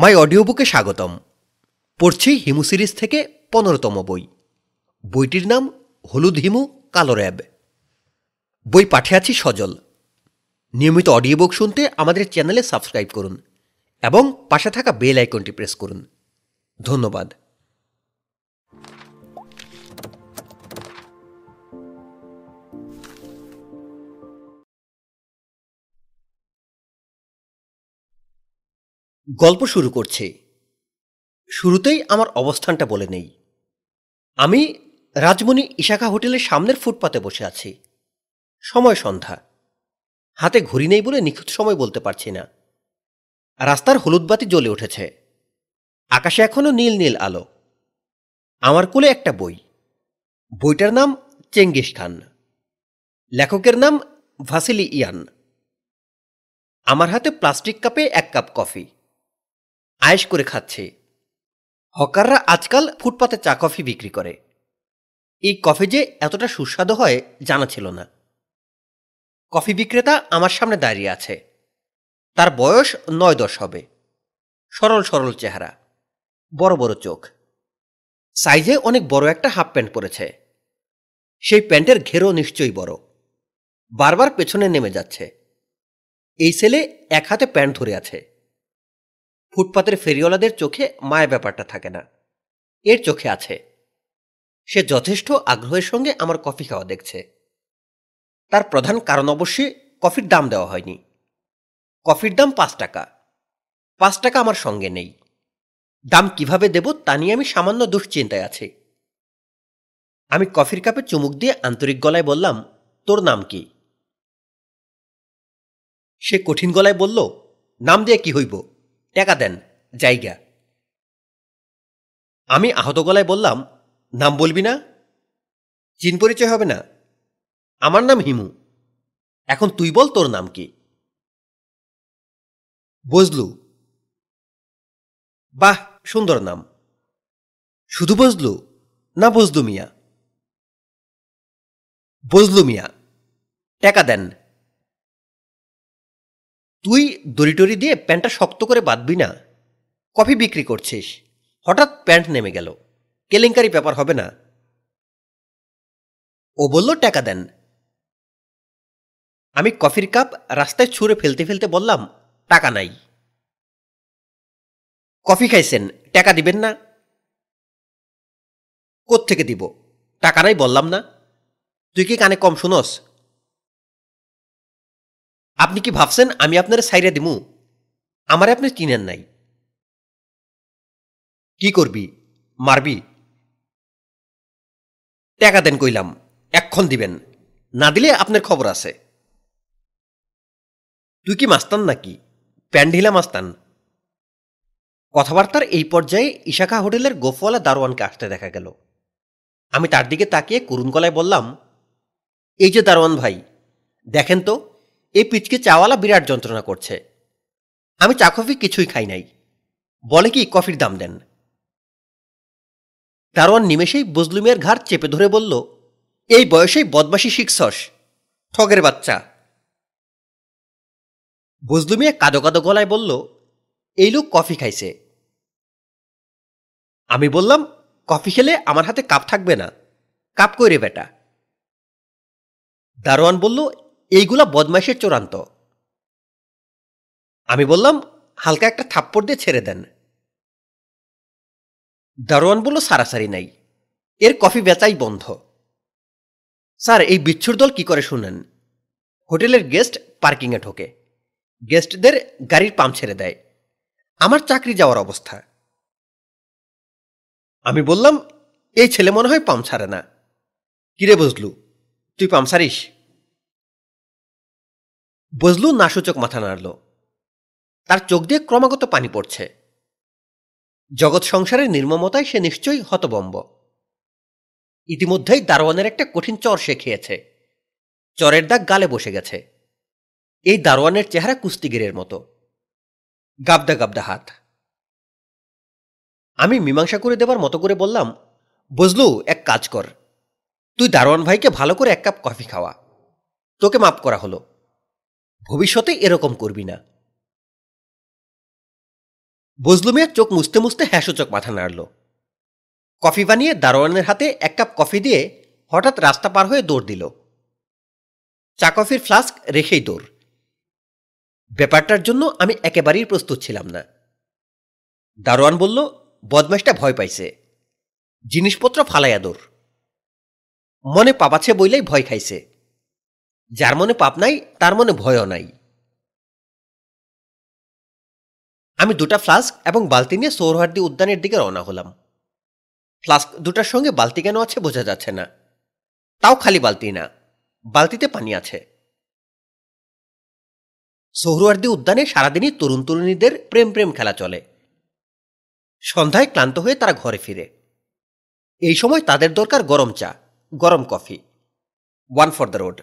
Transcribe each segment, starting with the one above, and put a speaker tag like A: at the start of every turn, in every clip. A: মাই audio বুকে স্বাগতম পড়ছি হিমু সিরিজ থেকে পনেরোতম বই বইটির নাম হলুদ হিমু কালো র্যাব বই পাঠে আছি সজল নিয়মিত অডিও বুক শুনতে আমাদের চ্যানেলে সাবস্ক্রাইব করুন এবং পাশে থাকা বেল আইকনটি প্রেস করুন ধন্যবাদ গল্প শুরু করছে শুরুতেই আমার অবস্থানটা বলে নেই আমি রাজমণি ইশাখা হোটেলের সামনের ফুটপাতে বসে আছি সময় সন্ধ্যা হাতে ঘড়ি নেই বলে নিখুঁত সময় বলতে পারছি না রাস্তার হলুদ বাতি জ্বলে উঠেছে আকাশে এখনও নীল নীল আলো আমার কোলে একটা বই বইটার নাম চেঙ্গিস খান লেখকের নাম ভাসিলি ইয়ান আমার হাতে প্লাস্টিক কাপে এক কাপ কফি আয়েশ করে খাচ্ছে হকাররা আজকাল ফুটপাতে চা কফি বিক্রি করে এই কফি যে এতটা সুস্বাদু হয় জানা ছিল না কফি বিক্রেতা আমার সামনে দাঁড়িয়ে আছে তার বয়স নয় দশ হবে সরল সরল চেহারা বড় বড় চোখ সাইজে অনেক বড় একটা হাফ প্যান্ট পরেছে সেই প্যান্টের ঘেরও নিশ্চয়ই বড় বারবার পেছনে নেমে যাচ্ছে এই ছেলে এক হাতে প্যান্ট ধরে আছে ফুটপাতের ফেরিওয়ালাদের চোখে মায়ের ব্যাপারটা থাকে না এর চোখে আছে সে যথেষ্ট আগ্রহের সঙ্গে আমার কফি খাওয়া দেখছে তার প্রধান কারণ অবশ্যই কফির দাম দেওয়া হয়নি কফির দাম পাঁচ টাকা পাঁচ টাকা আমার সঙ্গে নেই দাম কিভাবে দেব তা নিয়ে আমি সামান্য দুশ্চিন্তায় আছি আমি কফির কাপে চুমুক দিয়ে আন্তরিক গলায় বললাম তোর নাম কি সে কঠিন গলায় বলল নাম দিয়ে কি হইব টেকা দেন জায়গা আমি আহত গলায় বললাম নাম বলবি না চিন পরিচয় হবে না আমার নাম হিমু এখন তুই বল তোর নাম কি বজলু বাহ সুন্দর নাম শুধু বজলু না বজলু মিয়া বজলু মিয়া টেকা দেন তুই দড়িটরি দিয়ে প্যান্টটা শক্ত করে বাঁধবি না কফি বিক্রি করছিস হঠাৎ প্যান্ট নেমে গেল কেলেঙ্কারি ব্যাপার হবে না ও বলল টাকা দেন আমি কফির কাপ রাস্তায় ছুঁড়ে ফেলতে ফেলতে বললাম টাকা নাই কফি খাইছেন টাকা দিবেন না কোথেকে দিব টাকা নাই বললাম না তুই কি কানে কম শুনস আপনি কি ভাবছেন আমি আপনার সাইরা দিমু আমারে আপনি চিনেন নাই কি করবি মারবি টাকা দেন কইলাম এক্ষণ দিবেন না দিলে আপনার খবর আছে তুই কি মাস্তান নাকি প্যান্ডিলা মাস্তান কথাবার্তার এই পর্যায়ে ইশাখা হোটেলের গোফওয়ালা দারোয়ানকে আসতে দেখা গেল আমি তার দিকে তাকিয়ে করুণ গলায় বললাম এই যে দারোয়ান ভাই দেখেন তো এই পিচকে চাওয়ালা বিরাট যন্ত্রণা করছে আমি চা কফি কিছুই খাই নাই বলে কি কফির দাম দেন দারোয়ান নিমেষেই বজলুমের ঘাড় চেপে ধরে বলল এই বয়সেই বদমাসি শিখছস ঠগের বাচ্চা বজলুমিয়া কাদো কাদো গলায় বলল এই লোক কফি খাইছে আমি বললাম কফি খেলে আমার হাতে কাপ থাকবে না কাপ কই রে বেটা দারোয়ান বলল এইগুলা বদমাইশের চূড়ান্ত আমি বললাম হালকা একটা থাপ্পড় দিয়ে ছেড়ে দেন দারোয়ান বলল সারাসারি নাই এর কফি বেচাই বন্ধ স্যার এই বিচ্ছুর দল কি করে শুনেন হোটেলের গেস্ট পার্কিংয়ে ঢোকে গেস্টদের গাড়ির পাম্প ছেড়ে দেয় আমার চাকরি যাওয়ার অবস্থা আমি বললাম এই ছেলে মনে হয় পাম্প ছাড়ে না কিরে বুঝলু তুই পাম্প ছাড়িস বজলু নাসূচক মাথা নাড়ল তার চোখ দিয়ে ক্রমাগত পানি পড়ছে জগৎ সংসারের নির্মমতায় সে নিশ্চয়ই হতবম্ব ইতিমধ্যেই দারোয়ানের একটা কঠিন চর সে খেয়েছে চরের দাগ গালে বসে গেছে এই দারোয়ানের চেহারা কুস্তিগিরের মতো গাবদা গাবদা হাত আমি মীমাংসা করে দেবার মতো করে বললাম বজলু এক কাজ কর তুই দারোয়ান ভাইকে ভালো করে এক কাপ কফি খাওয়া তোকে মাপ করা হলো ভবিষ্যতে এরকম করবি না বজলুমিয়ার চোখ মুছতে মুছতে হ্যাসোচক মাথা নাড়ল কফি বানিয়ে দারোয়ানের হাতে এক কাপ কফি দিয়ে হঠাৎ রাস্তা পার হয়ে দৌড় দিল চা কফির ফ্লাস্ক রেখেই দৌড় ব্যাপারটার জন্য আমি একেবারেই প্রস্তুত ছিলাম না দারোয়ান বলল বদমাসটা ভয় পাইছে জিনিসপত্র ফালাইয়া দৌড় মনে পাবাছে বইলেই ভয় খাইছে যার মনে পাপ নাই তার মনে ভয়ও নাই আমি দুটা ফ্লাস্ক এবং বালতি নিয়ে সৌরহার্দি উদ্যানের দিকে রওনা হলাম ফ্লাস্ক দুটার সঙ্গে বালতি কেন আছে বোঝা যাচ্ছে না তাও খালি বালতি না বালতিতে পানি আছে সৌরহার্দি উদ্যানে সারাদিনই তরুণ তরুণীদের প্রেম প্রেম খেলা চলে সন্ধ্যায় ক্লান্ত হয়ে তারা ঘরে ফিরে এই সময় তাদের দরকার গরম চা গরম coffee one for the road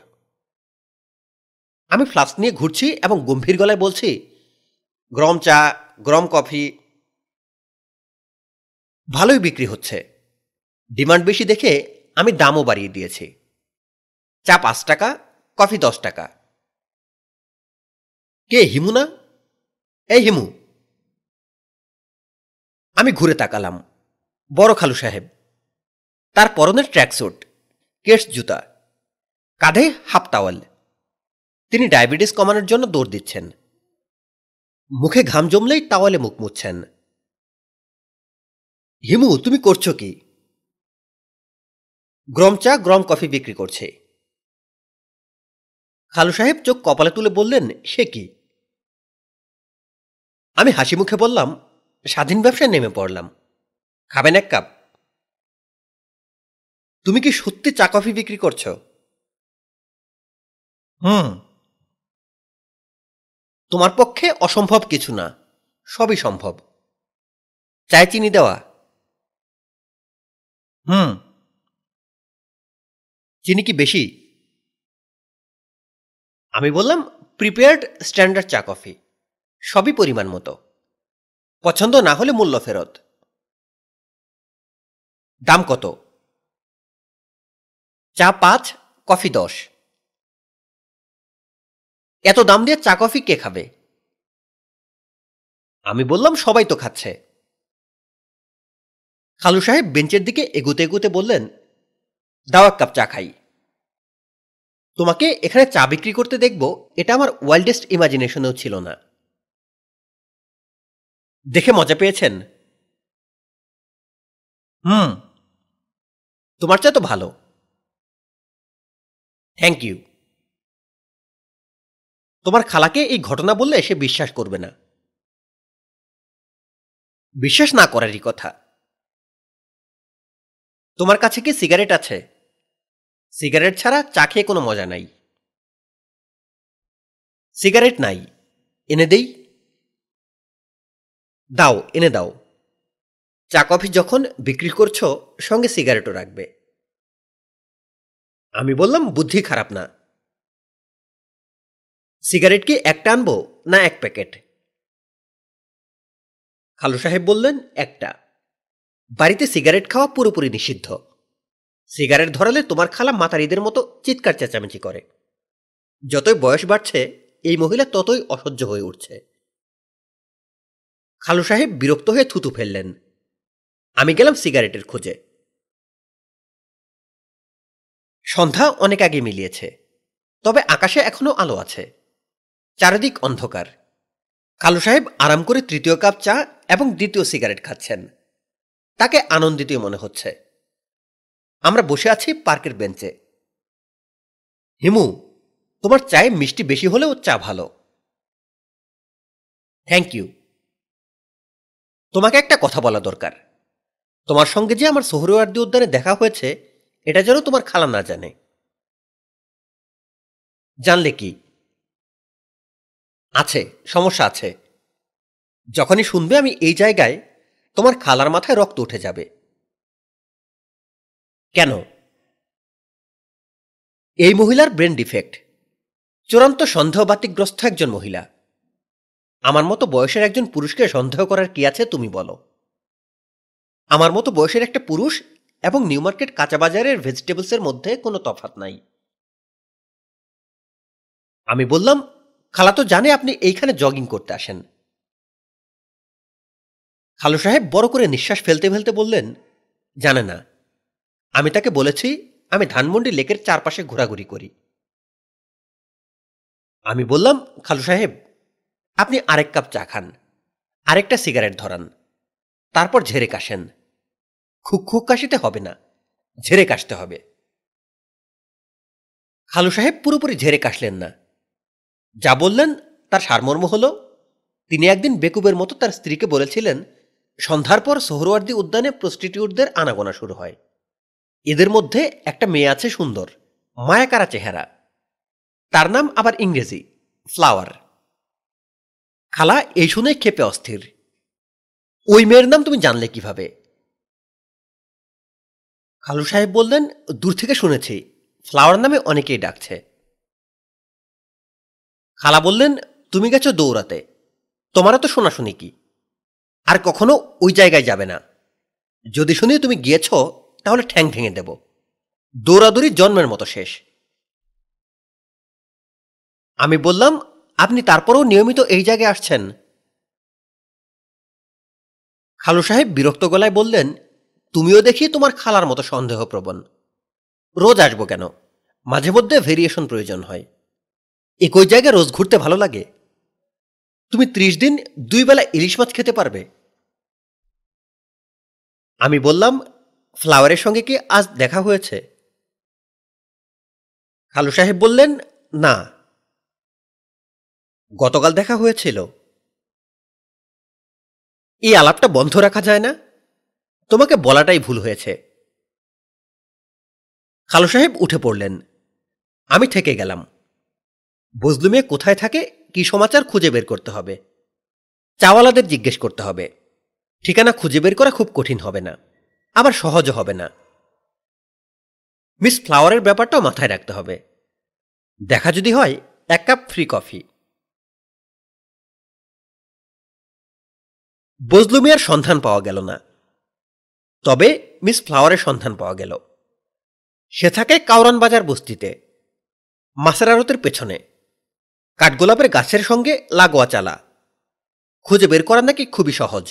A: আমি ফ্লাস্ক নিয়ে ঘুরছি এবং গম্ভীর গলায় বলছি গরম চা গরম কফি ভালোই বিক্রি হচ্ছে ডিমান্ড বেশি দেখে আমি দামও বাড়িয়ে দিয়েছি চা পাঁচ টাকা কফি দশ টাকা কে হিমু না এই হিমু আমি ঘুরে তাকালাম বড় খালু সাহেব তার পরনের ট্র্যাকস্যুট কেস জুতা কাঁধে হাফ টাওয়াল তিনি ডায়াবেটিস কমানোর জন্য দৌড় দিচ্ছেন মুখে ঘাম জমলেই তাওয়ালে মুখ মুচ্ছেন হিমু তুমি করছো কি গ্রম চা গ্রম কফি বিক্রি করছে খালু সাহেব চোখ কপালে তুলে বললেন সে কি আমি হাসি মুখে বললাম স্বাধীন ব্যবসায় নেমে পড়লাম খাবেন এক কাপ তুমি কি সত্যি চা কফি বিক্রি করছো হুম তোমার পক্ষে অসম্ভব কিছু না সবই সম্ভব চায় চিনি দেওয়া হুম চিনি কি বেশি আমি বললাম প্রিপেয়ার্ড স্ট্যান্ডার্ড চা কফি সবই পরিমাণ মতো পছন্দ না হলে মূল্য ফেরত দাম কত চা পাঁচ কফি দশ এত দাম দিয়ে চা কফি কে খাবে আমি বললাম সবাই তো খাচ্ছে খালু সাহেব বেঞ্চের দিকে এগুতে এগুতে বললেন দাও এক কাপ চা খাই তোমাকে এখানে চা বিক্রি করতে দেখব এটা আমার ওয়াইল্ডেস্ট ইমাজিনেশনেও ছিল না দেখে মজা পেয়েছেন হুম তোমার চা তো ভালো থ্যাংক ইউ তোমার খালাকে এই ঘটনা বললে সে বিশ্বাস করবে না বিশ্বাস না করারই কথা তোমার কাছে কি সিগারেট আছে সিগারেট ছাড়া চা খেয়ে কোনো মজা নাই সিগারেট নাই এনে দেই দাও এনে দাও চা কফি যখন বিক্রি করছো সঙ্গে সিগারেটও রাখবে আমি বললাম বুদ্ধি খারাপ না সিগারেট কি একটা আনবো না এক প্যাকেট খালু সাহেব বললেন একটা বাড়িতে সিগারেট খাওয়া পুরোপুরি নিষিদ্ধ সিগারেট ধরালে তোমার খালা মাতারিদের মতো চিৎকার চেঁচামেচি করে যতই বয়স বাড়ছে এই মহিলা ততই অসহ্য হয়ে উঠছে খালু সাহেব বিরক্ত হয়ে থুতু ফেললেন আমি গেলাম সিগারেটের খোঁজে সন্ধ্যা অনেক আগে মিলিয়েছে তবে আকাশে এখনো আলো আছে চারিদিক অন্ধকার কালু সাহেব আরাম করে তৃতীয় কাপ চা এবং দ্বিতীয় সিগারেট খাচ্ছেন তাকে আনন্দিত মনে হচ্ছে আমরা বসে আছি পার্কের বেঞ্চে হিমু তোমার চায়ে মিষ্টি বেশি হলেও চা ভালো থ্যাংক ইউ তোমাকে একটা কথা বলা দরকার তোমার সঙ্গে যে আমার সোহরওয়ার্দী উদ্যানে দেখা হয়েছে এটা যেন তোমার খালা না জানে জানলে কি আছে সমস্যা আছে যখনই শুনবে আমি এই জায়গায় তোমার খালার মাথায় রক্ত উঠে যাবে কেন এই মহিলার ব্রেন ডিফেক্ট চূড়ান্ত সন্দেহবাতিকগ্রস্ত একজন মহিলা আমার মতো বয়সের একজন পুরুষকে সন্দেহ করার কি আছে তুমি বলো আমার মতো বয়সের একটা পুরুষ এবং নিউ মার্কেট কাঁচা বাজারের ভেজিটেবলসের মধ্যে কোনো তফাত নাই আমি বললাম খালা তো জানে আপনি এইখানে জগিং করতে আসেন খালু সাহেব বড় করে নিঃশ্বাস ফেলতে ফেলতে বললেন জানে না আমি তাকে বলেছি আমি ধানমন্ডি লেকের চারপাশে ঘোরাঘুরি করি আমি বললাম খালু সাহেব আপনি আরেক কাপ চা খান আরেকটা সিগারেট ধরান তারপর ঝেড়ে কাশেন খুক খুক কাশিতে হবে না ঝেড়ে কাশতে হবে খালু সাহেব পুরোপুরি ঝেড়ে কাশলেন না যা বললেন তার সারমর্ম হল তিনি একদিন বেকুবের মতো তার স্ত্রীকে বলেছিলেন সন্ধ্যার পর সোহরওয়ার্দী উদ্যানে প্রস্টিটিউটদের আনাগোনা শুরু হয় এদের মধ্যে একটা মেয়ে আছে সুন্দর মায়াকারা চেহারা তার নাম আবার ইংরেজি ফ্লাওয়ার খালা এই শুনে খেপে অস্থির ওই মেয়ের নাম তুমি জানলে কিভাবে খালু সাহেব বললেন দূর থেকে শুনেছি ফ্লাওয়ার নামে অনেকেই ডাকছে খালা বললেন তুমি গেছো দৌড়াতে তোমারও তো শোনাশুনি কি আর কখনো ওই জায়গায় যাবে না যদি শুনি তুমি গিয়েছ তাহলে ঠ্যাং ভেঙে দেব দৌড়াদৌড়ি জন্মের মতো শেষ আমি বললাম আপনি তারপরেও নিয়মিত এই জায়গায় আসছেন খালু সাহেব বিরক্ত গলায় বললেন তুমিও দেখি তোমার খালার মতো সন্দেহপ্রবণ রোজ আসবো কেন মাঝে মধ্যে ভেরিয়েশন প্রয়োজন হয় একই জায়গায় রোজ ঘুরতে ভালো লাগে তুমি ত্রিশ দিন দুই বেলা ইলিশ মাছ খেতে পারবে আমি বললাম ফ্লাওয়ারের সঙ্গে কি আজ দেখা হয়েছে খালু সাহেব বললেন না গতকাল দেখা হয়েছিল এই আলাপটা বন্ধ রাখা যায় না তোমাকে বলাটাই ভুল হয়েছে খালু সাহেব উঠে পড়লেন আমি থেকে গেলাম বজলুমে কোথায় থাকে কি সমাচার খুঁজে বের করতে হবে চাওয়ালাদের জিজ্ঞেস করতে হবে ঠিকানা খুঁজে বের করা খুব কঠিন হবে না আবার সহজও হবে না মিস ফ্লাওয়ারের ব্যাপারটাও মাথায় রাখতে হবে দেখা যদি হয় এক কাপ ফ্রি কফি বজলুমিয়ার সন্ধান পাওয়া গেল না তবে মিস ফ্লাওয়ারের সন্ধান পাওয়া গেল সে থাকে কাউরান বাজার বস্তিতে মাসেরারতের পেছনে কাঠগোলাপের গাছের সঙ্গে লাগোয়া চালা খুঁজে বের করা নাকি খুবই সহজ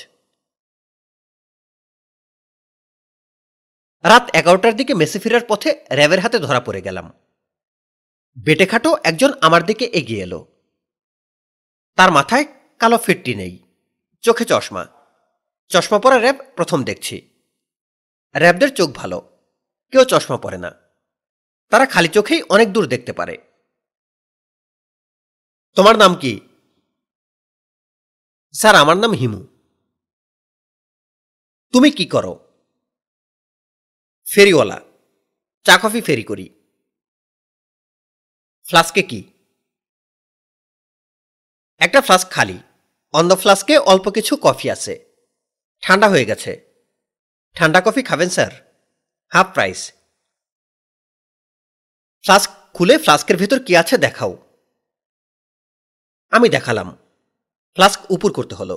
A: রাত এগারোটার দিকে মেসে ফেরার পথে র্যাবের হাতে ধরা পড়ে গেলাম বেটেখাটো একজন আমার দিকে এগিয়ে এলো তার মাথায় কালো ফিরটি নেই চোখে চশমা চশমা পরা র্যাব প্রথম দেখছি র্যাবদের চোখ ভালো কেউ চশমা পরে না তারা খালি চোখেই অনেক দূর দেখতে পারে তোমার নাম কি স্যার আমার নাম হিমু তুমি কি করো ফেরিওয়ালা চা কফি ফেরি করি ফ্লাস্কে কি একটা ফ্লাস্ক খালি অন্ধ ফ্লাস্কে অল্প কিছু কফি আছে ঠান্ডা হয়ে গেছে ঠান্ডা কফি খাবেন স্যার হাফ প্রাইস ফ্লাস্ক খুলে ফ্লাস্কের ভেতর কি আছে দেখাও আমি দেখালাম ফ্লাস্ক উপুর করতে হলো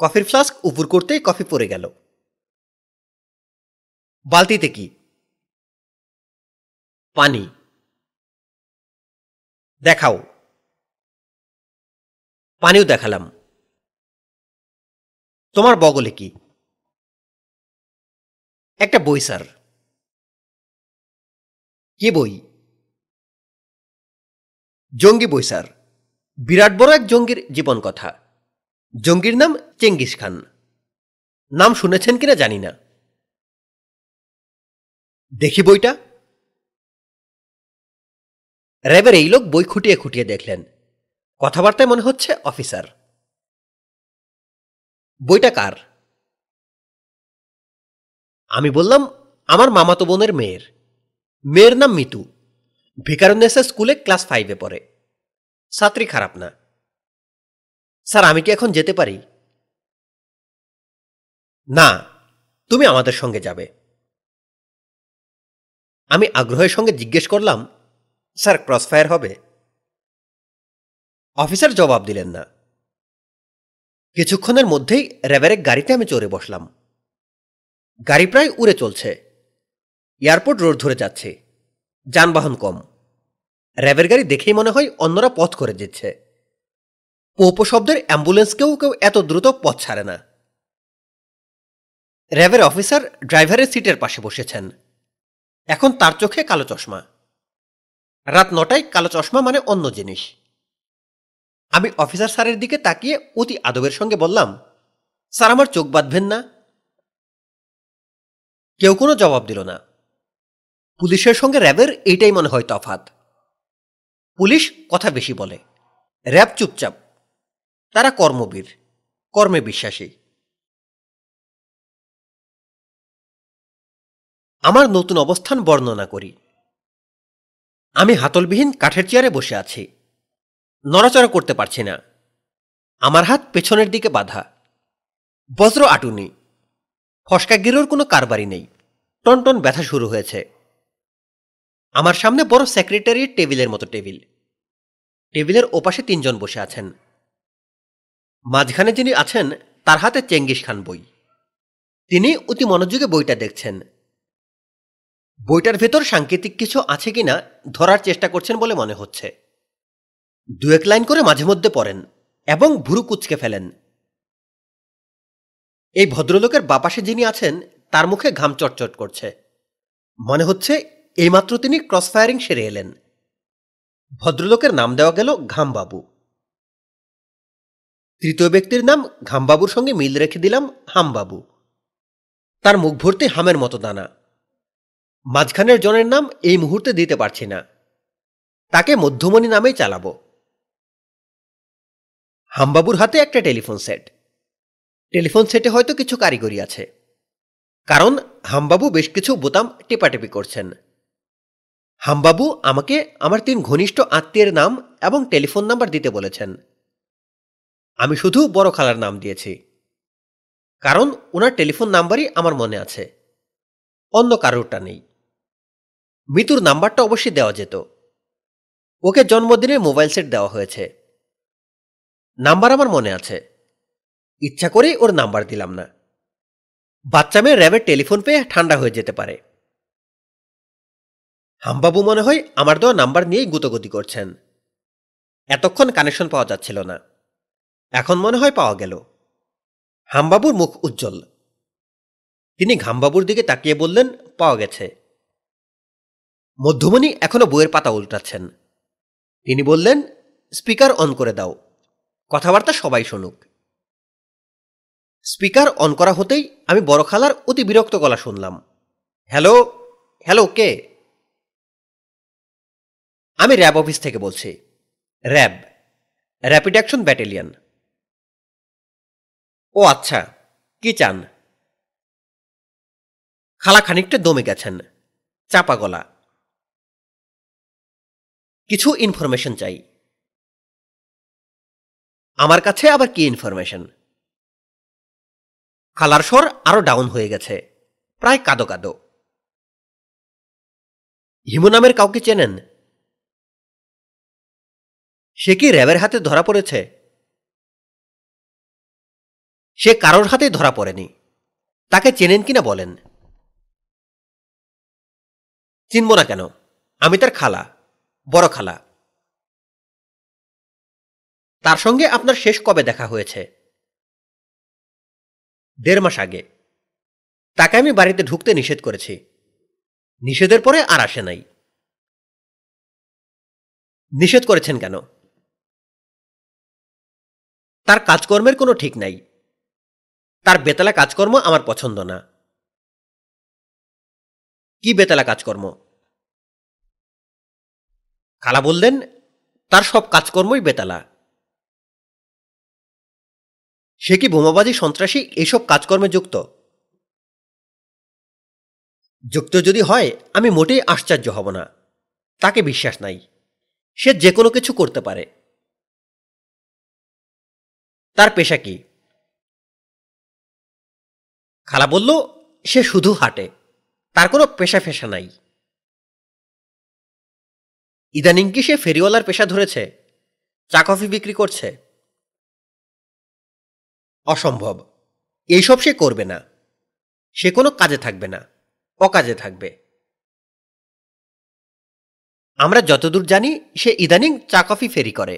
A: কফির ফ্লাস্ক উপুর করতে কফি পড়ে গেল বালতিতে কি পানি দেখাও পানিও দেখালাম তোমার বগলে কি একটা বই স্যার কে বই জঙ্গি বই স্যার বিরাট বড় এক জঙ্গির জীবন কথা জঙ্গির নাম চেঙ্গিস খান নাম শুনেছেন কিনা জানি না দেখি বইটা র্যাবের এই লোক বই খুঁটিয়ে খুঁটিয়ে দেখলেন কথাবার্তায় মনে হচ্ছে অফিসার বইটা কার আমি বললাম আমার মামাতো বোনের মেয়ের মেয়ের নাম মিতু ভিকারনেসা স্কুলে ক্লাস ফাইভে পড়ে ছাত্রী খারাপ না স্যার আমি কি এখন যেতে পারি না তুমি আমাদের সঙ্গে যাবে আমি আগ্রহের সঙ্গে জিজ্ঞেস করলাম স্যার ক্রসফায়ার হবে অফিসার জবাব দিলেন না কিছুক্ষণের মধ্যেই র্যাবেরেক গাড়িতে আমি চড়ে বসলাম গাড়ি প্রায় উড়ে চলছে এয়ারপোর্ট রোড ধরে যাচ্ছে যানবাহন কম র্যাবের গাড়ি দেখেই মনে হয় অন্যরা পথ করে দিচ্ছে পোপো শব্দের অ্যাম্বুলেন্সকেও কেউ এত দ্রুত পথ ছাড়ে না র্যাবের অফিসার ড্রাইভারের সিটের পাশে বসেছেন এখন তার চোখে কালো চশমা রাত নটায় কালো চশমা মানে অন্য জিনিস আমি অফিসার স্যারের দিকে তাকিয়ে অতি আদবের সঙ্গে বললাম স্যার আমার চোখ বাঁধবেন না কেউ কোনো জবাব দিল না পুলিশের সঙ্গে র্যাবের এইটাই মনে হয় তফাত পুলিশ কথা বেশি বলে র্যাব চুপচাপ তারা কর্মবীর কর্মে বিশ্বাসী আমার নতুন অবস্থান বর্ণনা করি আমি হাতলবিহীন কাঠের চেয়ারে বসে আছি নড়াচড়া করতে পারছি না আমার হাত পেছনের দিকে বাধা বজ্র আটুনি ফসকা গিরোর কোনো কারবারই নেই টনটন ব্যথা শুরু হয়েছে আমার সামনে বড় সেক্রেটারি টেবিলের মতো টেবিল টেবিলের ওপাশে তিনজন বসে আছেন মাঝখানে যিনি আছেন তার হাতে চেঙ্গিস খান বই তিনি অতি মনোযোগে বইটা দেখছেন বইটার ভেতর সাংকেতিক কিছু আছে কিনা ধরার চেষ্টা করছেন বলে মনে হচ্ছে দু এক লাইন করে মাঝে মধ্যে পড়েন এবং ভুরু কুচকে ফেলেন এই ভদ্রলোকের বাপাশে যিনি আছেন তার মুখে ঘাম চটচট করছে মনে হচ্ছে এইমাত্র তিনি ক্রস ফায়ারিং সেরে এলেন ভদ্রলোকের নাম দেওয়া গেল ঘামবাবু তৃতীয় ব্যক্তির নাম ঘামবাবুর সঙ্গে মিল রেখে দিলাম হামবাবু তার মুখ ভর্তি হামের মতো দানা মাঝখানের জনের নাম এই মুহূর্তে দিতে পারছি না তাকে মধ্যমণি নামেই চালাবো হামবাবুর হাতে একটা টেলিফোন সেট টেলিফোন সেটে হয়তো কিছু কারিগরি আছে কারণ হামবাবু বেশ কিছু বোতাম টেপাটেপি করছেন হামবাবু আমাকে আমার তিন ঘনিষ্ঠ আত্মীয়ের নাম এবং টেলিফোন নাম্বার দিতে বলেছেন আমি শুধু বড় খালার নাম দিয়েছি কারণ ওনার টেলিফোন নাম্বারই আমার মনে আছে অন্য কারোরটা নেই মিতুর নাম্বারটা অবশ্যই দেওয়া যেত ওকে জন্মদিনে মোবাইল সেট দেওয়া হয়েছে নাম্বার আমার মনে আছে ইচ্ছা করেই ওর নাম্বার দিলাম না বাচ্চা মেয়ে র্যাবের টেলিফোন পেয়ে ঠান্ডা হয়ে যেতে পারে হামবাবু মনে হয় আমার দেওয়া নাম্বার নিয়েই গুতগতি করছেন এতক্ষণ কানেকশন পাওয়া যাচ্ছিল না এখন মনে হয় পাওয়া গেল হামবাবুর মুখ উজ্জ্বল তিনি ঘামবাবুর দিকে তাকিয়ে বললেন পাওয়া গেছে মধ্যমণি এখনও বইয়ের পাতা উল্টাচ্ছেন তিনি বললেন স্পিকার অন করে দাও কথাবার্তা সবাই শুনুক স্পিকার অন করা হতেই আমি বড় খালার অতি বিরক্ত গলা শুনলাম হ্যালো হ্যালো কে আমি র্যাব অফিস থেকে বলছি র্যাব র্যাপিড অ্যাকশন ব্যাটালিয়ান ও আচ্ছা কি চান খালা খানিকটা দমে গেছেন চাপা গলা কিছু ইনফরমেশন চাই আমার কাছে আবার কি ইনফরমেশন খালার স্বর আরো ডাউন হয়ে গেছে প্রায় কাদো কাদো হিমু নামের কাউকে চেনেন সে কি র্যাবের হাতে ধরা পড়েছে সে কারোর হাতেই ধরা পড়েনি তাকে চেনেন কিনা বলেন চিনব না কেন আমি তার খালা বড় খালা তার সঙ্গে আপনার শেষ কবে দেখা হয়েছে দেড় মাস আগে তাকে আমি বাড়িতে ঢুকতে নিষেধ করেছি নিষেধের পরে আর আসে নাই নিষেধ করেছেন কেন তার কাজকর্মের কোনো ঠিক নাই তার বেতালা কাজকর্ম আমার পছন্দ না কি বেতালা কাজকর্ম খালা বললেন তার সব কাজকর্মই বেতালা সে কি বোমাবাজি সন্ত্রাসী এইসব কাজকর্মে যুক্ত যুক্ত যদি হয় আমি মোটেই আশ্চর্য হব না তাকে বিশ্বাস নাই সে যে কোনো কিছু করতে পারে তার পেশা কি খালা বলল সে শুধু হাঁটে তার কোনো পেশা ফেশা নাই ইদানিং কি সে ফেরিওয়ালার পেশা ধরেছে চা কফি বিক্রি করছে অসম্ভব এইসব সে করবে না সে কোনো কাজে থাকবে না অকাজে থাকবে আমরা যতদূর জানি সে ইদানিং চা কফি ফেরি করে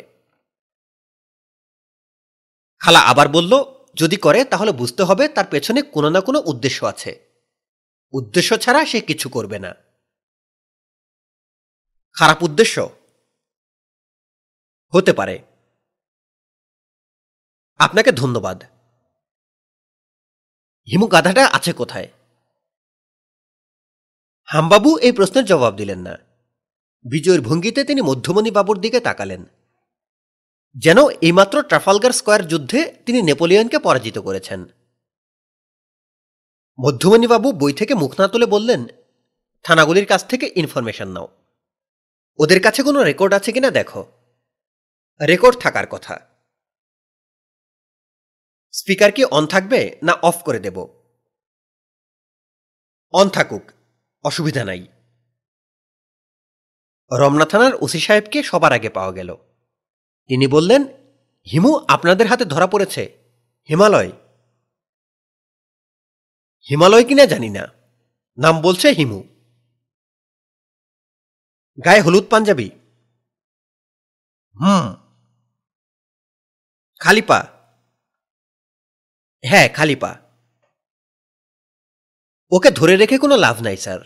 A: খালা আবার বলল যদি করে তাহলে বুঝতে হবে তার পেছনে কোনো না কোনো উদ্দেশ্য আছে উদ্দেশ্য ছাড়া সে কিছু করবে না খারাপ উদ্দেশ্য হতে পারে আপনাকে ধন্যবাদ হিমু গাধাটা আছে কোথায় হামবাবু এই প্রশ্নের জবাব দিলেন না বিজয়ের ভঙ্গিতে তিনি মধ্যমণি বাবুর দিকে তাকালেন যেন এইমাত্র ট্রাফালগার স্কোয়ার যুদ্ধে তিনি নেপোলিয়নকে পরাজিত করেছেন মধ্যমণিবাবু বই থেকে মুখ না তুলে বললেন থানাগুলির কাছ থেকে ইনফরমেশন নাও ওদের কাছে কোনো রেকর্ড আছে কিনা দেখো রেকর্ড থাকার কথা স্পিকার কি অন থাকবে না অফ করে দেব অন থাকুক অসুবিধা নাই রমনা থানার ওসি সাহেবকে সবার আগে পাওয়া গেল তিনি বললেন হিমু আপনাদের হাতে ধরা পড়েছে হিমালয় হিমালয় কিনা জানি না নাম বলছে হিমু গায়ে হলুদ পাঞ্জাবি হুম খালিপা হ্যাঁ খালিপা ওকে ধরে রেখে কোনো লাভ নাই স্যার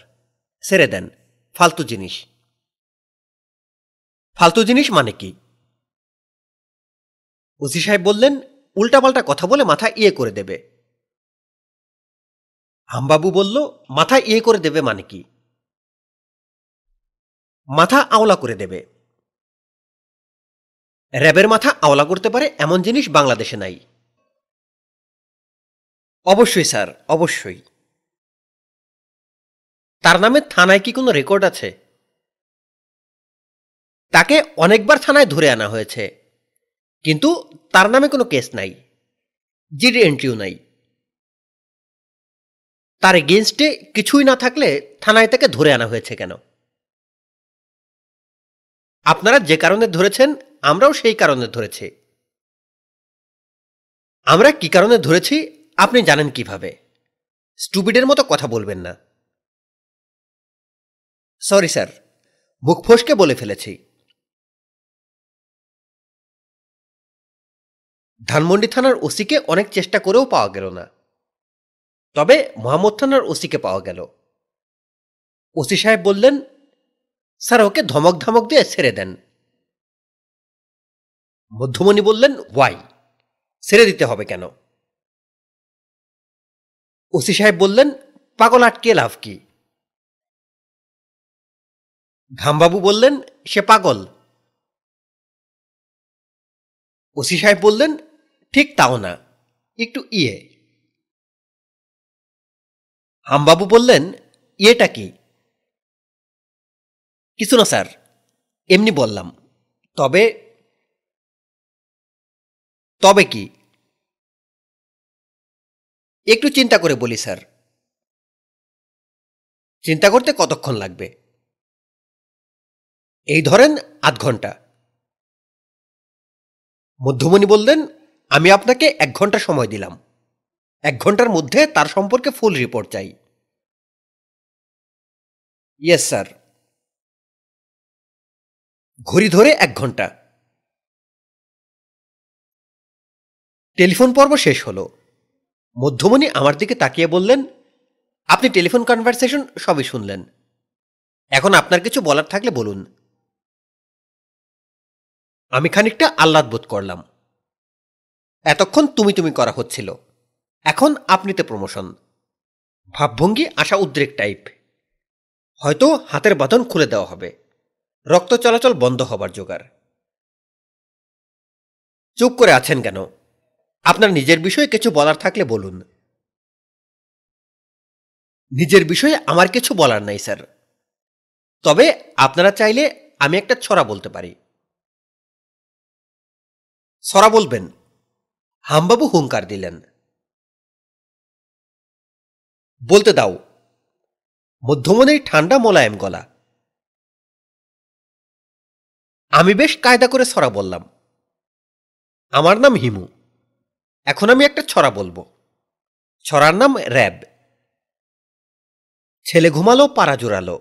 A: সেরে দেন ফালতু জিনিস ফালতু জিনিস মানে কি ওসি সাহেব বললেন উল্টাপাল্টা কথা বলে মাথা ইয়ে করে দেবে হামবাবু বলল মাথা ইয়ে করে দেবে মানে কি মাথা আওলা করে দেবে র্যাবের মাথা আওলা করতে পারে এমন জিনিস বাংলাদেশে নাই অবশ্যই স্যার অবশ্যই তার নামে থানায় কি কোনো রেকর্ড আছে তাকে অনেকবার থানায় ধরে আনা হয়েছে কিন্তু তার নামে কোনো কেস নাই জিডি এন্ট্রিও নাই তার এগেনস্টে কিছুই না থাকলে থানায় তাকে ধরে আনা হয়েছে কেন আপনারা যে কারণে ধরেছেন আমরাও সেই কারণে ধরেছি আমরা কি কারণে ধরেছি আপনি জানেন কিভাবে স্টুপিডের মতো কথা বলবেন না সরি স্যার মুখ ফসকে বলে ফেলেছি ধানমন্ডি থানার ওসিকে অনেক চেষ্টা করেও পাওয়া গেল না তবে মোহাম্মদ থানার ওসিকে পাওয়া গেল ওসি সাহেব বললেন স্যার ওকে ধমক ধমক দিয়ে ছেড়ে দেন মধ্যমণি বললেন ওয়াই ছেড়ে দিতে হবে কেন ওসি সাহেব বললেন পাগল আটকে লাভ কি ঘামবাবু বললেন সে পাগল ওসি সাহেব বললেন ঠিক তাও না একটু ইয়ে হামবাবু বললেন ইয়েটা কি কিছু না স্যার এমনি বললাম তবে তবে কি একটু চিন্তা করে বলি স্যার চিন্তা করতে কতক্ষণ লাগবে এই ধরেন আধ ঘন্টা মধ্যমণি বললেন আমি আপনাকে এক ঘন্টা সময় দিলাম এক ঘন্টার মধ্যে তার সম্পর্কে ফুল রিপোর্ট চাই ইয়েস স্যার ঘড়ি ধরে এক ঘন্টা টেলিফোন পর্ব শেষ হলো মধ্যমণি আমার দিকে তাকিয়ে বললেন আপনি টেলিফোন কনভারসেশন সবই শুনলেন এখন আপনার কিছু বলার থাকলে বলুন আমি খানিকটা আহ্লাদ বোধ করলাম এতক্ষণ তুমি তুমি করা হচ্ছিল এখন আপনিতে প্রমোশন ভাবভঙ্গি আশা উদ্রেক টাইপ হয়তো হাতের বাঁধন খুলে দেওয়া হবে রক্ত চলাচল বন্ধ হবার জোগাড় চুপ করে আছেন কেন আপনার নিজের বিষয়ে কিছু বলার থাকলে বলুন নিজের বিষয়ে আমার কিছু বলার নাই স্যার তবে আপনারা চাইলে আমি একটা ছড়া বলতে পারি সরা বলবেন হামবাবু হুঙ্কার দিলেন বলতে দাও মধ্যমনের ঠান্ডা মোলায়েম গলা আমি বেশ কায়দা করে ছড়া বললাম আমার নাম হিমু এখন আমি একটা ছড়া বলবো ছড়ার নাম র্যাব ছেলে ঘুমালো পাড়া জোরালো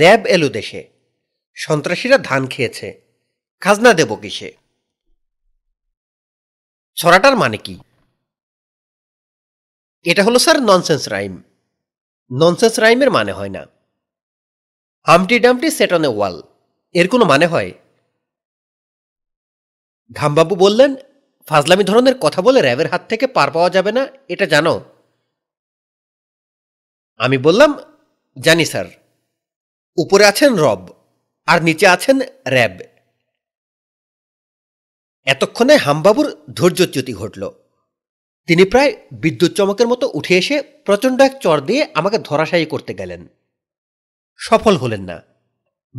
A: র্যাব এলো দেশে সন্ত্রাসীরা ধান খেয়েছে খাজনা দেব কিসে ছড়াটার মানে কি এটা হলো স্যার ননসেন্স রাইম ননসেন্স রাইমের মানে হয় না হামটি ডামটি সেট অন এ ওয়াল এর কোনো মানে হয় ঘামবাবু বললেন ফাজলামি ধরনের কথা বলে র্যাবের হাত থেকে পার পাওয়া যাবে না এটা জানো আমি বললাম জানি স্যার উপরে আছেন রব আর নিচে আছেন র্যাব এতক্ষণে হামবাবুর ধৈর্যচ্যুতি ঘটল তিনি প্রায় বিদ্যুৎ চমকের মতো উঠে এসে প্রচণ্ড এক চর দিয়ে আমাকে ধরাশায়ী করতে গেলেন সফল হলেন না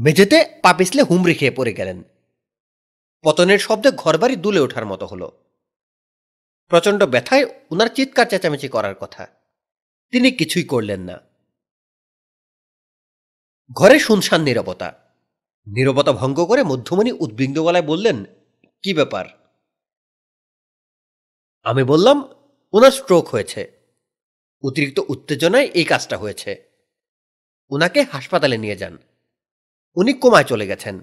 A: মেঝেতে পা পিছলে হুমড়ি খেয়ে পড়ে গেলেন পতনের শব্দে ঘরবাড়ি দুলে ওঠার মতো হলো প্রচণ্ড ব্যথায় ওনার চিৎকার চেঁচামেচি করার কথা তিনি কিছুই করলেন না ঘরে শুনশান নিরবতা নিরবতা ভঙ্গ করে মধ্যমণি উদ্বিগ্ন গলায় বললেন কি ব্যাপার আমি বললাম ওনার স্ট্রোক হয়েছে অতিরিক্ত উত্তেজনায় এই কাজটা হয়েছে ওনাকে হাসপাতালে নিয়ে যান উনি কোমায় চলে গেছেন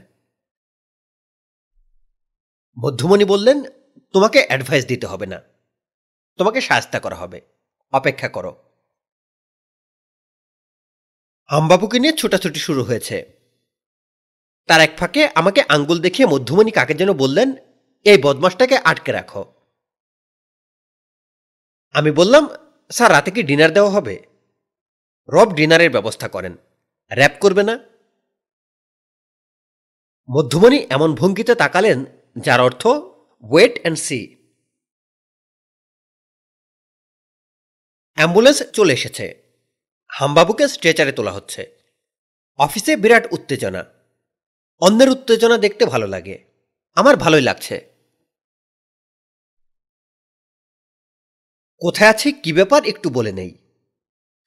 A: মধ্যমণি বললেন তোমাকে অ্যাডভাইস দিতে হবে না তোমাকে সাহায্যা করা হবে অপেক্ষা করো আমবাবুকে নিয়ে ছোটাছুটি শুরু হয়েছে তার এক ফাঁকে আমাকে আঙ্গুল দেখিয়ে মধ্যমণি কাকে যেন বললেন এই বদমাসটাকে আটকে রাখো আমি বললাম স্যার রাতে কি ডিনার দেওয়া হবে রব ডিনারের ব্যবস্থা করেন র্যাপ করবে না মধ্যমণি এমন ভঙ্গিতে তাকালেন যার অর্থ ওয়েট অ্যান্ড সি অ্যাম্বুলেন্স চলে এসেছে হামবাবুকে স্ট্রেচারে তোলা হচ্ছে অফিসে বিরাট উত্তেজনা অন্যের উত্তেজনা দেখতে ভালো লাগে আমার ভালোই লাগছে কোথায় আছে কি ব্যাপার একটু বলে নেই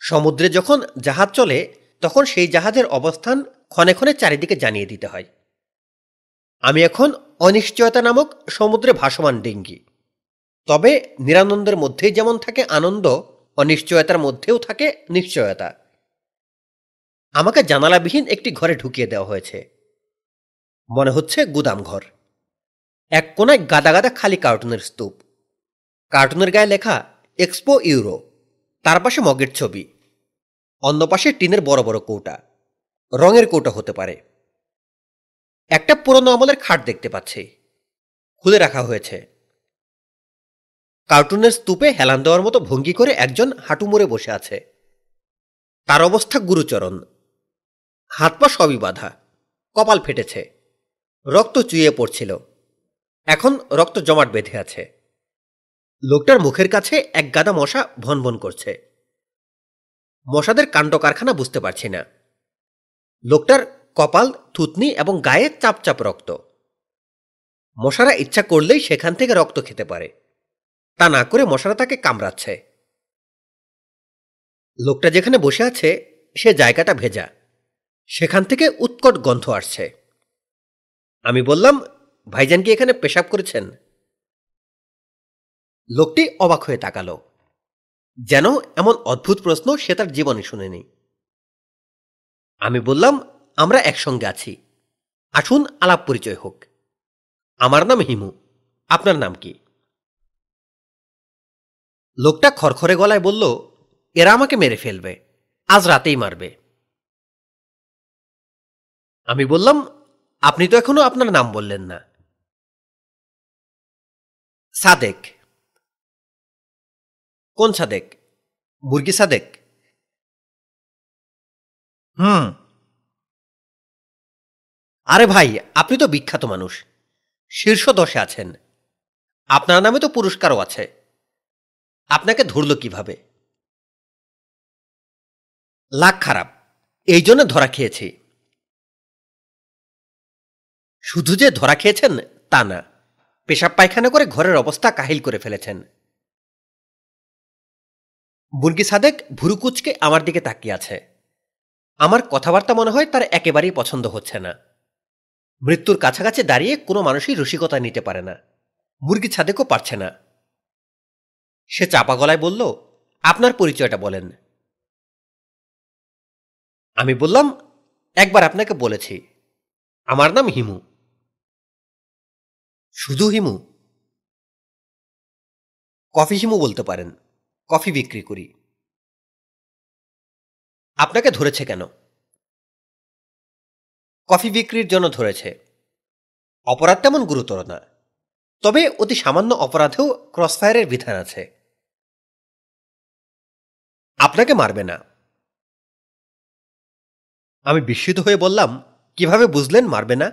A: সমুদ্রে যখন জাহাজ চলে তখন সেই জাহাজের অবস্থান ক্ষণে ক্ষণে চারিদিকে জানিয়ে দিতে হয় আমি এখন অনিশ্চয়তা নামক সমুদ্রে ভাসমান ডেঙ্গি তবে নিরানন্দের মধ্যেই যেমন থাকে আনন্দ অনিশ্চয়তার মধ্যেও থাকে নিশ্চয়তা আমাকে জানালাবিহীন একটি ঘরে ঢুকিয়ে দেওয়া হয়েছে মনে হচ্ছে গুদাম ঘর এক কোনায় গাদা গাদা খালি কার্টুনের স্তূপ কার্টুনের গায়ে লেখা এক্সপো ইউরো তার পাশে মগের ছবি অন্য পাশে টিনের বড় বড় কৌটা রঙের কৌটা হতে পারে একটা পুরনো আমলের খাট দেখতে পাচ্ছি খুলে রাখা হয়েছে কার্টুনের স্তূপে হেলান দেওয়ার মতো ভঙ্গি করে একজন হাঁটু মুড়ে বসে আছে তার অবস্থা গুরুচরণ হাত পা সবই বাধা কপাল ফেটেছে রক্ত চুইয়ে পড়ছিল এখন রক্ত জমাট বেঁধে আছে লোকটার মুখের কাছে এক গাদা মশা ভনভন করছে মশাদের কাণ্ড কারখানা বুঝতে পারছি না লোকটার কপাল থুতনি এবং গায়ে চাপ চাপ রক্ত মশারা ইচ্ছা করলেই সেখান থেকে রক্ত খেতে পারে তা না করে মশারা তাকে কামড়াচ্ছে লোকটা যেখানে বসে আছে সে জায়গাটা ভেজা সেখান থেকে উৎকট গন্ধ আসছে আমি বললাম ভাইজান কি এখানে পেশাব করেছেন লোকটি অবাক হয়ে তাকালো যেন এমন অদ্ভুত প্রশ্ন সে তার জীবনে শুনেনি আমি বললাম আমরা একসঙ্গে আছি আসুন আলাপ পরিচয় হোক আমার নাম হিমু আপনার নাম কি লোকটা খরখরে গলায় বলল এরা আমাকে মেরে ফেলবে আজ রাতেই মারবে আমি বললাম আপনি তো এখনো আপনার নাম বললেন না সাদেক কোন সাদেক মুরগি সাদেক হুম আরে ভাই আপনি তো বিখ্যাত মানুষ শীর্ষ দশে আছেন আপনার নামে তো পুরস্কারও আছে আপনাকে ধরল কিভাবে লাখ খারাপ এই জন্য ধরা খেয়েছি শুধু যে ধরা খেয়েছেন তা না পেশাব পায়খানা করে ঘরের অবস্থা কাহিল করে ফেলেছেন মুরগি সাদেক ভুরুকুচকে আমার দিকে তাকিয়ে আছে আমার কথাবার্তা মনে হয় তার একেবারেই পছন্দ হচ্ছে না মৃত্যুর কাছাকাছি দাঁড়িয়ে কোনো মানুষই রসিকতা নিতে পারে না মুরগি ছাদেকও পারছে না সে চাপা গলায় বলল আপনার পরিচয়টা বলেন আমি বললাম একবার আপনাকে বলেছি আমার নাম হিমু শুধু হিমু কফি হিমু বলতে পারেন কফি বিক্রি করি আপনাকে ধরেছে কেন কফি বিক্রির জন্য ধরেছে অপরাধ তেমন গুরুতর না তবে অতি সামান্য অপরাধেও ক্রসফায়ারের বিধান আছে আপনাকে মারবে না আমি বিস্মিত হয়ে বললাম কিভাবে বুঝলেন মারবে না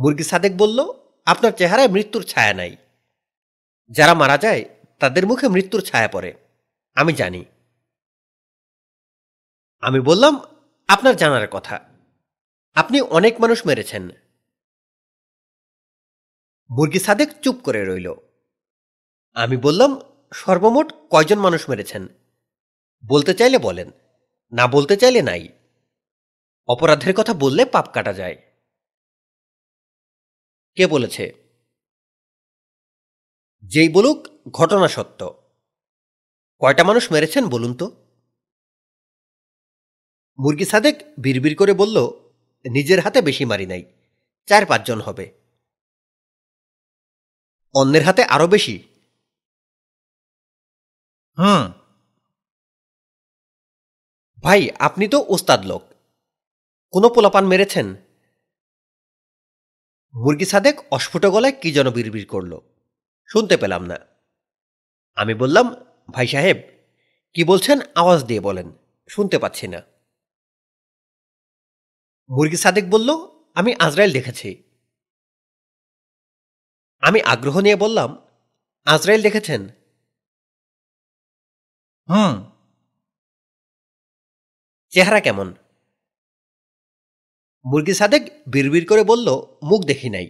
A: মুরগি সাদেক বলল আপনার চেহারায় মৃত্যুর ছায়া নাই যারা মারা যায় তাদের মুখে মৃত্যুর ছায়া পড়ে আমি জানি আমি বললাম আপনার জানার কথা আপনি অনেক মানুষ মেরেছেন মুরগি সাদেক চুপ করে রইল আমি বললাম সর্বমোট কয়জন মানুষ মেরেছেন বলতে চাইলে বলেন না বলতে চাইলে নাই অপরাধের কথা বললে পাপ কাটা যায় কে বলেছে যেই বলুক ঘটনা সত্য কয়টা মানুষ মেরেছেন বলুন তো মুরগি সাদেক বিড়বিড় করে বলল নিজের হাতে বেশি মারি নাই চার পাঁচজন হবে অন্যের হাতে আরো বেশি হুম ভাই আপনি তো ওস্তাদ লোক কোনো পোলাপান মেরেছেন মুরগি সাদেক অস্ফুট গলায় কি যেন বিড়বিড় করলো শুনতে পেলাম না আমি বললাম ভাই সাহেব কি বলছেন আওয়াজ দিয়ে বলেন শুনতে পাচ্ছি না মুরগি সাদেক বলল আমি আজরাইল দেখেছি আমি আগ্রহ নিয়ে বললাম আজরাইল দেখেছেন হুম চেহারা কেমন মুরগি সাদেক বিড়বিড় করে বলল মুখ দেখি নাই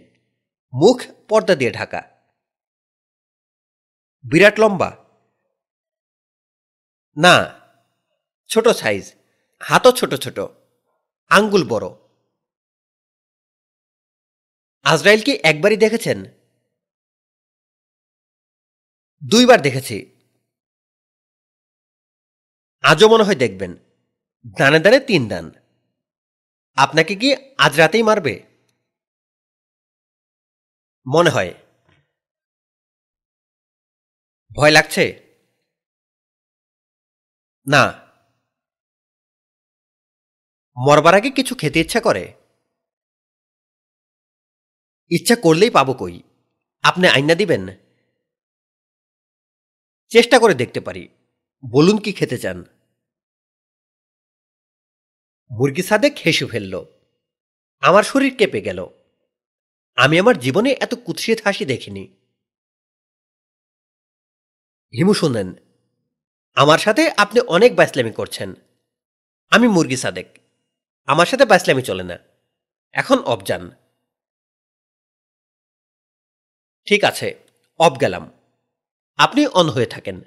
A: মুখ পর্দা দিয়ে ঢাকা বিরাট লম্বা না ছোট সাইজ হাতও ছোট ছোট আঙ্গুল বড় আজরাইল কি একবারই দেখেছেন দুইবার দেখেছি আজও মনে হয় দেখবেন দানে দানে তিন দান আপনাকে কি আজ রাতেই মারবে মনে হয় ভয় লাগছে না মরবার আগে কিছু খেতে ইচ্ছা করে ইচ্ছা করলেই পাবো কই আপনি আইনা দিবেন চেষ্টা করে দেখতে পারি বলুন কি খেতে চান মুরগি সাদে খেসে ফেলল আমার শরীর কেঁপে গেল আমি আমার জীবনে এত কুৎসিত হাসি দেখিনি হিমু শুনেন আমার সাথে আপনি অনেক বাইসলামি করছেন আমি মুরগি সাদেক আমার সাথে বাইসলামি চলে না এখন অব যান ঠিক আছে অব গেলাম আপনি অন হয়ে থাকেন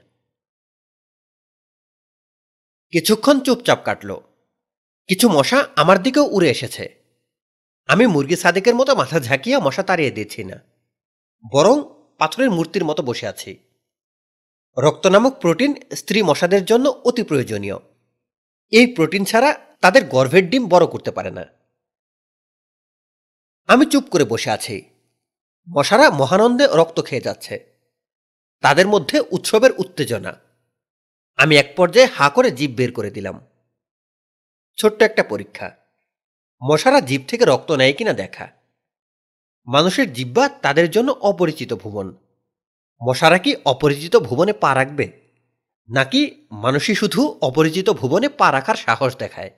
A: কিছুক্ষণ চুপচাপ কাটল কিছু মশা আমার দিকেও উড়ে এসেছে আমি মুরগি সাদেকের মতো মাথা ঝাঁকিয়ে মশা তাড়িয়ে দিচ্ছি না বরং পাথরের মূর্তির মতো বসে আছি রক্ত নামক প্রোটিন স্ত্রী মশাদের জন্য অতি প্রয়োজনীয় এই প্রোটিন ছাড়া তাদের গর্ভের ডিম বড় করতে পারে না আমি চুপ করে বসে আছি মশারা মহানন্দে রক্ত খেয়ে যাচ্ছে তাদের মধ্যে উৎসবের উত্তেজনা আমি এক পর্যায়ে হা করে জীব বের করে দিলাম ছোট্ট একটা পরীক্ষা মশারা জীব থেকে রক্ত নেয় কিনা দেখা মানুষের জিব্বা তাদের জন্য অপরিচিত ভুবন মশারা কি অপরিচিত ভুবনে পা রাখবে নাকি মানুষই শুধু অপরিচিত ভুবনে পা রাখার সাহস দেখায়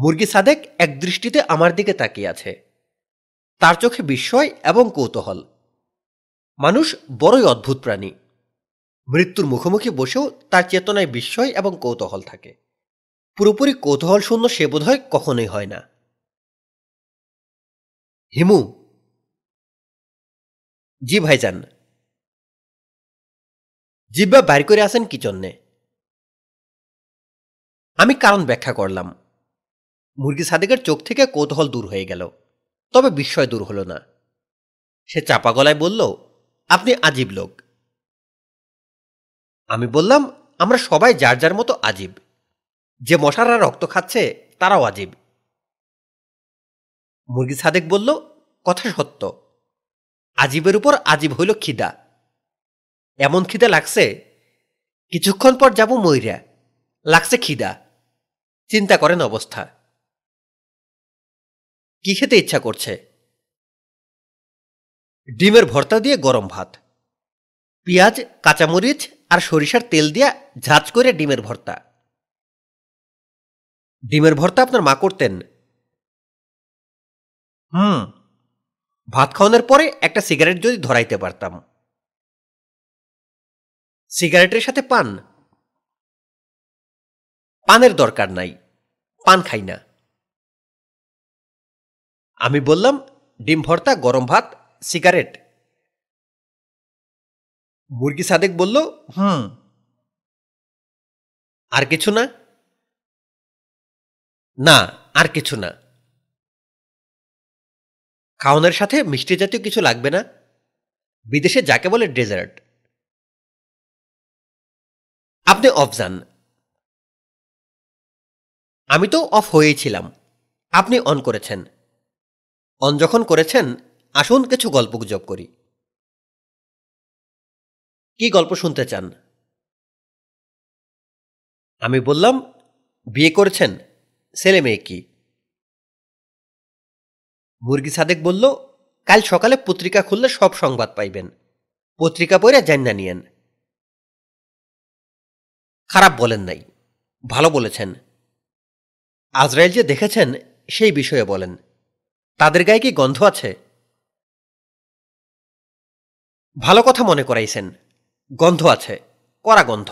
A: মুরগি সাদেক এক দৃষ্টিতে আমার দিকে তাকিয়ে আছে তার চোখে বিস্ময় এবং কৌতূহল মানুষ বড়ই অদ্ভুত প্রাণী মৃত্যুর মুখোমুখি বসেও তার চেতনায় বিস্ময় এবং কৌতূহল থাকে পুরোপুরি কৌতূহল শূন্য সে বোধহয় কখনোই হয় না হিমু জি ভাইজান জিব্বা বাইর করে আসেন কি জন্যে আমি কারণ ব্যাখ্যা করলাম মুরগি সাদেকের চোখ থেকে কৌতূহল দূর হয়ে গেল তবে বিস্ময় দূর হলো না সে চাপা গলায় বলল আপনি আজীব লোক আমি বললাম আমরা সবাই যার যার মতো আজীব যে মশারা রক্ত খাচ্ছে তারাও আজীব মুরগি সাদেক বলল কথা সত্য আজিবের উপর আজিব হইল খিদা এমন খিদা লাগছে কিছুক্ষণ পর যাব ময়রা লাগছে খিদা চিন্তা করেন অবস্থা কি খেতে ইচ্ছা করছে ডিমের ভর্তা দিয়ে গরম ভাত পেঁয়াজ কাঁচামরিচ আর সরিষার তেল দিয়ে ঝাঁজ করে ডিমের ভর্তা ডিমের ভর্তা আপনার মা করতেন হুম ভাত খাওয়ানোর পরে একটা সিগারেট যদি ধরাইতে পারতাম সিগারেটের সাথে পান পানের দরকার নাই পান খাই না আমি বললাম ডিম ভর্তা গরম ভাত সিগারেট মুরগি সাদেক বলল হুম আর কিছু না না আর কিছু না খাওয়ানোর সাথে মিষ্টি জাতীয় কিছু লাগবে না বিদেশে যাকে বলে ডেজার্ট আপনি অফ যান আমি তো অফ হয়েছিলাম আপনি অন করেছেন অন যখন করেছেন আসুন কিছু গল্প গুজব করি কি গল্প শুনতে চান আমি বললাম বিয়ে করেছেন ছেলে মেয়ে কি মুরগি সাদেক বলল কাল সকালে পত্রিকা খুললে সব সংবাদ পাইবেন পত্রিকা পড়ে জান্না নিয়েন খারাপ বলেন নাই ভালো বলেছেন আজরাইল যে দেখেছেন সেই বিষয়ে বলেন তাদের গায়ে কি গন্ধ আছে ভালো কথা মনে করাইছেন গন্ধ আছে করা গন্ধ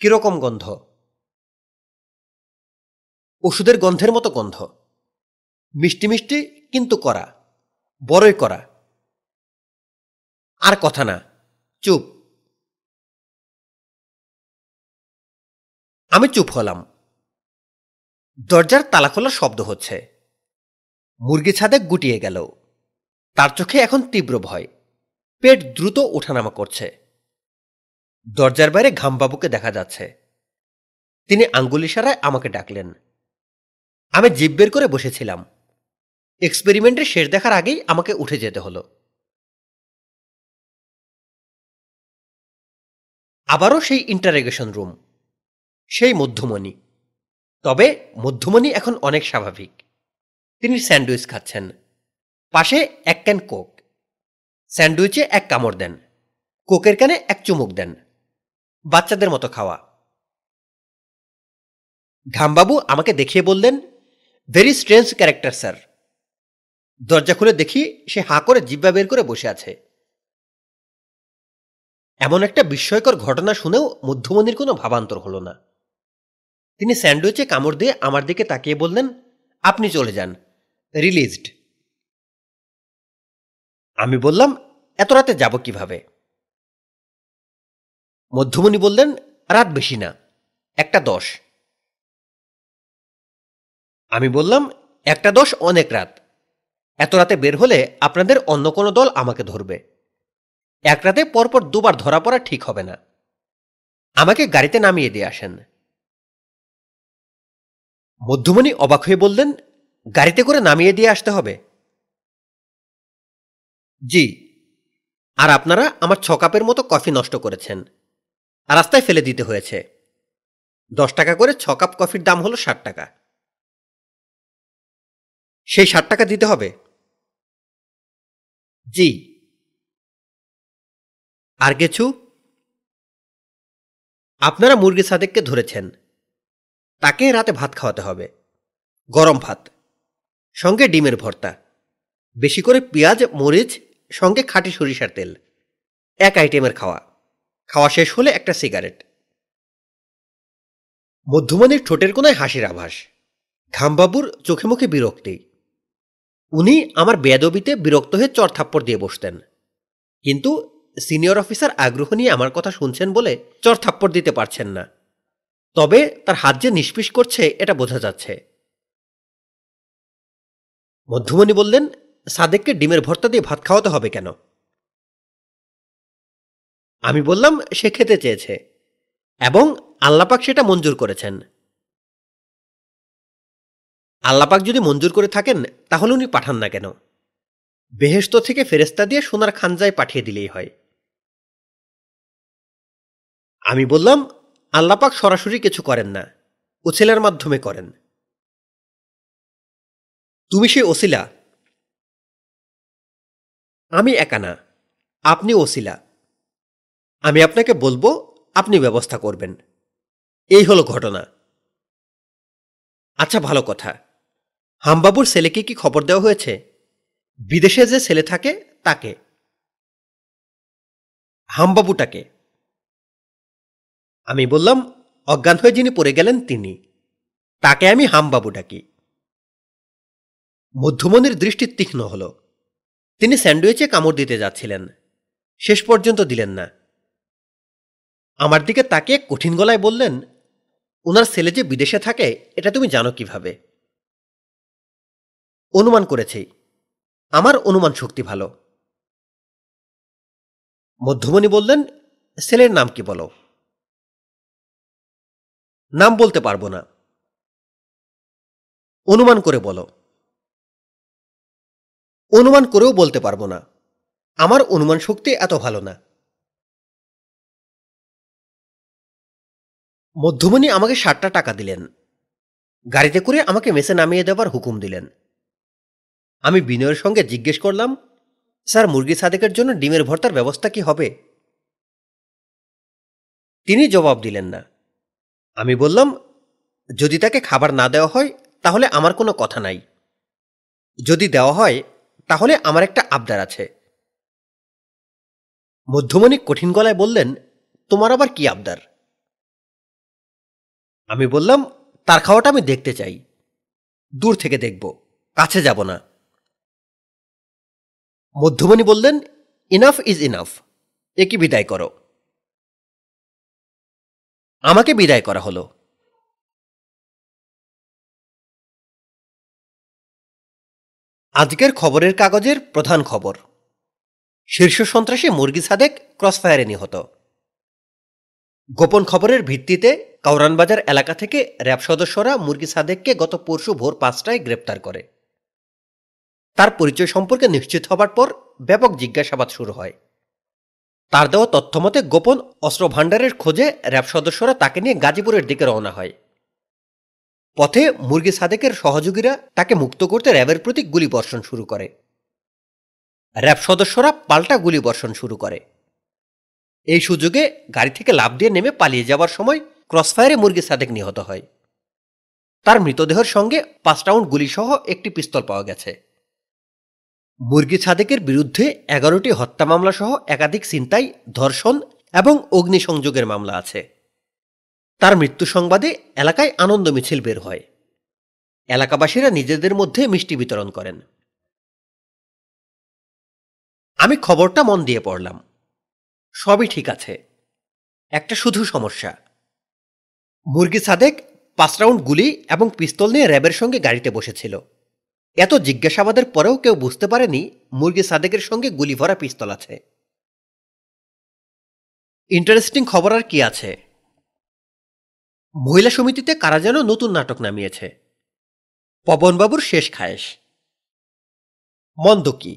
A: কিরকম গন্ধ ওষুধের গন্ধের মতো গন্ধ মিষ্টি মিষ্টি কিন্তু করা বড়ই করা আর কথা না চুপ আমি চুপ হলাম দরজার তালা খোলার শব্দ হচ্ছে মুরগি ছাদে গুটিয়ে গেল তার চোখে এখন তীব্র ভয় পেট দ্রুত ওঠানামা করছে দরজার বাইরে ঘামবাবুকে দেখা যাচ্ছে তিনি আঙ্গুলি সারায় আমাকে ডাকলেন আমি জিভ বের করে বসেছিলাম এক্সপেরিমেন্টের শেষ দেখার আগেই আমাকে উঠে যেতে হলো আবারও সেই ইন্টারেগেশন রুম সেই মধ্যমণি তবে মধ্যমণি এখন অনেক স্বাভাবিক তিনি স্যান্ডউইচ খাচ্ছেন পাশে এক ক্যান কোক স্যান্ডউইচে এক কামড় দেন কোকের ক্যানে এক চুমুক দেন বাচ্চাদের মতো খাওয়া ঘামবাবু আমাকে দেখিয়ে বললেন ভেরি স্ট্রেঞ্জ ক্যারেক্টার স্যার দরজা খুলে দেখি সে হাঁ করে জিব্বা বের করে বসে আছে এমন একটা বিস্ময়কর ঘটনা শুনেও মধ্যমণির কোনো ভাবান্তর হলো না তিনি স্যান্ডউইচে কামড় দিয়ে আমার দিকে তাকিয়ে বললেন আপনি চলে যান রিলিজড আমি বললাম এত রাতে যাব কিভাবে মধ্যমণি বললেন রাত বেশি না একটা দশ আমি বললাম একটা দশ অনেক রাত এত রাতে বের হলে আপনাদের অন্য কোনো দল আমাকে ধরবে এক রাতে পরপর দুবার ধরা পড়া ঠিক হবে না আমাকে গাড়িতে নামিয়ে দিয়ে আসেন মধ্যমণি অবাক হয়ে বললেন গাড়িতে করে নামিয়ে দিয়ে আসতে হবে জি আর আপনারা আমার ছ কাপের মতো কফি নষ্ট করেছেন রাস্তায় ফেলে দিতে হয়েছে দশ টাকা করে ছ কাপ কফির দাম হলো ষাট টাকা সেই ষাট টাকা দিতে হবে জি আর কিছু আপনারা মুরগি সাদেককে ধরেছেন তাকে রাতে ভাত খাওয়াতে হবে গরম ভাত সঙ্গে ডিমের ভর্তা বেশি করে পেঁয়াজ মরিচ সঙ্গে খাঁটি সরিষার তেল এক আইটেমের খাওয়া খাওয়া শেষ হলে একটা সিগারেট মধ্যমণির ঠোঁটের কোনায় হাসির আভাস ঘামবাবুর চোখে মুখে বিরক্তি উনি আমার বেদবিতে বিরক্ত হয়ে চর থাপ্পড় দিয়ে বসতেন কিন্তু সিনিয়র অফিসার আগ্রহ নিয়ে আমার কথা শুনছেন বলে চর থাপ্পড় দিতে পারছেন না তবে তার হাত যে নিষ্পিস করছে এটা বোঝা যাচ্ছে মধ্যমণি বললেন সাদেককে ডিমের ভর্তা দিয়ে ভাত খাওয়াতে হবে কেন আমি বললাম সে খেতে চেয়েছে এবং আল্লাপাক সেটা মঞ্জুর করেছেন আল্লাপাক যদি মঞ্জুর করে থাকেন তাহলে উনি পাঠান না কেন বেহেস্ত থেকে ফেরেস্তা দিয়ে সোনার খানজায় পাঠিয়ে দিলেই হয় আমি বললাম আল্লাপাক সরাসরি কিছু করেন না ওসিলার মাধ্যমে করেন তুমি সে ওসিলা আমি একা না আপনি ওসিলা আমি আপনাকে বলবো আপনি ব্যবস্থা করবেন এই হলো ঘটনা আচ্ছা ভালো কথা হামবাবুর ছেলেকে কি খবর দেওয়া হয়েছে বিদেশে যে ছেলে থাকে তাকে হামবাবুটাকে আমি বললাম অজ্ঞান হয়ে যিনি পড়ে গেলেন তিনি তাকে আমি হামবাবু ডাকি মধ্যমণির দৃষ্টি তীক্ষ্ণ হল তিনি স্যান্ডউইচে কামড় দিতে যাচ্ছিলেন শেষ পর্যন্ত দিলেন না আমার দিকে তাকে কঠিন গলায় বললেন ওনার ছেলে যে বিদেশে থাকে এটা তুমি জানো কিভাবে অনুমান করেছি আমার অনুমান শক্তি ভালো মধ্যমণি বললেন ছেলের নাম কি বলো নাম বলতে পারবো না অনুমান করে বলো অনুমান করেও বলতে পারবো না আমার অনুমান শক্তি এত ভালো না মধ্যমণি আমাকে ষাটটা টাকা দিলেন গাড়িতে করে আমাকে মেসে নামিয়ে দেওয়ার হুকুম দিলেন আমি বিনয়ের সঙ্গে জিজ্ঞেস করলাম স্যার মুরগি সাদেকের জন্য ডিমের ভর্তার ব্যবস্থা কি হবে তিনি জবাব দিলেন না আমি বললাম যদি তাকে খাবার না দেওয়া হয় তাহলে আমার কোনো কথা নাই যদি দেওয়া হয় তাহলে আমার একটা আবদার আছে মধ্যমণি কঠিন গলায় বললেন তোমার আবার কি আবদার আমি বললাম তার খাওয়াটা আমি দেখতে চাই দূর থেকে দেখব কাছে যাব না মধ্যমণি বললেন ইনাফ ইজ ইনাফ একে বিদায় করো আমাকে বিদায় করা হলো আজকের খবরের কাগজের প্রধান খবর শীর্ষ সন্ত্রাসী মুরগি সাদেক ক্রসফায়ারে নিহত গোপন খবরের ভিত্তিতে কাউরানবাজার এলাকা থেকে র্যাব সদস্যরা মুরগি সাদেককে গত পরশু ভোর পাঁচটায় গ্রেপ্তার করে তার পরিচয় সম্পর্কে নিশ্চিত হবার পর ব্যাপক জিজ্ঞাসাবাদ শুরু হয় তার দেওয়া তথ্যমতে গোপন অস্ত্র ভাণ্ডারের খোঁজে র্যাব সদস্যরা তাকে নিয়ে গাজীপুরের দিকে রওনা হয় পথে মুরগি সাদেকের সহযোগীরা তাকে মুক্ত করতে র্যাবের প্রতি গুলি বর্ষণ শুরু করে র্যাব সদস্যরা পাল্টা গুলি বর্ষণ শুরু করে এই সুযোগে গাড়ি থেকে লাভ দিয়ে নেমে পালিয়ে যাওয়ার সময় ক্রসফায়ারে মুরগি সাদেক নিহত হয় তার মৃতদেহের সঙ্গে পাঁচ রাউন্ড গুলিসহ একটি পিস্তল পাওয়া গেছে মুরগি ছাদেকের বিরুদ্ধে এগারোটি হত্যা মামলা সহ একাধিক ছিনতাই ধর্ষণ এবং অগ্নিসংযোগের মামলা আছে তার মৃত্যু সংবাদে এলাকায় আনন্দ মিছিল বের হয় এলাকাবাসীরা নিজেদের মধ্যে মিষ্টি বিতরণ করেন আমি খবরটা মন দিয়ে পড়লাম সবই ঠিক আছে একটা শুধু সমস্যা মুরগি সাদেক পাঁচ রাউন্ড গুলি এবং পিস্তল নিয়ে র্যাবের সঙ্গে গাড়িতে বসেছিল এত জিজ্ঞাসাবাদের পরেও কেউ বুঝতে পারেনি মুরগি সাদেকের সঙ্গে গুলি ভরা পিস্তল আছে ইন্টারেস্টিং খবর আর কি আছে মহিলা সমিতিতে কারা যেন নতুন নাটক নামিয়েছে পবনবাবুর শেষ খায়েশ মন্দ কি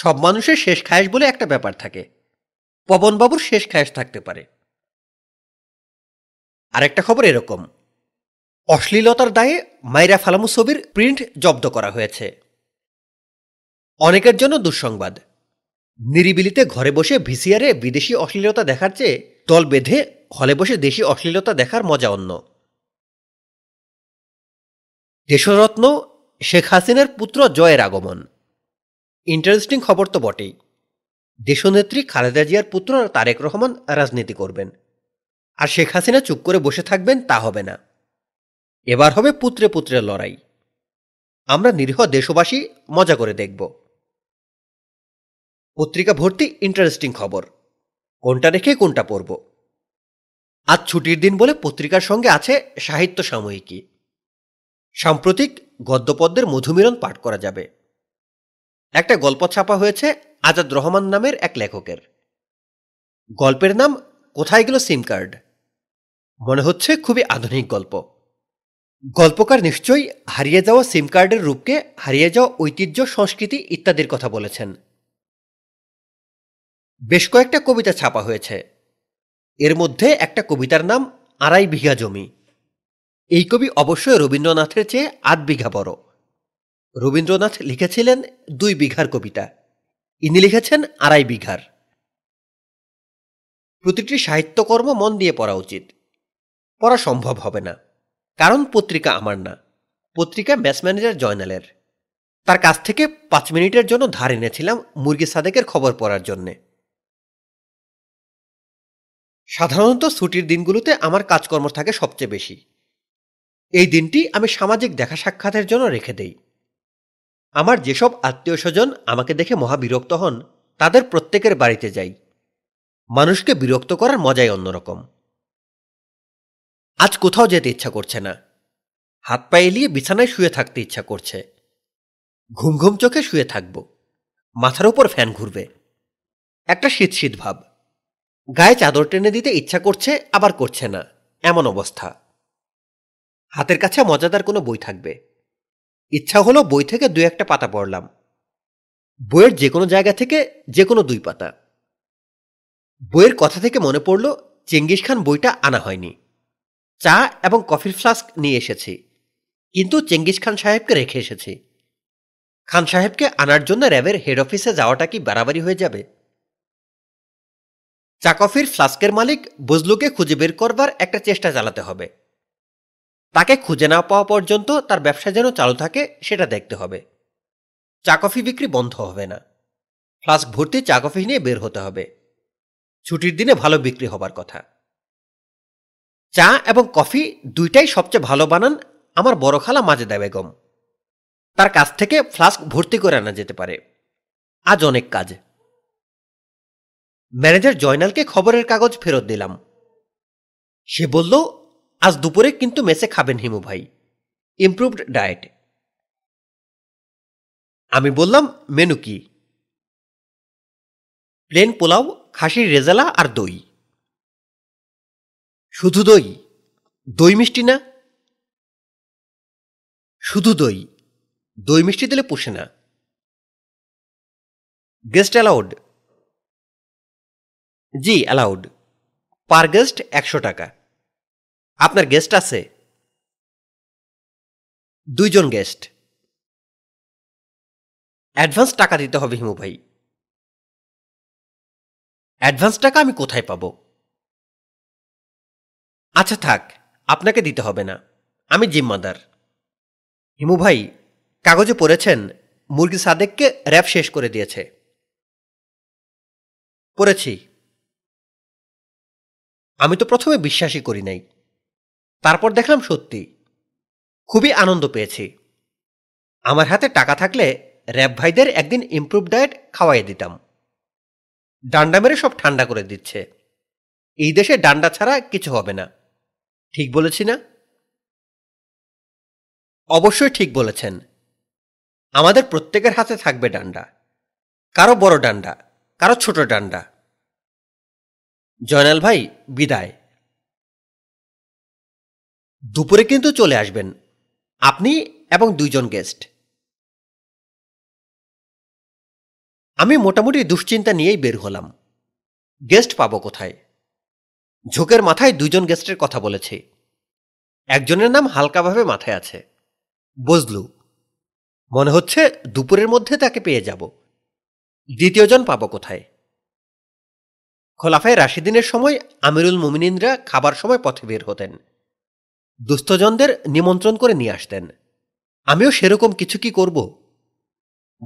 A: সব মানুষের শেষ খায়েশ বলে একটা ব্যাপার থাকে পবনবাবুর শেষ খায়েশ থাকতে পারে আরেকটা খবর এরকম অশ্লীলতার দায়ে মাইরা ফালামু ছবির প্রিন্ট জব্দ করা হয়েছে অনেকের জন্য দুঃসংবাদ নিরিবিলিতে ঘরে বসে ভিসিআরে বিদেশি অশ্লীলতা দেখার চেয়ে দল বেঁধে হলে বসে দেশি অশ্লীলতা দেখার মজা অন্য দেশরত্ন শেখ হাসিনার পুত্র জয়ের আগমন ইন্টারেস্টিং খবর তো বটেই দেশনেত্রী খালেদা জিয়ার পুত্র তারেক রহমান রাজনীতি করবেন আর শেখ হাসিনা চুপ করে বসে থাকবেন তা হবে না এবার হবে পুত্রে পুত্রের লড়াই আমরা নিরীহ দেশবাসী মজা করে দেখব পত্রিকা ভর্তি ইন্টারেস্টিং খবর কোনটা রেখে কোনটা পড়ব আজ ছুটির দিন বলে পত্রিকার সঙ্গে আছে সাহিত্য সাময়িকী সাম্প্রতিক গদ্যপদ্যের মধুমিলন পাঠ করা যাবে একটা গল্প ছাপা হয়েছে আজাদ রহমান নামের এক লেখকের গল্পের নাম কোথায় গেল সিম কার্ড মনে হচ্ছে খুবই আধুনিক গল্প গল্পকার নিশ্চয়ই হারিয়ে যাওয়া সিম কার্ডের রূপকে হারিয়ে যাওয়া ঐতিহ্য সংস্কৃতি ইত্যাদির কথা বলেছেন বেশ কয়েকটা কবিতা ছাপা হয়েছে এর মধ্যে একটা কবিতার নাম আড়াই বিঘা জমি এই কবি অবশ্যই রবীন্দ্রনাথের চেয়ে আট বিঘা বড় রবীন্দ্রনাথ লিখেছিলেন দুই বিঘার কবিতা ইনি লিখেছেন আড়াই বিঘার প্রতিটি সাহিত্যকর্ম মন দিয়ে পড়া উচিত পড়া সম্ভব হবে না কারণ পত্রিকা আমার না পত্রিকা ম্যাচ ম্যানেজার জয়নালের তার কাছ থেকে পাঁচ মিনিটের জন্য ধার এনেছিলাম মুরগি সাদেকের খবর পড়ার জন্যে সাধারণত ছুটির দিনগুলোতে আমার কাজকর্ম থাকে সবচেয়ে বেশি এই দিনটি আমি সামাজিক দেখা সাক্ষাতের জন্য রেখে দেই আমার যেসব আত্মীয় স্বজন আমাকে দেখে মহাবিরক্ত হন তাদের প্রত্যেকের বাড়িতে যাই মানুষকে বিরক্ত করার মজাই অন্যরকম আজ কোথাও যেতে ইচ্ছা করছে না হাত পা এলিয়ে বিছানায় শুয়ে থাকতে ইচ্ছা করছে ঘুম ঘুম চোখে শুয়ে থাকব মাথার উপর ফ্যান ঘুরবে একটা শীত শীত ভাব গায়ে চাদর টেনে দিতে ইচ্ছা করছে আবার করছে না এমন অবস্থা হাতের কাছে মজাদার কোনো বই থাকবে ইচ্ছা হলো বই থেকে দু একটা পাতা পড়লাম বইয়ের যে কোনো জায়গা থেকে যে কোনো দুই পাতা বইয়ের কথা থেকে মনে পড়ল চেঙ্গিস খান বইটা আনা হয়নি চা এবং কফির ফ্লাস্ক নিয়ে এসেছি কিন্তু চেঙ্গিস খান সাহেবকে রেখে এসেছি খান সাহেবকে আনার জন্য র্যাবের হেড অফিসে যাওয়াটা কি বাড়াবাড়ি হয়ে যাবে চা কফির ফ্লাস্কের মালিক বজলুকে খুঁজে বের করবার একটা চেষ্টা চালাতে হবে তাকে খুঁজে না পাওয়া পর্যন্ত তার ব্যবসা যেন চালু থাকে সেটা দেখতে হবে চা কফি বিক্রি বন্ধ হবে না ফ্লাস্ক ভর্তি চা কফি নিয়ে বের হতে হবে ছুটির দিনে ভালো বিক্রি হবার কথা চা এবং কফি দুইটাই সবচেয়ে ভালো বানান আমার বড় খালা মাজেদা বেগম তার কাছ থেকে ফ্লাস্ক ভর্তি করে আনা যেতে পারে আজ অনেক কাজ ম্যানেজার জয়নালকে খবরের কাগজ ফেরত দিলাম সে বলল আজ দুপুরে কিন্তু মেসে খাবেন হিমু ভাই ইমপ্রুভড ডায়েট আমি বললাম মেনু কি প্লেন পোলাও খাসির রেজালা আর দই শুধু দই দই মিষ্টি না শুধু দই দই মিষ্টি দিলে পুষে না গেস্ট অ্যালাউড জি অ্যালাউড পার গেস্ট একশো টাকা আপনার গেস্ট আছে দুইজন গেস্ট অ্যাডভান্স টাকা দিতে হবে হিমু ভাই অ্যাডভান্স টাকা আমি কোথায় পাবো আচ্ছা থাক আপনাকে দিতে হবে না আমি জিম্মাদার হিমু ভাই কাগজে পড়েছেন মুরগি সাদেককে র্যাব শেষ করে দিয়েছে পড়েছি আমি তো প্রথমে বিশ্বাসই করি নাই তারপর দেখলাম সত্যি খুবই আনন্দ পেয়েছি আমার হাতে টাকা থাকলে র্যাব ভাইদের একদিন ইমপ্রুভ ডায়েট খাওয়াইয়ে দিতাম ডান্ডা মেরে সব ঠান্ডা করে দিচ্ছে এই দেশে ডান্ডা ছাড়া কিছু হবে না ঠিক বলেছি না অবশ্যই ঠিক বলেছেন আমাদের প্রত্যেকের হাতে থাকবে ডান্ডা কারো বড় ডান্ডা কারো ছোট ডান্ডা জয়নাল ভাই বিদায় দুপুরে কিন্তু চলে আসবেন আপনি এবং দুইজন গেস্ট আমি মোটামুটি দুশ্চিন্তা নিয়েই বের হলাম গেস্ট পাবো কোথায় ঝোঁকের মাথায় দুজন গেস্টের কথা বলেছি একজনের নাম হালকাভাবে মাথায় আছে বজলু মনে হচ্ছে দুপুরের মধ্যে তাকে পেয়ে যাব দ্বিতীয়জন পাব কোথায় খোলাফায় রাশিদিনের সময় আমিরুল মুমিনিনরা খাবার সময় পথে বের হতেন দুস্থজনদের নিমন্ত্রণ করে নিয়ে আসতেন আমিও সেরকম কিছু কি করব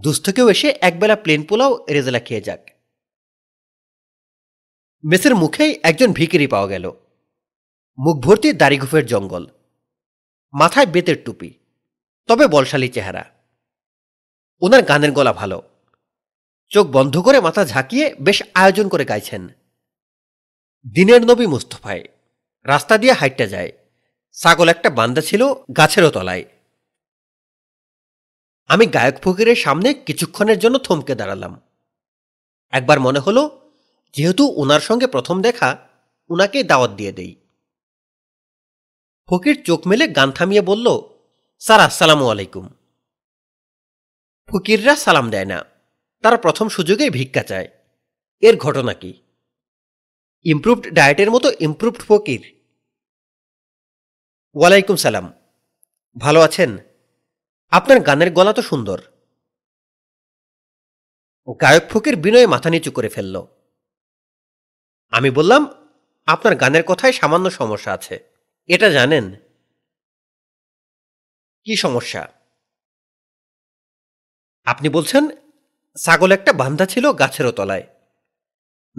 A: দুস্থ কেউ এসে একবেলা প্লেন পোলাও রেজেলা খেয়ে যাক মেসের মুখেই একজন ভিকিরি পাওয়া গেল মুখ ভর্তি দাড়িগুফের জঙ্গল মাথায় বেতের টুপি তবে বলশালী চেহারা ওনার গানের গলা ভালো চোখ বন্ধ করে মাথা ঝাঁকিয়ে বেশ আয়োজন করে গাইছেন দিনের নবী মুস্তফায় রাস্তা দিয়ে হাইটটা যায় ছাগল একটা বান্দা ছিল গাছেরও তলায় আমি গায়ক ফকিরের সামনে কিছুক্ষণের জন্য থমকে দাঁড়ালাম একবার মনে হলো যেহেতু ওনার সঙ্গে প্রথম দেখা ওনাকেই দাওয়াত দিয়ে দেই ফকির চোখ মেলে গান থামিয়ে বলল স্যার আসসালামু আলাইকুম ফকিররা সালাম দেয় না তারা প্রথম সুযোগেই ভিক্ষা চায় এর ঘটনা কি ইমপ্রুভড ডায়েটের মতো ইমপ্রুভড ফকির ওয়ালাইকুম সালাম ভালো আছেন আপনার গানের গলা তো সুন্দর গায়ক ফকির বিনয়ে মাথা নিচু করে ফেলল আমি বললাম আপনার গানের কথায় সামান্য সমস্যা আছে এটা জানেন কি সমস্যা আপনি বলছেন ছাগল একটা বান্ধা ছিল গাছেরও তলায়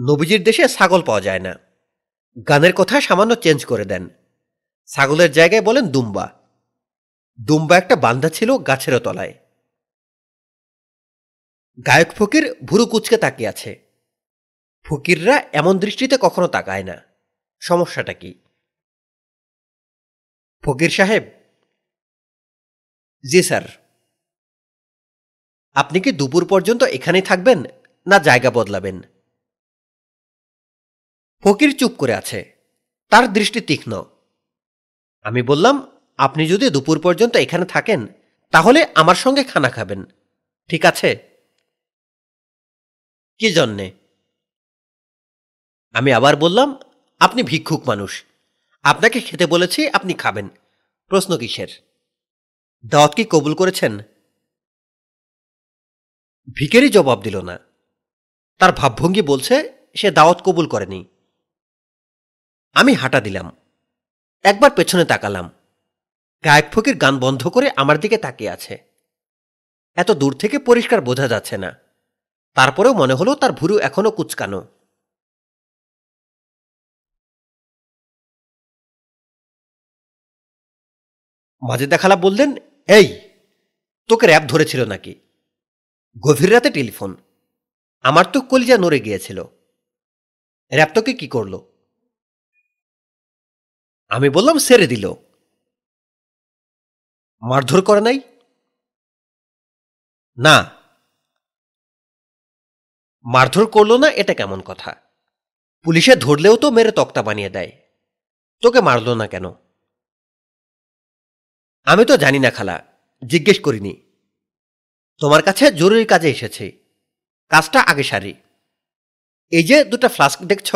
A: নবীজির দেশে ছাগল পাওয়া যায় না গানের কথা সামান্য চেঞ্জ করে দেন ছাগলের জায়গায় বলেন দুম্বা দুম্বা একটা বান্ধা ছিল গাছেরও তলায় গায়ক ফকির ভুরু কুচকে তাকিয়ে আছে ফকিররা এমন দৃষ্টিতে কখনো তাকায় না সমস্যাটা কি ফকির সাহেব জি স্যার আপনি কি দুপুর পর্যন্ত এখানেই থাকবেন না জায়গা বদলাবেন ফকির চুপ করে আছে তার দৃষ্টি তীক্ষ্ণ আমি বললাম আপনি যদি দুপুর পর্যন্ত এখানে থাকেন তাহলে আমার সঙ্গে খানা খাবেন ঠিক আছে কি জন্যে আমি আবার বললাম আপনি ভিক্ষুক মানুষ আপনাকে খেতে বলেছি আপনি খাবেন প্রশ্ন কিসের দাওয়াত কি কবুল করেছেন ভিকেরই জবাব দিল না তার ভাবভঙ্গি বলছে সে দাওয়াত কবুল করেনি আমি হাঁটা দিলাম একবার পেছনে তাকালাম গায়ক ফকির গান বন্ধ করে আমার দিকে তাকিয়ে আছে এত দূর থেকে পরিষ্কার বোঝা যাচ্ছে না তারপরেও মনে হলো তার ভুরু এখনও কুচকানো মাজেদা খালা বললেন এই তোকে র্যাব ধরেছিল নাকি গভীর রাতে টেলিফোন আমার তো কলিজা নড়ে গিয়েছিল র্যাব তোকে কি করলো আমি বললাম সেরে দিল মারধর করে নাই না মারধর করলো না এটা কেমন কথা পুলিশে ধরলেও তো মেরে তক্তা বানিয়ে দেয় তোকে মারলো না কেন আমি তো জানি না খালা জিজ্ঞেস করিনি তোমার কাছে জরুরি কাজে এসেছি কাজটা আগে সারি এই যে দুটো ফ্লাস্ক দেখছ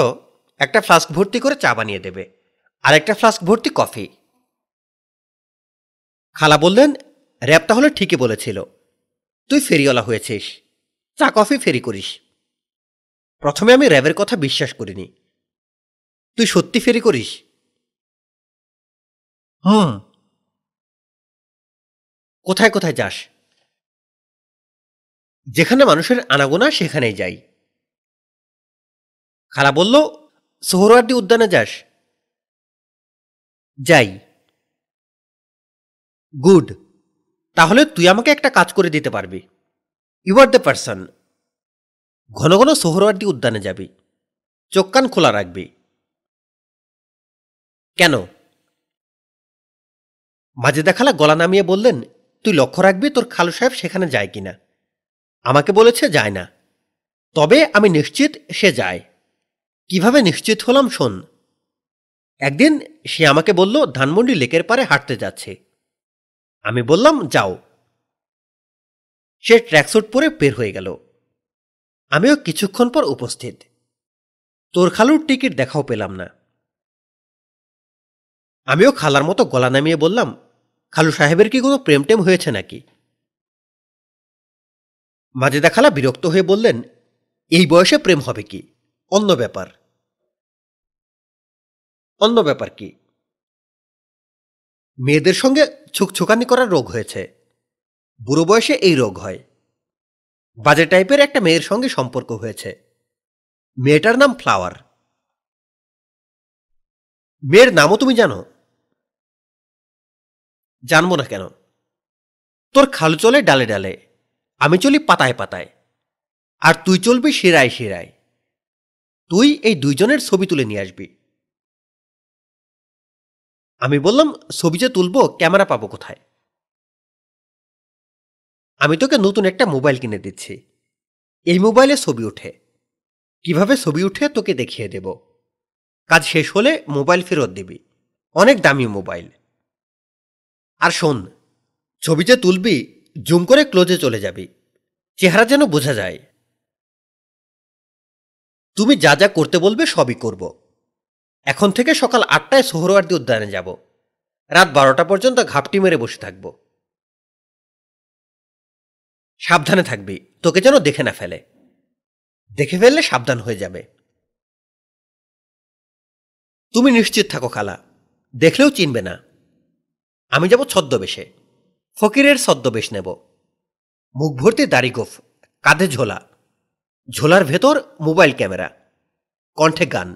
A: একটা ফ্লাস্ক ভর্তি করে চা বানিয়ে দেবে আর একটা ফ্লাস্ক ভর্তি কফি খালা বললেন র্যাব তাহলে ঠিকই বলেছিল তুই ফেরিওয়ালা হয়েছিস চা কফি ফেরি করিস প্রথমে আমি র্যাবের কথা বিশ্বাস করিনি তুই সত্যি ফেরি করিস হুম কোথায় কোথায় যাস যেখানে মানুষের আনাগোনা সেখানেই যাই খালা বলল সোহরওয়ার্দী উদ্যানে যাস যাই গুড তাহলে তুই আমাকে একটা কাজ করে দিতে পারবি ইউ আর দ্য পারসন ঘন ঘন সোহরওয়ার্দী উদ্যানে যাবি চোখ কান খোলা রাখবি কেন মাঝে দেখালা গলা নামিয়ে বললেন তুই লক্ষ্য রাখবি তোর খালু সাহেব সেখানে যায় কিনা আমাকে বলেছে যায় না তবে আমি নিশ্চিত সে যায় কিভাবে নিশ্চিত হলাম শোন একদিন সে আমাকে বলল ধানমন্ডি লেকের পারে হাঁটতে যাচ্ছে আমি বললাম যাও সে ট্র্যাকস্যুট পরে বের হয়ে গেল আমিও কিছুক্ষণ পর উপস্থিত তোর খালুর টিকিট দেখাও পেলাম না আমিও খালার মতো গলা নামিয়ে বললাম খালু সাহেবের কি কোনো প্রেম টেম হয়েছে নাকি মাজেদা খালা বিরক্ত হয়ে বললেন এই বয়সে প্রেম হবে কি অন্য ব্যাপার অন্য ব্যাপার কি মেয়েদের সঙ্গে ছুকছুকানি করার রোগ হয়েছে বুড়ো বয়সে এই রোগ হয় বাজে টাইপের একটা মেয়ের সঙ্গে সম্পর্ক হয়েছে মেয়েটার নাম ফ্লাওয়ার মেয়ের নামও তুমি জানো জানবো না কেন তোর খাল চলে ডালে ডালে আমি চলি পাতায় পাতায় আর তুই চলবি শিরায় শিরায় তুই এই দুইজনের ছবি তুলে নিয়ে আসবি আমি বললাম ছবি যে তুলবো ক্যামেরা পাবো কোথায় আমি তোকে নতুন একটা মোবাইল কিনে দিচ্ছি এই মোবাইলে ছবি উঠে কিভাবে ছবি উঠে তোকে দেখিয়ে দেব কাজ শেষ হলে মোবাইল ফেরত দিবি অনেক দামি মোবাইল আর শোন ছবি যে তুলবি জুম করে ক্লোজে চলে যাবি চেহারা যেন বোঝা যায় তুমি যা যা করতে বলবে সবই করব এখন থেকে সকাল আটটায় সোহরওয়ার্দী উদ্যানে যাব রাত বারোটা পর্যন্ত ঘাপটি মেরে বসে থাকব সাবধানে থাকবি তোকে যেন দেখে না ফেলে দেখে ফেললে সাবধান হয়ে যাবে তুমি নিশ্চিত থাকো খালা দেখলেও চিনবে না আমি যাব ছদ্মবেশে ফকিরের ছদ্মবেশ নেব মুখ ভর্তি দাড়িগোফ কাঁধে ঝোলা ঝোলার ভেতর মোবাইল ক্যামেরা কণ্ঠে গান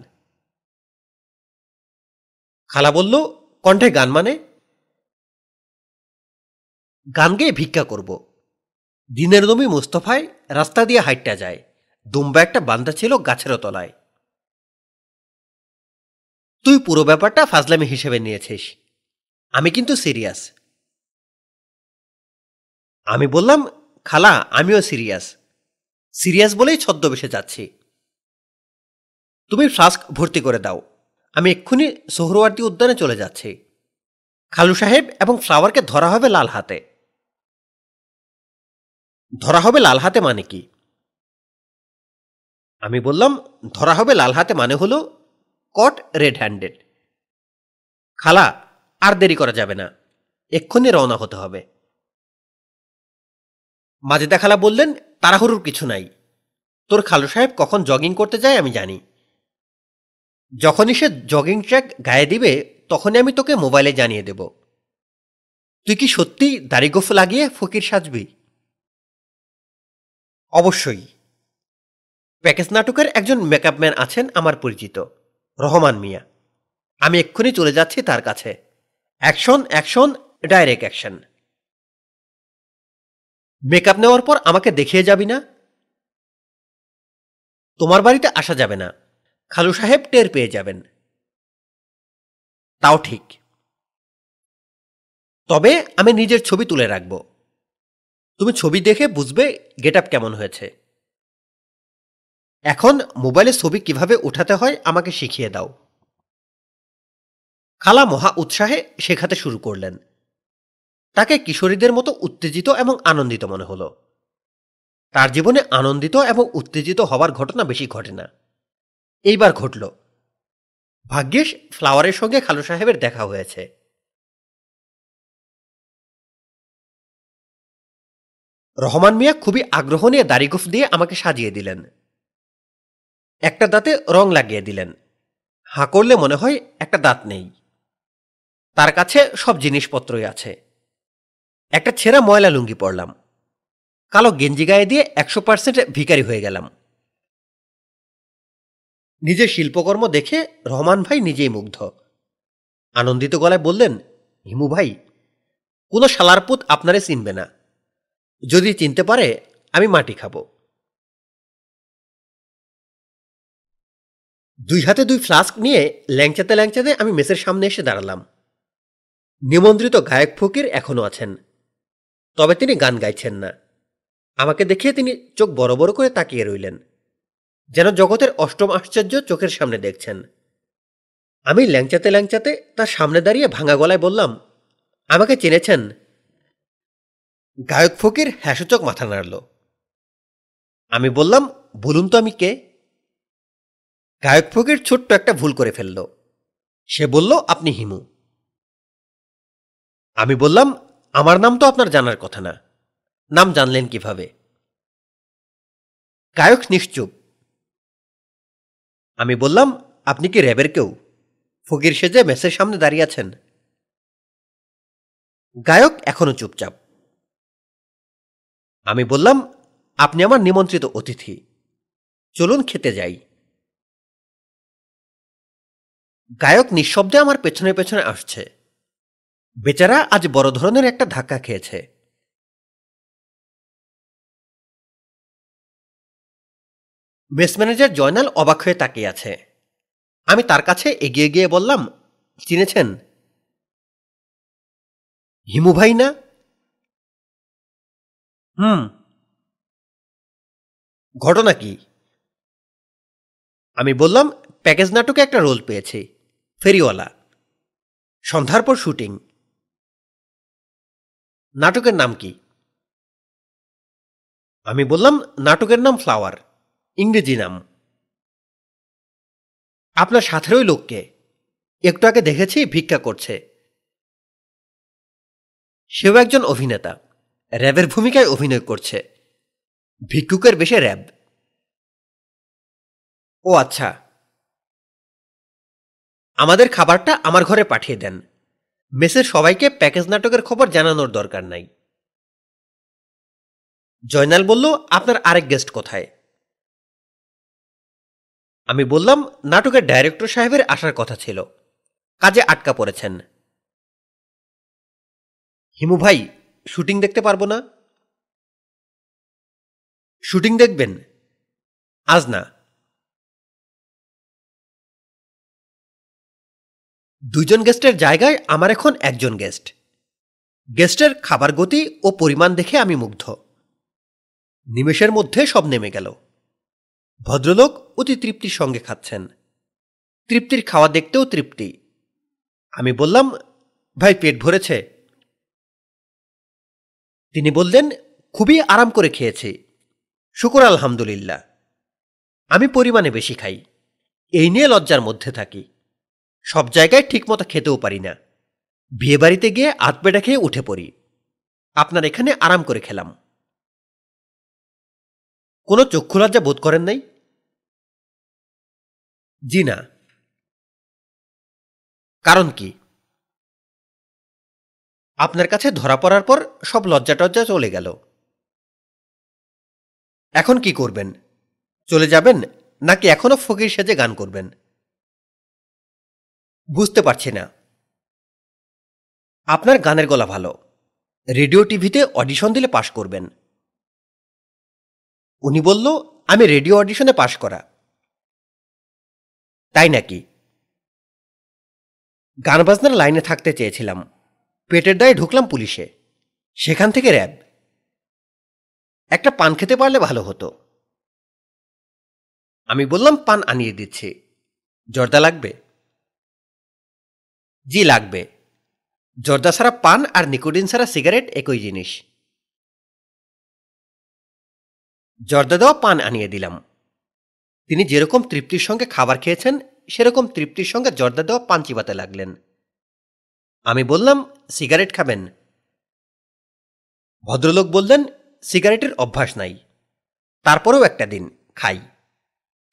A: খালা বলল কণ্ঠে গান মানে গান গেয়ে ভিক্ষা করব দিনের দমি মুস্তফায় রাস্তা দিয়ে হাইটটা যায় দুম্বা একটা বান্দা ছিল গাছের তলায় তুই পুরো ব্যাপারটা ফাজলামি হিসেবে নিয়েছিস আমি কিন্তু সিরিয়াস আমি বললাম খালা আমিও সিরিয়াস সিরিয়াস বলেই ছদ্মবেশে যাচ্ছি তুমি ফ্লাস্ক ভর্তি করে দাও আমি এক্ষুনি সোহরওয়ার্দি উদ্যানে চলে যাচ্ছি খালু সাহেব এবং ফ্লাওয়ারকে ধরা হবে লাল হাতে ধরা হবে লাল হাতে মানে কি আমি বললাম ধরা হবে লাল হাতে মানে হলো কট রেড হ্যান্ডেড খালা আর দেরি করা যাবে না এক্ষুনি রওনা হতে হবে মাজেদা খালা বললেন তাড়াহুড়ুর কিছু নাই তোর খালু সাহেব কখন জগিং করতে যায় আমি জানি যখনই সে জগিং ট্র্যাক গায়ে দিবে তখনই আমি তোকে মোবাইলে জানিয়ে দেব তুই কি সত্যি দাড়িগোফ লাগিয়ে ফকির সাজবি অবশ্যই প্যাকেজ নাটকের একজন মেকআপ ম্যান আছেন আমার পরিচিত রহমান মিয়া আমি এক্ষুনি চলে যাচ্ছি তার কাছে action action direct action makeup নেওয়ার পর আমাকে দেখিয়ে যাবি না তোমার বাড়িতে আসা যাবে না খালু সাহেব টের পেয়ে যাবেন তাও ঠিক তবে আমি নিজের ছবি তুলে রাখব তুমি ছবি দেখে বুঝবে গেট আপ কেমন হয়েছে এখন মোবাইলে ছবি কিভাবে উঠাতে হয় আমাকে শিখিয়ে দাও খালা মহা উৎসাহে শেখাতে শুরু করলেন তাকে কিশোরীদের মতো উত্তেজিত এবং আনন্দিত মনে হলো তার জীবনে আনন্দিত এবং উত্তেজিত হওয়ার ঘটনা বেশি ঘটে না এইবার ঘটল ভাগ্যেশ ফ্লাওয়ারের সঙ্গে খালু সাহেবের দেখা হয়েছে রহমান মিয়া খুবই আগ্রহ নিয়ে দাড়িগুফ দিয়ে আমাকে সাজিয়ে দিলেন একটা দাঁতে রং লাগিয়ে দিলেন হাঁ করলে মনে হয় একটা দাঁত নেই তার কাছে সব জিনিসপত্রই আছে একটা ছেঁড়া ময়লা লুঙ্গি পরলাম কালো গেঞ্জি গায়ে দিয়ে একশো পার্সেন্ট ভিকারি হয়ে গেলাম নিজের শিল্পকর্ম দেখে রহমান ভাই নিজেই মুগ্ধ আনন্দিত গলায় বললেন হিমু ভাই কোনো সালারপুত আপনারে চিনবে না যদি চিনতে পারে আমি মাটি খাব দুই হাতে দুই ফ্লাস্ক নিয়ে ল্যাংচাতে ল্যাংচাতে আমি মেসের সামনে এসে দাঁড়ালাম নিমন্ত্রিত গায়ক ফকির এখনও আছেন তবে তিনি গান গাইছেন না আমাকে দেখিয়ে তিনি চোখ বড় বড় করে তাকিয়ে রইলেন যেন জগতের অষ্টম আশ্চর্য চোখের সামনে দেখছেন আমি ল্যাংচাতে ল্যাংচাতে তার সামনে দাঁড়িয়ে ভাঙা গলায় বললাম আমাকে চিনেছেন গায়ক ফকির হ্যাসূচক মাথা নাড়ল আমি বললাম বলুন তো আমি কে গায়ক ফকির ছোট্ট একটা ভুল করে ফেলল সে বলল আপনি হিমু আমি বললাম আমার নাম তো আপনার জানার কথা না নাম জানলেন কিভাবে গায়ক নিশ্চুপ আমি বললাম আপনি কি র্যাবের কেউ ফকির সেজে মেসের সামনে দাঁড়িয়ে আছেন গায়ক এখনো চুপচাপ আমি বললাম আপনি আমার নিমন্ত্রিত অতিথি চলুন খেতে যাই গায়ক নিঃশব্দে আমার পেছনে পেছনে আসছে বেচারা আজ বড় ধরনের একটা ধাক্কা খেয়েছে মেস ম্যানেজার জয়নাল অবাক হয়ে তাকিয়ে আছে আমি তার কাছে এগিয়ে গিয়ে বললাম চিনেছেন হিমু ভাই না হুম ঘটনা কি আমি বললাম প্যাকেজ নাটকে একটা রোল পেয়েছি ফেরিওয়ালা সন্ধ্যার পর শুটিং নাটকের নাম কি
B: আমি বললাম নাটকের নাম ফ্লাওয়ার ইংরেজি নাম আপনার সাথের ওই লোককে একটু আগে দেখেছি ভিক্ষা করছে সেও একজন অভিনেতা র্যাবের ভূমিকায় অভিনয় করছে ভিক্ষুকের বেশে র্যাব ও আচ্ছা আমাদের খাবারটা আমার ঘরে পাঠিয়ে দেন মেসের সবাইকে প্যাকেজ নাটকের খবর জানানোর দরকার নাই জয়নাল বলল আপনার আরেক গেস্ট কোথায় আমি বললাম নাটকের ডাইরেক্টর সাহেবের আসার কথা ছিল কাজে আটকা পড়েছেন হিমু ভাই শুটিং দেখতে পারবো না শুটিং দেখবেন আজ না দুজন গেস্টের জায়গায় আমার এখন একজন গেস্ট গেস্টের খাবার গতি ও পরিমাণ দেখে আমি মুগ্ধ নিমেষের মধ্যে সব নেমে গেল ভদ্রলোক অতি তৃপ্তির সঙ্গে খাচ্ছেন তৃপ্তির খাওয়া দেখতেও তৃপ্তি আমি বললাম ভাই পেট ভরেছে তিনি বললেন খুবই আরাম করে খেয়েছি শুকুর আলহামদুলিল্লাহ আমি পরিমাণে বেশি খাই এই নিয়ে লজ্জার মধ্যে থাকি সব জায়গায় ঠিকমতো খেতেও পারি না বিয়েবাড়িতে গিয়ে আতপেটা খেয়ে উঠে পড়ি আপনার এখানে আরাম করে খেলাম কোনো চক্ষু লজ্জা বোধ করেন নাই জি না কারণ কি আপনার কাছে ধরা পড়ার পর সব লজ্জা টজ্জা চলে গেল এখন কি করবেন চলে যাবেন নাকি এখনও ফকির সেজে গান করবেন বুঝতে পারছি না আপনার গানের গলা ভালো রেডিও টিভিতে অডিশন দিলে পাশ করবেন উনি বলল আমি রেডিও অডিশনে পাশ করা তাই নাকি গান বাজনার লাইনে থাকতে চেয়েছিলাম পেটের দায়ে ঢুকলাম পুলিশে সেখান থেকে র্যাব একটা পান খেতে পারলে ভালো হতো আমি বললাম পান আনিয়ে দিচ্ছি জর্দা লাগবে জি লাগবে জর্দা ছাড়া পান আর নিকোটিন ছাড়া সিগারেট একই জিনিস জর্দা দেওয়া পান আনিয়ে দিলাম তিনি যেরকম তৃপ্তির সঙ্গে খাবার খেয়েছেন সেরকম তৃপ্তির সঙ্গে জর্দা দেওয়া পান চিবাতে লাগলেন আমি বললাম সিগারেট খাবেন ভদ্রলোক বললেন সিগারেটের অভ্যাস নাই তারপরেও একটা দিন খাই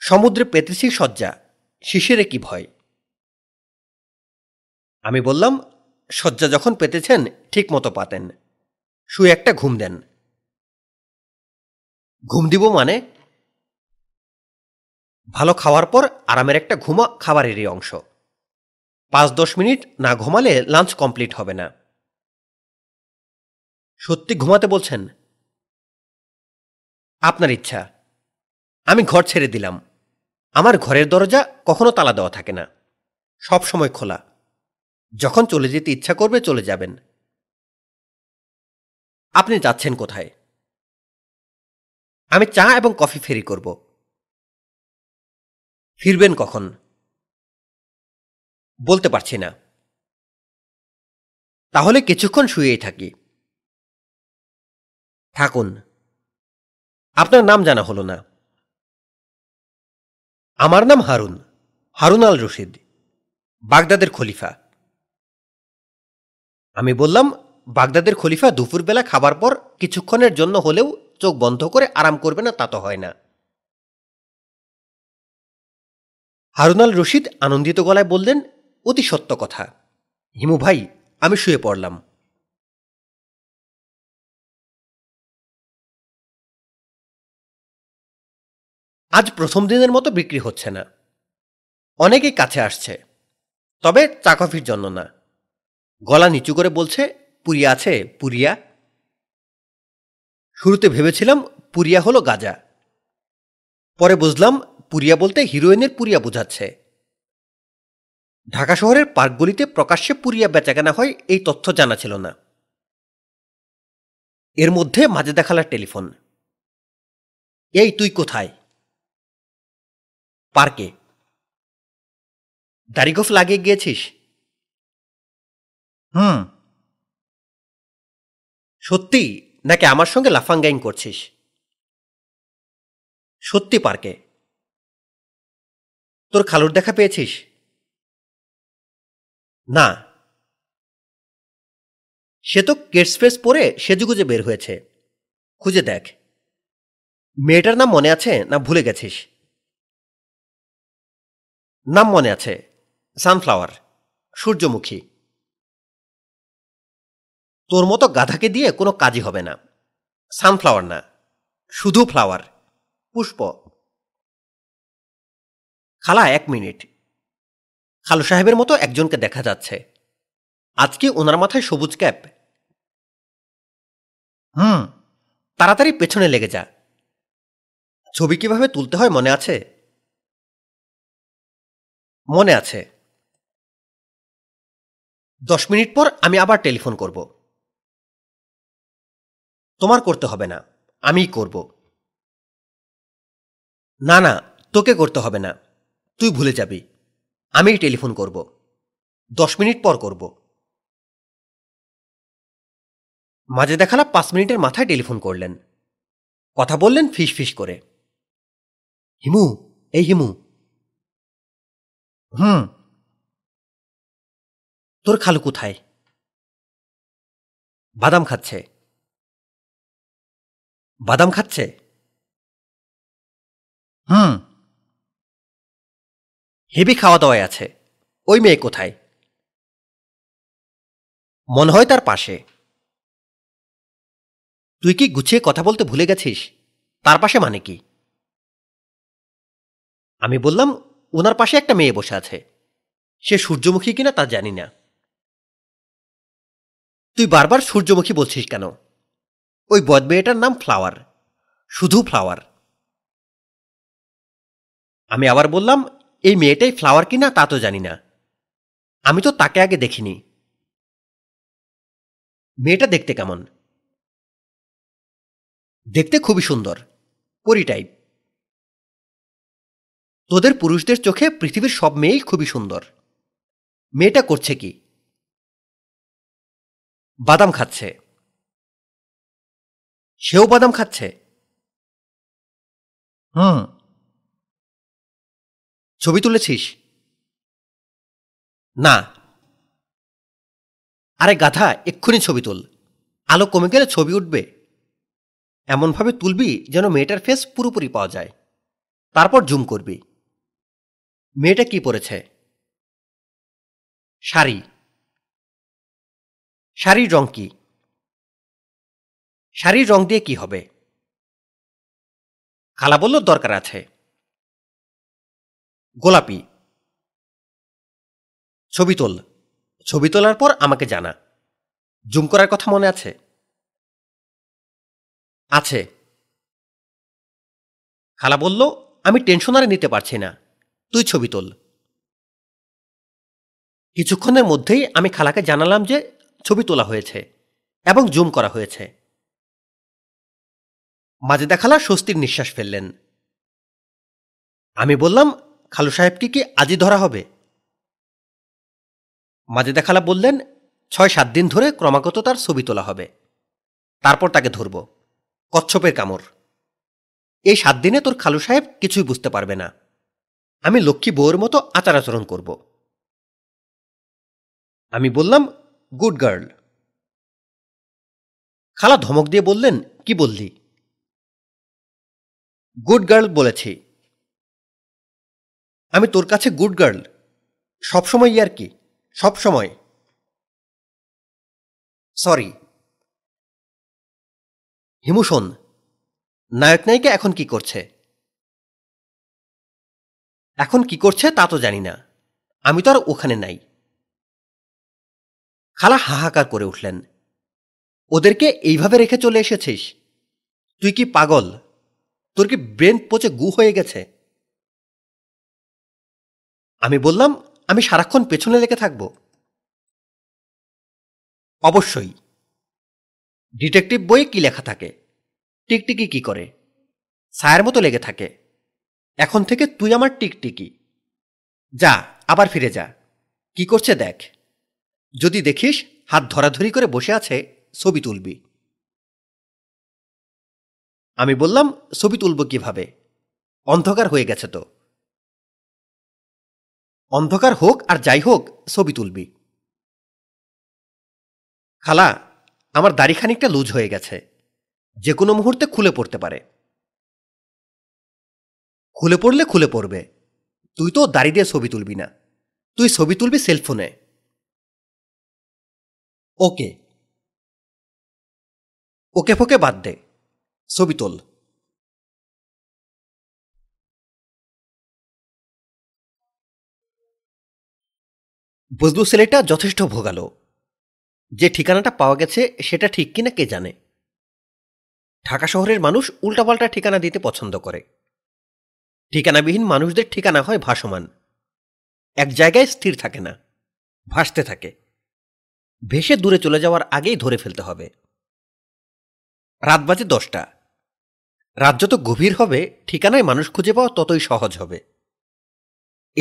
B: সমুদ্রে পেতেছি শয্যা শিশিরে কি ভয় আমি বললাম শয্যা যখন পেতেছেন ঠিক মতো পাতেন শুয়ে একটা ঘুম দেন ঘুম দিব মানে ভালো খাওয়ার পর আরামের একটা ঘুমা খাবারেরই অংশ পাঁচ দশ মিনিট না ঘুমালে লাঞ্চ কমপ্লিট হবে না সত্যি ঘুমাতে বলছেন আপনার ইচ্ছা আমি ঘর ছেড়ে দিলাম আমার ঘরের দরজা কখনো তালা দেওয়া থাকে না সব সময় খোলা যখন চলে যেতে ইচ্ছা করবে চলে যাবেন আপনি যাচ্ছেন কোথায় আমি চা এবং কফি ফেরি করব ফিরবেন কখন বলতে পারছি না তাহলে কিছুক্ষণ শুয়েই থাকি থাকুন আপনার নাম জানা হলো না আমার নাম হারুন হারুন আল রশিদ বাগদাদের খলিফা আমি বললাম বাগদাদের খলিফা দুপুরবেলা খাবার পর কিছুক্ষণের জন্য হলেও চোখ বন্ধ করে আরাম করবে না তা তো হয় না হারুনাল রশিদ আনন্দিত গলায় বললেন অতি সত্য কথা হিমু ভাই আমি শুয়ে পড়লাম আজ প্রথম দিনের মতো বিক্রি হচ্ছে না অনেকেই কাছে আসছে তবে চাকফির জন্য না গলা নিচু করে বলছে পুরিয়া আছে পুরিয়া শুরুতে ভেবেছিলাম পুরিয়া হলো গাজা পরে বুঝলাম পুরিয়া বলতে হিরোইনের পুরিয়া বোঝাচ্ছে ঢাকা শহরের পার্কগুলিতে প্রকাশ্যে পুরিয়া বেচাকেনা হয় এই তথ্য জানা ছিল না এর মধ্যে মাঝে দেখালার টেলিফোন এই তুই কোথায় পার্কে দাড়িগোফ লাগিয়ে গিয়েছিস হুম সত্যি নাকি আমার সঙ্গে লাফাঙ্গাইং করছিস সত্যি পার্কে তোর খালুর দেখা পেয়েছিস না সে তো ফেস পরে সেজুগুজে বের হয়েছে খুঁজে দেখ মেয়েটার নাম মনে আছে না ভুলে গেছিস নাম মনে আছে সানফ্লাওয়ার সূর্যমুখী তোর মতো গাধাকে দিয়ে কোনো কাজই হবে না সানফ্লাওয়ার না শুধু ফ্লাওয়ার পুষ্প খালা এক মিনিট খালু সাহেবের মতো একজনকে দেখা যাচ্ছে আজকে ওনার মাথায় সবুজ ক্যাপ হুম তাড়াতাড়ি পেছনে লেগে যা ছবি কিভাবে তুলতে হয় মনে আছে মনে আছে দশ মিনিট পর আমি আবার টেলিফোন করবো তোমার করতে হবে না আমিই করব না না তোকে করতে হবে না তুই ভুলে যাবি আমিই টেলিফোন করব দশ মিনিট পর করব মাঝে দেখালা পাঁচ মিনিটের মাথায় টেলিফোন করলেন কথা বললেন ফিস ফিস করে হিমু এই হিমু হুম তোর খালু কোথায় বাদাম খাচ্ছে বাদাম খাচ্ছে হুম হেবি খাওয়া দাওয়ায় আছে ওই মেয়ে কোথায় মনে হয় তার পাশে তুই কি গুছিয়ে কথা বলতে ভুলে গেছিস তার পাশে মানে কি আমি বললাম ওনার পাশে একটা মেয়ে বসে আছে সে সূর্যমুখী কিনা তা জানি না তুই বারবার সূর্যমুখী বলছিস কেন ওই বদমেয়েটার নাম ফ্লাওয়ার শুধু ফ্লাওয়ার আমি আবার বললাম এই মেয়েটাই ফ্লাওয়ার কিনা তা তো জানি না আমি তো তাকে আগে দেখিনি মেয়েটা দেখতে কেমন দেখতে খুবই সুন্দর পরি টাইপ তোদের পুরুষদের চোখে পৃথিবীর সব মেয়েই খুবই সুন্দর মেয়েটা করছে কি বাদাম খাচ্ছে সেও বাদাম খাচ্ছে হুম ছবি তুলেছিস না আরে গাধা এক্ষুনি ছবি তুল আলো কমে গেলে ছবি উঠবে এমনভাবে তুলবি যেন মেয়েটার ফেস পুরোপুরি পাওয়া যায় তারপর জুম করবি মেয়েটা কি পরেছে শাড়ি শাড়ির রং কী শাড়ির রং দিয়ে কি হবে খালা বলল দরকার আছে গোলাপি ছবি তোল ছবি তোলার পর আমাকে জানা জুম করার কথা মনে আছে আছে খালা বলল আমি টেনশন আর নিতে পারছি না তুই ছবি তোল কিছুক্ষণের মধ্যেই আমি খালাকে জানালাম যে ছবি তোলা হয়েছে এবং জুম করা হয়েছে মাজেদা খালা স্বস্তির নিঃশ্বাস ফেললেন আমি বললাম খালু সাহেবকে কি আজই ধরা হবে মাজেদা খালা বললেন ছয় সাত দিন ধরে ক্রমাগত তার ছবি তোলা হবে তারপর তাকে ধরব কচ্ছপের কামড় এই সাত দিনে তোর খালু সাহেব কিছুই বুঝতে পারবে না আমি লক্ষ্মী বউয়ের মতো আচার আচরণ করব আমি বললাম গুড গার্ল খালা ধমক দিয়ে বললেন কি বললি গুড গার্ল বলেছি আমি তোর কাছে গুড গার্ল সবসময় ইয়ার কি সবসময় সরি হিমুশন নায়ক নায়িকা এখন কি করছে এখন কি করছে তা তো জানি না আমি তো আর ওখানে নাই খালা হাহাকার করে উঠলেন ওদেরকে এইভাবে রেখে চলে এসেছিস তুই কি পাগল তোর কি ব্রেন পচে গু হয়ে গেছে আমি বললাম আমি সারাক্ষণ পেছনে লেগে থাকব অবশ্যই ডিটেকটিভ বইয়ে কি লেখা থাকে টিকটিকি কি করে সায়ের মতো লেগে থাকে এখন থেকে তুই আমার টিকটিকি যা আবার ফিরে যা কি করছে দেখ যদি দেখিস হাত ধরাধরি করে বসে আছে ছবি তুলবি আমি বললাম ছবি তুলব কিভাবে অন্ধকার হয়ে গেছে তো অন্ধকার হোক আর যাই হোক ছবি তুলবি খালা আমার দাড়ি খানিকটা লুজ হয়ে গেছে যে কোনো মুহূর্তে খুলে পড়তে পারে খুলে পড়লে খুলে পড়বে তুই তো দাড়ি দিয়ে ছবি তুলবি না তুই ছবি তুলবি সেলফোনে ওকে ওকে ফোকে বাদ দে ছবি তোল বজলু ছেলেটা যথেষ্ট ভোগালো যে ঠিকানাটা পাওয়া গেছে সেটা ঠিক কিনা কে জানে ঢাকা শহরের মানুষ উল্টাপাল্টা ঠিকানা দিতে পছন্দ করে ঠিকানাবিহীন মানুষদের ঠিকানা হয় ভাসমান এক জায়গায় স্থির থাকে না ভাসতে থাকে ভেসে দূরে চলে যাওয়ার আগেই ধরে ফেলতে হবে রাত বাজে দশটা রাত যত গভীর হবে ঠিকানায় মানুষ খুঁজে পাওয়া ততই সহজ হবে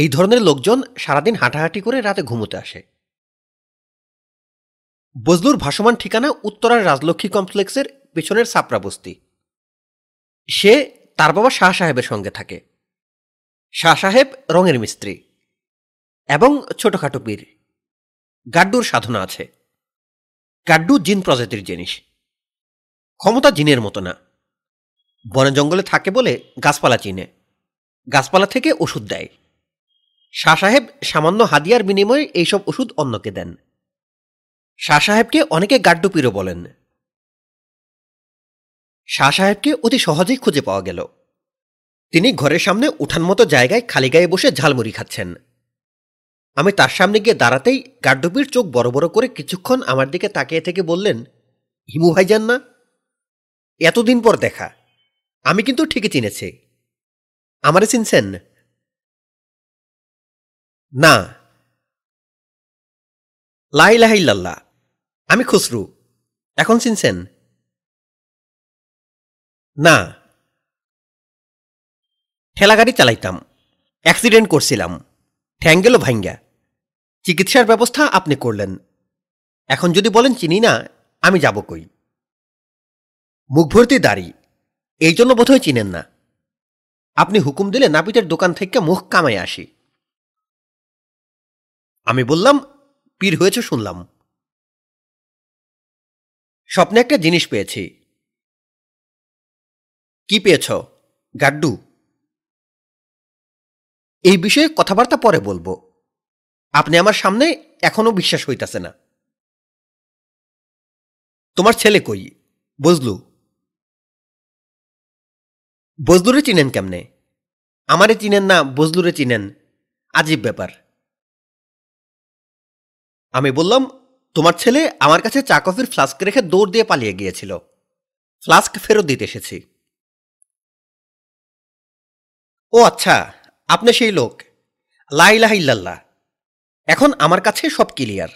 B: এই ধরনের লোকজন সারাদিন হাঁটাহাঁটি করে রাতে ঘুমোতে আসে বজলুর ভাসমান ঠিকানা উত্তরার রাজলক্ষ্মী কমপ্লেক্সের পেছনের সাপরা বস্তি সে তার বাবা শাহ সাহেবের সঙ্গে থাকে শাহ সাহেব রঙের মিস্ত্রি এবং ছোটখাটো পীর গাড্ডুর সাধনা আছে গাড্ডু জিন প্রজাতির জিনিস ক্ষমতা জিনের মতো না বনে জঙ্গলে থাকে বলে গাছপালা চিনে গাছপালা থেকে ওষুধ দেয় শাহ সাহেব সামান্য হাদিয়ার বিনিময়ে এইসব ওষুধ অন্যকে দেন শাহ সাহেবকে অনেকে গাড্ডুপিরও বলেন শাহ সাহেবকে অতি সহজেই খুঁজে পাওয়া গেল তিনি ঘরের সামনে উঠান মতো জায়গায় খালি গায়ে বসে ঝালমুড়ি খাচ্ছেন আমি তার সামনে গিয়ে দাঁড়াতেই গাড্ডুপির চোখ বড় বড় করে কিছুক্ষণ আমার দিকে তাকিয়ে থেকে বললেন হিমু ভাইজান না এতদিন পর দেখা আমি কিন্তু ঠিকই চিনেছি আমারে চিনছেন না লাল্লা আমি খুসরু এখন চিনছেন না ঠেলাগাড়ি চালাইতাম অ্যাক্সিডেন্ট করছিলাম ঠ্যাং গেল ভাইঙ্গা চিকিৎসার ব্যবস্থা আপনি করলেন এখন যদি বলেন চিনি না আমি যাব কই মুখ ভর্তি দাড়ি এই জন্য বোধহয় চিনেন না আপনি হুকুম দিলে নাপিতের দোকান থেকে মুখ কামাই আসি আমি বললাম পীর হয়েছে শুনলাম স্বপ্নে একটা জিনিস পেয়েছি কি পেয়েছ গাড্ডু এই বিষয়ে কথাবার্তা পরে বলবো আপনি আমার সামনে এখনো বিশ্বাস হইতাছে না তোমার ছেলে কই বুঝলু বজলুরে চিনেন কেমনে আমারে চিনেন না বজলুরে চিনেন আজীব ব্যাপার আমি বললাম তোমার ছেলে আমার কাছে চা কফির ফ্লাস্ক রেখে দৌড় দিয়ে পালিয়ে গিয়েছিল ফ্লাস্ক ফেরত দিতে এসেছি ও আচ্ছা আপনি সেই লোক লাইলাহিল্লাল্লাহ এখন আমার কাছে সব ক্লিয়ার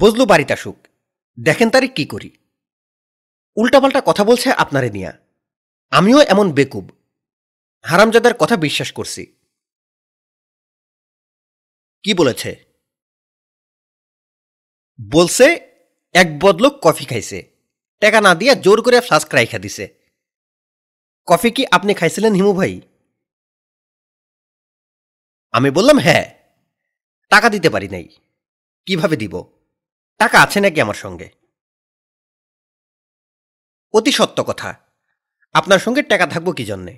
B: বজলু বাড়িতে আসুক দেখেন তারে কি করি উল্টাপাল্টা কথা বলছে আপনারে নিয়া আমিও এমন বেকুব হারামজাদার কথা বিশ্বাস করছি কি বলেছে বলছে এক বদলোক কফি খাইছে টাকা না দিয়া জোর করে ফ্লাস্ক রাইখা দিছে কফি কি আপনি খাইছিলেন হিমু ভাই আমি বললাম হ্যাঁ টাকা দিতে পারি নাই কিভাবে দিব টাকা আছে নাকি আমার সঙ্গে অতি সত্য কথা আপনার সঙ্গে টাকা থাকবো কি জন্যে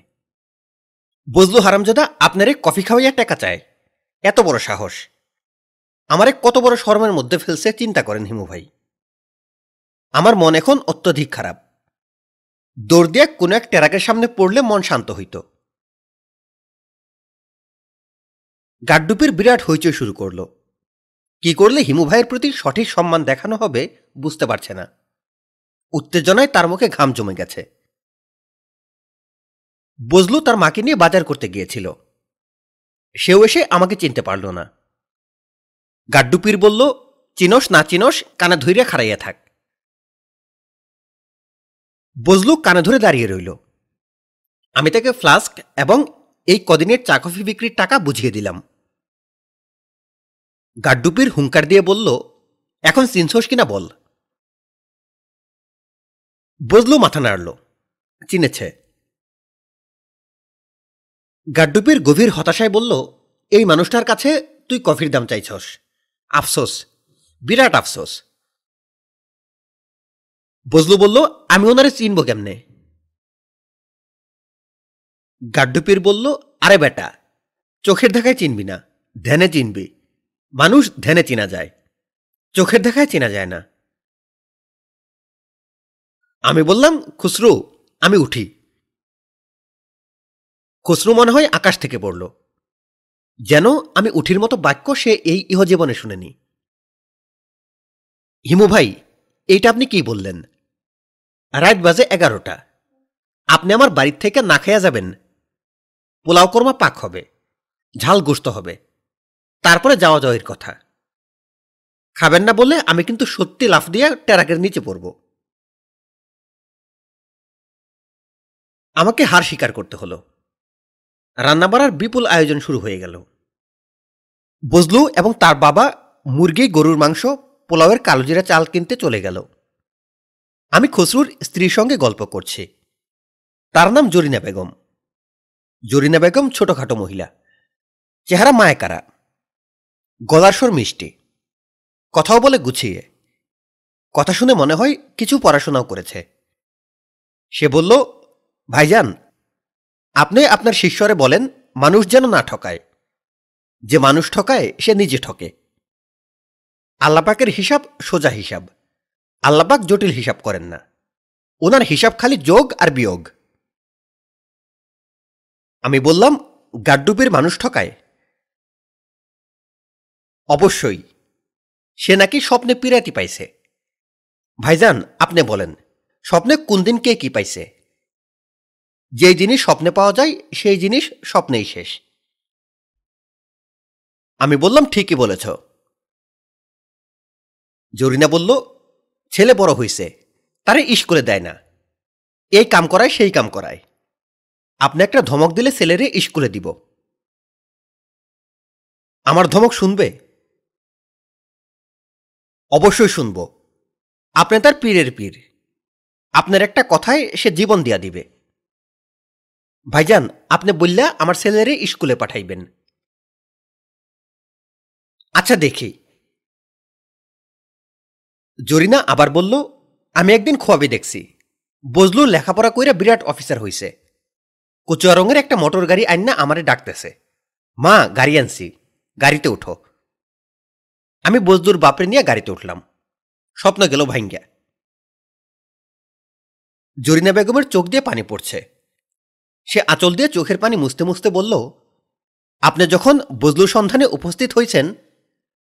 B: বজলু হারামজাদা আপনারে কফি খাওয়াইয়া টাকা চায় এত বড় সাহস আমারে কত বড় শর্মের মধ্যে ফেলছে চিন্তা করেন হিমু ভাই আমার মন এখন অত্যধিক খারাপ দৌড় দিয়া কোনো এক টেরাকের সামনে পড়লে মন শান্ত হইত গাড্ডুপির বিরাট হইচই শুরু করল কি করলে হিমু ভাইয়ের প্রতি সঠিক সম্মান দেখানো হবে বুঝতে পারছে না উত্তেজনায় তার মুখে ঘাম জমে গেছে বজলু তার মাকে নিয়ে বাজার করতে গিয়েছিল সেও এসে আমাকে চিনতে পারল না গাড্ডুপির বলল চিনস না চিনস কানা ধৈরে খাড়াইয়া থাক বজলু কানে ধরে দাঁড়িয়ে রইল আমি তাকে ফ্লাস্ক এবং এই কদিনের চা কফি বিক্রির টাকা বুঝিয়ে দিলাম গাড্ডুপির হুঙ্কার দিয়ে বলল এখন চিনছস কিনা বল বজলু মাথা নাড়ল চিনেছে গাড্ডুপির গভীর হতাশায় বলল এই মানুষটার কাছে তুই কফির দাম চাইছস আফসোস বিরাট আফসোস বজলু বলল আমি ওনারে চিনব কেমনে গাড্ডুপির বলল আরে বেটা চোখের দেখায় চিনবি না ধ্যানে চিনবি মানুষ ধ্যানে চিনা যায় চোখের দেখায় চেনা যায় না আমি বললাম খুসরু আমি উঠি খসরু মনে হয় আকাশ থেকে পড়ল যেন আমি উঠির মতো বাক্য সে এই ইহজীবনে শুনেনি হিমু ভাই এইটা আপনি কি বললেন রাত বাজে এগারোটা আপনি আমার বাড়ির থেকে না খেয়া যাবেন পোলাও কর্মা পাক হবে ঝাল গুস্ত হবে তারপরে যাওয়া যাওয়ার কথা খাবেন না বলে আমি কিন্তু সত্যি লাফ দিয়ে ট্যারাকের নিচে পড়ব আমাকে হার স্বীকার করতে হলো রান্নাবাড়ার বিপুল আয়োজন শুরু হয়ে গেল বজলু এবং তার বাবা মুরগি গরুর মাংস পোলাওয়ের কালোজিরা চাল কিনতে চলে গেল আমি খসরুর স্ত্রীর সঙ্গে গল্প করছি তার নাম জরিনা বেগম জরিনা বেগম ছোটখাটো মহিলা চেহারা মায়াকারা গলার মিষ্টি কথাও বলে গুছিয়ে কথা শুনে মনে হয় কিছু পড়াশোনাও করেছে সে বলল ভাইজান আপনি আপনার শিষ্যরে বলেন মানুষ যেন না ঠকায় যে মানুষ ঠকায় সে নিজে ঠকে আল্লাপাকের হিসাব সোজা হিসাব আল্লাপাক জটিল হিসাব করেন না ওনার হিসাব খালি যোগ আর বিয়োগ আমি বললাম গাড্ডুপির মানুষ ঠকায় অবশ্যই সে নাকি স্বপ্নে পিরাতি পাইছে ভাইজান আপনি বলেন স্বপ্নে কোন দিন কে কি পাইছে যে জিনিস স্বপ্নে পাওয়া যায় সেই জিনিস স্বপ্নেই শেষ আমি বললাম ঠিকই বলেছ জরিনা বলল ছেলে বড় হইছে তারে স্কুলে দেয় না এই কাম করায় সেই কাম করায় আপনি একটা ধমক দিলে ছেলেরে স্কুলে দিব আমার ধমক শুনবে অবশ্যই শুনব আপনি তার পীরের পীর আপনার একটা কথায় সে জীবন দিয়া দিবে ভাইজান আপনি বললে আমার ছেলেরে স্কুলে পাঠাইবেন আচ্ছা দেখি জরিনা আবার বলল আমি একদিন খোয়াবে দেখছি বজলু লেখাপড়া কইরা বিরাট অফিসার হইছে রঙের একটা মোটর গাড়ি আইন না আমারে ডাকতেছে মা গাড়ি আনছি গাড়িতে উঠো আমি বজলুর বাপরে নিয়ে গাড়িতে উঠলাম স্বপ্ন গেল ভাইঙ্গা জরিনা বেগমের চোখ দিয়ে পানি পড়ছে সে আঁচল দিয়ে চোখের পানি মুছতে মুছতে বলল আপনি যখন বজলু সন্ধানে উপস্থিত হয়েছেন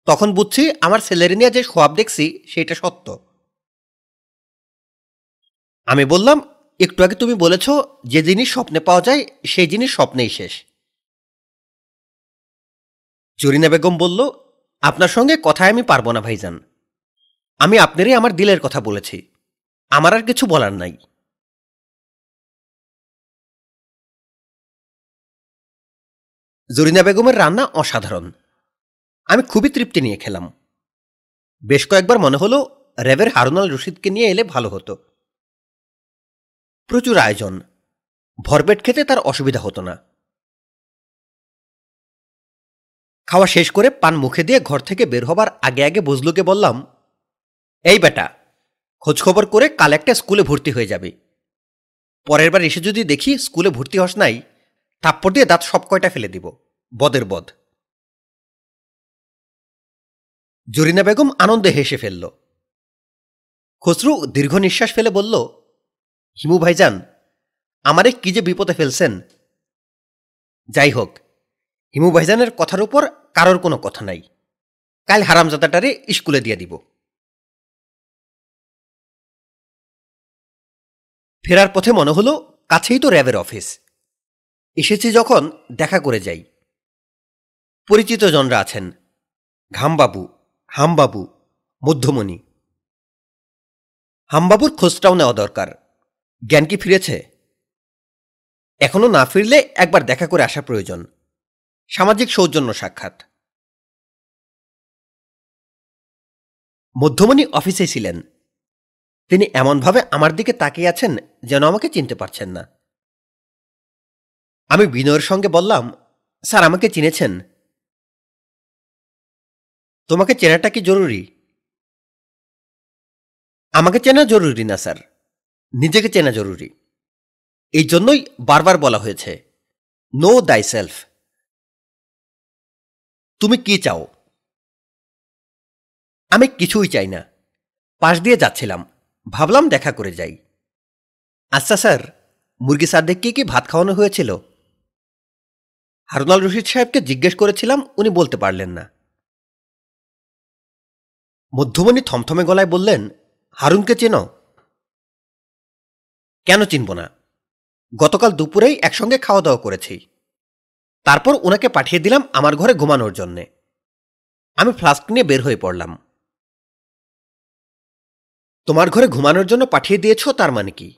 B: তখন বুঝছি আমার স্যালারিনিয়া যে সোয়াব দেখছি সেটা সত্য আমি বললাম একটু আগে তুমি বলেছ যে জিনিস স্বপ্নে পাওয়া যায় সেই জিনিস স্বপ্নেই শেষ জরিনা বেগম বলল আপনার সঙ্গে কথায় আমি পারবো না ভাইজান আমি আপনারই আমার দিলের কথা বলেছি আমার আর কিছু বলার নাই জরিনা বেগমের রান্না অসাধারণ আমি খুবই তৃপ্তি নিয়ে খেলাম বেশ কয়েকবার মনে হলো র্যাবের হারুনাল রশিদকে নিয়ে এলে ভালো হতো প্রচুর আয়োজন ভরপেট খেতে তার অসুবিধা হতো না খাওয়া শেষ করে পান মুখে দিয়ে ঘর থেকে বের হবার আগে আগে বজলুকে বললাম এই বেটা খোঁজখবর করে কাল একটা স্কুলে ভর্তি হয়ে যাবে পরের বার এসে যদি দেখি স্কুলে ভর্তি হস নাই থাপ্পড় দিয়ে দাঁত সব কয়টা ফেলে দিব বদের বদ জরিনা বেগম আনন্দে হেসে ফেলল খসরু দীর্ঘ নিঃশ্বাস ফেলে বলল হিমু ভাইজান আমারে কি যে বিপদে ফেলছেন যাই হোক হিমু ভাইজানের কথার উপর কারোর কোনো কথা নাই কাল হারামজাদাটারে স্কুলে দিয়ে দিব ফেরার পথে মনে হলো কাছেই তো র্যাবের অফিস এসেছি যখন দেখা করে যাই পরিচিত জনরা আছেন ঘামবাবু হামবাবু মধ্যমণি হামবাবুর খোঁজটাও নেওয়া দরকার জ্ঞান কি ফিরেছে এখনও না ফিরলে একবার দেখা করে আসা প্রয়োজন সামাজিক সৌজন্য সাক্ষাৎ মধ্যমণি অফিসে ছিলেন তিনি এমনভাবে আমার দিকে তাকিয়ে আছেন যেন আমাকে চিনতে পারছেন না আমি বিনয়ের সঙ্গে বললাম স্যার আমাকে চিনেছেন তোমাকে চেনাটা কি জরুরি আমাকে চেনা জরুরি না স্যার নিজেকে চেনা জরুরি এই জন্যই বারবার বলা হয়েছে নো দাই সেলফ তুমি কি চাও আমি কিছুই চাই না পাশ দিয়ে যাচ্ছিলাম ভাবলাম দেখা করে যাই আচ্ছা স্যার মুরগি কি কি ভাত খাওয়ানো হয়েছিল হারুন আল রশিদ সাহেবকে জিজ্ঞেস করেছিলাম উনি বলতে পারলেন না মধ্যমণি থমথমে গলায় বললেন হারুনকে চেনো কেন চিনব না গতকাল দুপুরেই একসঙ্গে খাওয়া দাওয়া করেছি তারপর ওনাকে পাঠিয়ে দিলাম আমার ঘরে ঘুমানোর জন্যে আমি ফ্লাস্ক নিয়ে বের হয়ে পড়লাম তোমার ঘরে ঘুমানোর জন্য পাঠিয়ে দিয়েছ তার মানে কি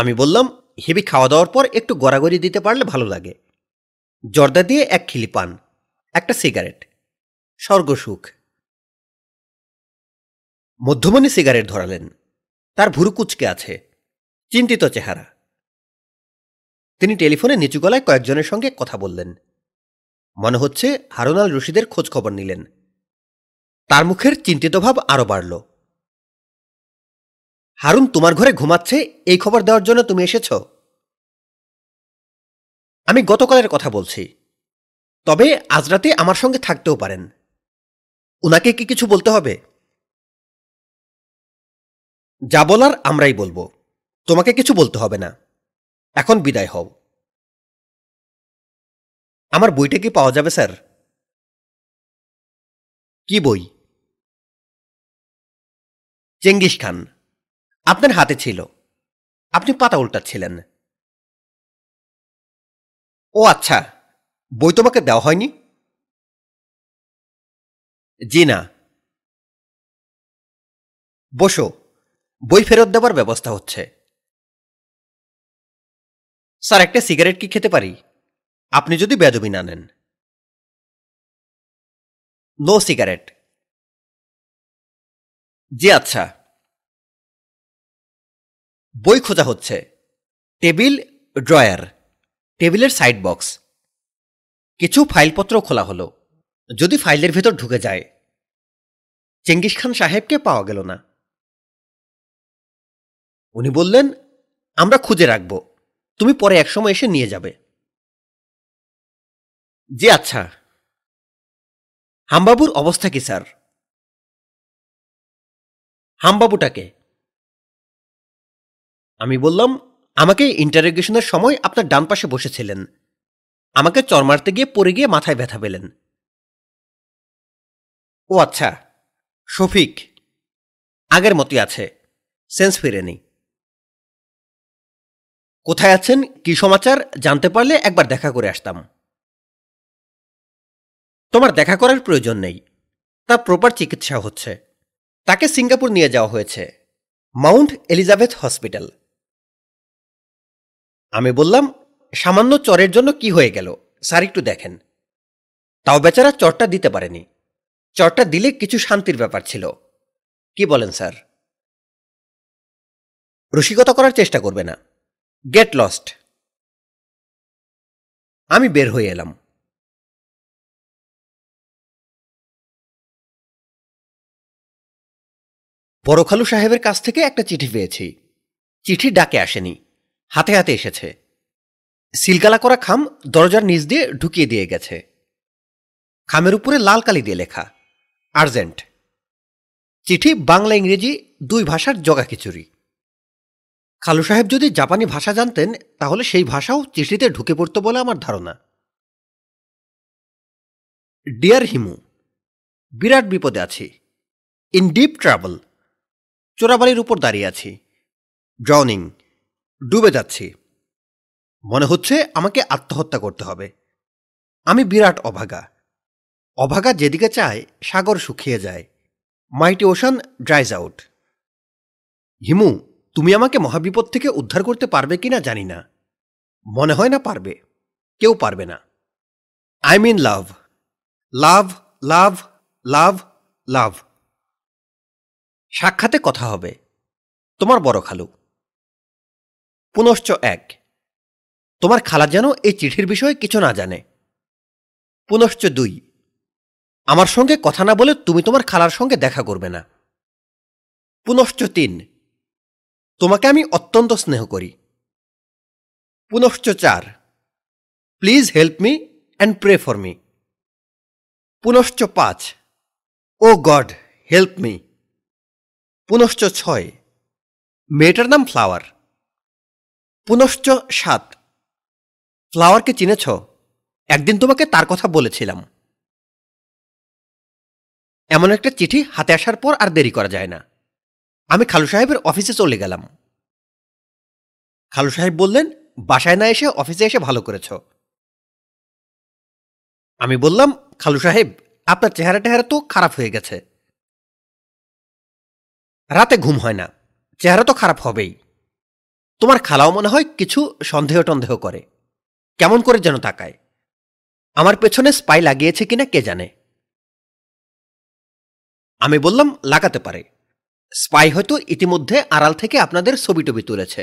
B: আমি বললাম হেবি খাওয়া দাওয়ার পর একটু গড়াগড়ি দিতে পারলে ভালো লাগে জর্দা দিয়ে এক খিলি পান একটা সিগারেট স্বর্গসুখ মধ্যমণি সিগারেট ধরালেন তার ভুরু কুচকে আছে চিন্তিত চেহারা তিনি টেলিফোনে নিচু গলায় কয়েকজনের সঙ্গে কথা বললেন মনে হচ্ছে হারুনাল রশিদের খোঁজ খবর নিলেন তার মুখের চিন্তিত ভাব আরও বাড়ল হারুন তোমার ঘরে ঘুমাচ্ছে এই খবর দেওয়ার জন্য তুমি এসেছ আমি গতকালের কথা বলছি তবে আজ রাতে আমার সঙ্গে থাকতেও পারেন উনাকে কি কিছু বলতে হবে
C: যা বলার আমরাই বলবো তোমাকে কিছু বলতে হবে না এখন বিদায় হও
B: আমার বইটা কি পাওয়া যাবে স্যার
C: কি বই
B: চেঙ্গিস খান আপনার হাতে ছিল আপনি পাতা উল্টাচ্ছিলেন ও আচ্ছা বই তোমাকে দেওয়া হয়নি
C: জি না বসো বই ফেরত দেওয়ার ব্যবস্থা হচ্ছে
B: স্যার একটা সিগারেট কি খেতে পারি আপনি যদি বেদবি না নেন
C: নো সিগারেট
B: জি আচ্ছা বই খোঁজা হচ্ছে টেবিল ড্রয়ার টেবিলের সাইড বক্স কিছু ফাইলপত্র খোলা হলো যদি ফাইলের ভেতর ঢুকে যায় চেঙ্গিস খান সাহেবকে পাওয়া গেল না উনি বললেন আমরা খুঁজে রাখব তুমি পরে একসময় এসে নিয়ে যাবে জি আচ্ছা হামবাবুর অবস্থা কি স্যার
C: হামবাবুটাকে
B: আমি বললাম আমাকে ইন্টারোগেশনের সময় আপনার ডান পাশে বসেছিলেন আমাকে চর মারতে গিয়ে পড়ে গিয়ে মাথায় ব্যথা পেলেন ও আচ্ছা শফিক আগের মতোই আছে সেন্স ফিরেনি কোথায় আছেন কি সমাচার জানতে পারলে একবার দেখা করে আসতাম তোমার দেখা করার প্রয়োজন নেই তার প্রপার চিকিৎসা হচ্ছে তাকে সিঙ্গাপুর নিয়ে যাওয়া হয়েছে মাউন্ট এলিজাবেথ হসপিটাল আমি বললাম সামান্য চরের জন্য কি হয়ে গেল স্যার একটু দেখেন তাও বেচারা চরটা দিতে পারেনি চরটা দিলে কিছু শান্তির ব্যাপার ছিল কি বলেন স্যার
C: রসিকতা করার চেষ্টা করবে না গেট লস্ট
B: আমি বের হয়ে এলাম বড়খালু সাহেবের কাছ থেকে একটা চিঠি পেয়েছি চিঠি ডাকে আসেনি হাতে হাতে এসেছে সিলগালা করা খাম দরজার নিচ দিয়ে ঢুকিয়ে দিয়ে গেছে খামের উপরে লাল কালি দিয়ে লেখা আর্জেন্ট চিঠি বাংলা ইংরেজি দুই ভাষার জগা খিচুড়ি খালু সাহেব যদি জাপানি ভাষা জানতেন তাহলে সেই ভাষাও চিঠিতে ঢুকে পড়ত বলে আমার ধারণা ডিয়ার হিমু বিরাট বিপদে আছি ইন ডিপ ট্রাভেল চোরাবাড়ির উপর দাঁড়িয়ে আছি ড্রাউনিং ডুবে যাচ্ছি মনে হচ্ছে আমাকে আত্মহত্যা করতে হবে আমি বিরাট অভাগা অভাগা যেদিকে চায় সাগর শুকিয়ে যায় mighty ocean dries out Himu তুমি আমাকে মহাবিপদ থেকে উদ্ধার করতে পারবে কি না জানি না মনে হয় না পারবে কেউ পারবে না আই মিন লাভ লাভ লাভ লাভ লাভ সাক্ষাতে কথা হবে তোমার বড় খালু পুনশ্চ এক তোমার খালা যেন এই চিঠির বিষয়ে কিছু না জানে পুনশ্চ দুই আমার সঙ্গে কথা না বলে তুমি তোমার খালার সঙ্গে দেখা করবে না পুনশ্চ তিন তোমাকে আমি অত্যন্ত স্নেহ করি পুনশ্চ চার please help me and pray for me পুনশ্চ পাঁচ ও গড হেল্প মি পুনশ্চ ছয় মেয়েটার নাম ফ্লাওয়ার পুনশ্চ সাত ফ্লাওয়ারকে চিনেছ একদিন তোমাকে তার কথা বলেছিলাম এমন একটা চিঠি হাতে আসার পর আর দেরি করা যায় না আমি খালু সাহেবের অফিসে চলে গেলাম খালু সাহেব বললেন বাসায় না এসে অফিসে এসে ভালো করেছ আমি বললাম খালু সাহেব আপনার চেহারা টেহারা তো খারাপ হয়ে গেছে রাতে ঘুম হয় না চেহারা তো খারাপ হবেই তোমার খালাও মনে হয় কিছু সন্দেহ টন্দেহ করে কেমন করে যেন তাকায় আমার পেছনে স্পাই লাগিয়েছে কিনা কে জানে আমি বললাম লাগাতে পারে স্পাই হয়তো ইতিমধ্যে আড়াল থেকে আপনাদের ছবি টবি তুলেছে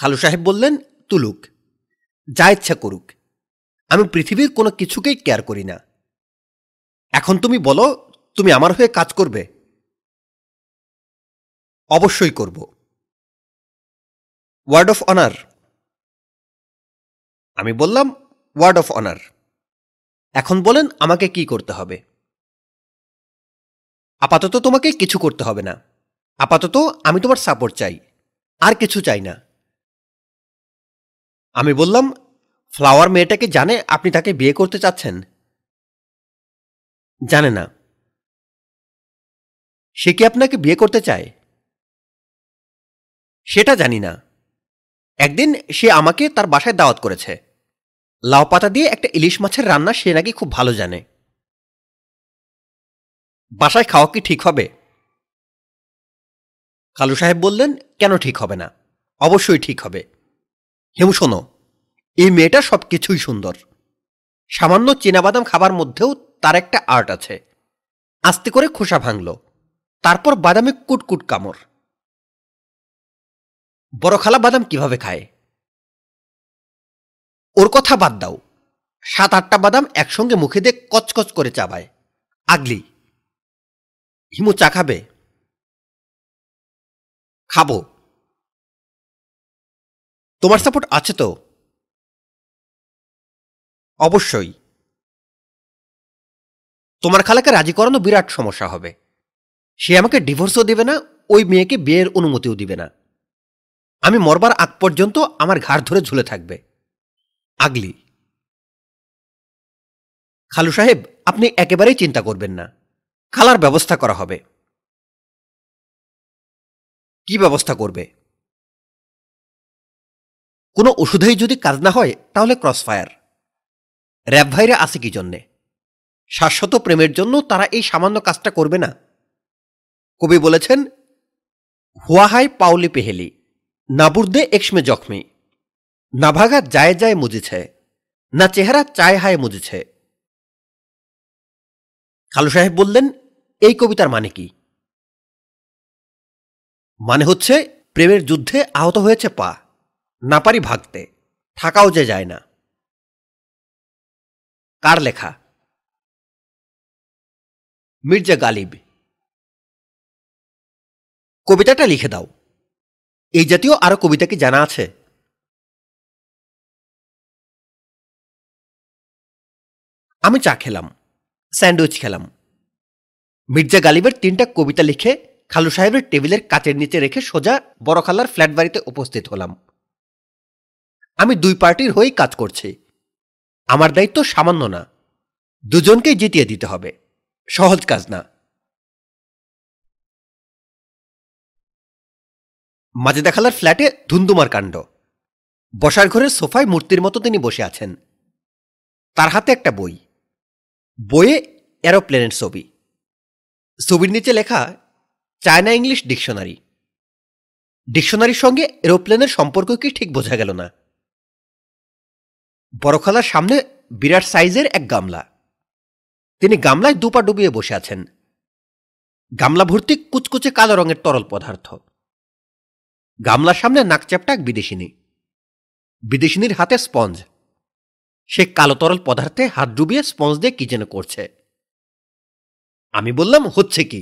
B: খালু সাহেব বললেন তুলুক যা ইচ্ছা করুক আমি পৃথিবীর কোনো কিছুকেই কেয়ার করি না এখন তুমি বলো তুমি আমার হয়ে কাজ করবে অবশ্যই করবো ওয়ার্ড অফ অনার আমি বললাম ওয়ার্ড অফ অনার এখন বলেন আমাকে কি করতে হবে আপাতত তোমাকে কিছু করতে হবে না আপাতত আমি তোমার সাপোর্ট চাই আর কিছু চাই না আমি বললাম ফ্লাওয়ার মেয়েটাকে জানে আপনি তাকে বিয়ে করতে চাচ্ছেন জানে না সে কি আপনাকে বিয়ে করতে চায় সেটা জানি না একদিন সে আমাকে তার বাসায় দাওয়াত করেছে লাউ পাতা দিয়ে একটা ইলিশ মাছের রান্না সে নাকি খুব ভালো জানে বাসায় খাওয়া কি ঠিক হবে কালু সাহেব বললেন কেন ঠিক হবে না অবশ্যই ঠিক হবে হেমু শোনো এই মেয়েটা সব কিছুই সুন্দর সামান্য বাদাম খাবার মধ্যেও তার একটা আর্ট আছে আস্তে করে খোসা ভাঙল তারপর বাদামে কুটকুট কামড় বড় খালা বাদাম কিভাবে খায় ওর কথা বাদ দাও সাত আটটা বাদাম একসঙ্গে মুখে দিয়ে কচকচ করে চাবায় আগলি হিমু চা খাবে খাবো তোমার সাপোর্ট আছে তো অবশ্যই তোমার খালাকে রাজি করানো বিরাট সমস্যা হবে সে আমাকে ডিভোর্সও দেবে না ওই মেয়েকে বিয়ের অনুমতিও দিবে না আমি মরবার আগ পর্যন্ত আমার ঘাড় ধরে ঝুলে থাকবে আগলি খালু সাহেব আপনি একেবারেই চিন্তা করবেন না খালার ব্যবস্থা করা হবে কি ব্যবস্থা করবে কোনো ওষুধেই যদি কাজ না হয় তাহলে ক্রসফায়ার র্যাব ভাইরা আছে কি জন্যে শাশ্বত প্রেমের জন্য তারা এই সামান্য কাজটা করবে না কবি বলেছেন হুয়াহাই পাউলি পেহেলি নাবুর্দে એક્ષ્મે જોખમી না ভাগা যায় যায় મુજી না চেহারা চায় হায় মুজেছে খালু সাহেব বললেন এই কবিতার মানে কি মানে হচ্ছে প্রেমের যুদ্ধে আহত হয়েছে পা না পারি ভাগতে থাকাও যে যায় না কার লেখা মির্জা গালিব কবিতাটা লিখে দাও এই জাতীয় আরও কবিতা কি জানা আছে আমি চা খেলাম স্যান্ডউইচ খেলাম মির্জা গালিবের তিনটা কবিতা লিখে খালু সাহেবের টেবিলের কাচের নিচে রেখে সোজা বড়খালার ফ্ল্যাট বাড়িতে উপস্থিত হলাম আমি দুই পার্টির হয়েই কাজ করছি আমার দায়িত্ব সামান্য না দুজনকেই জিতিয়ে দিতে হবে সহজ কাজ না মাঝে দেখালার ফ্ল্যাটে ধুন্দুমার কাণ্ড বসার ঘরের সোফায় মূর্তির মতো তিনি বসে আছেন তার হাতে একটা বই বইয়ে অ্যারোপ্লেনের ছবি ছবির নিচে লেখা চায়না ইংলিশ ডিকশনারি ডিকশনারির সঙ্গে এরোপ্লেনের সম্পর্ক কি ঠিক বোঝা গেল না বড়খালার সামনে বিরাট সাইজের এক গামলা তিনি গামলায় দুপা ডুবিয়ে বসে আছেন গামলা ভর্তি কুচকুচে কালো রঙের তরল পদার্থ গামলার সামনে নাকচ্যাপটা এক বিদেশিনী বিদেশিনীর হাতে স্পঞ্জ সে কালো তরল পদার্থে হাত ডুবিয়ে স্পঞ্জ দিয়ে কি যেন করছে আমি বললাম হচ্ছে কি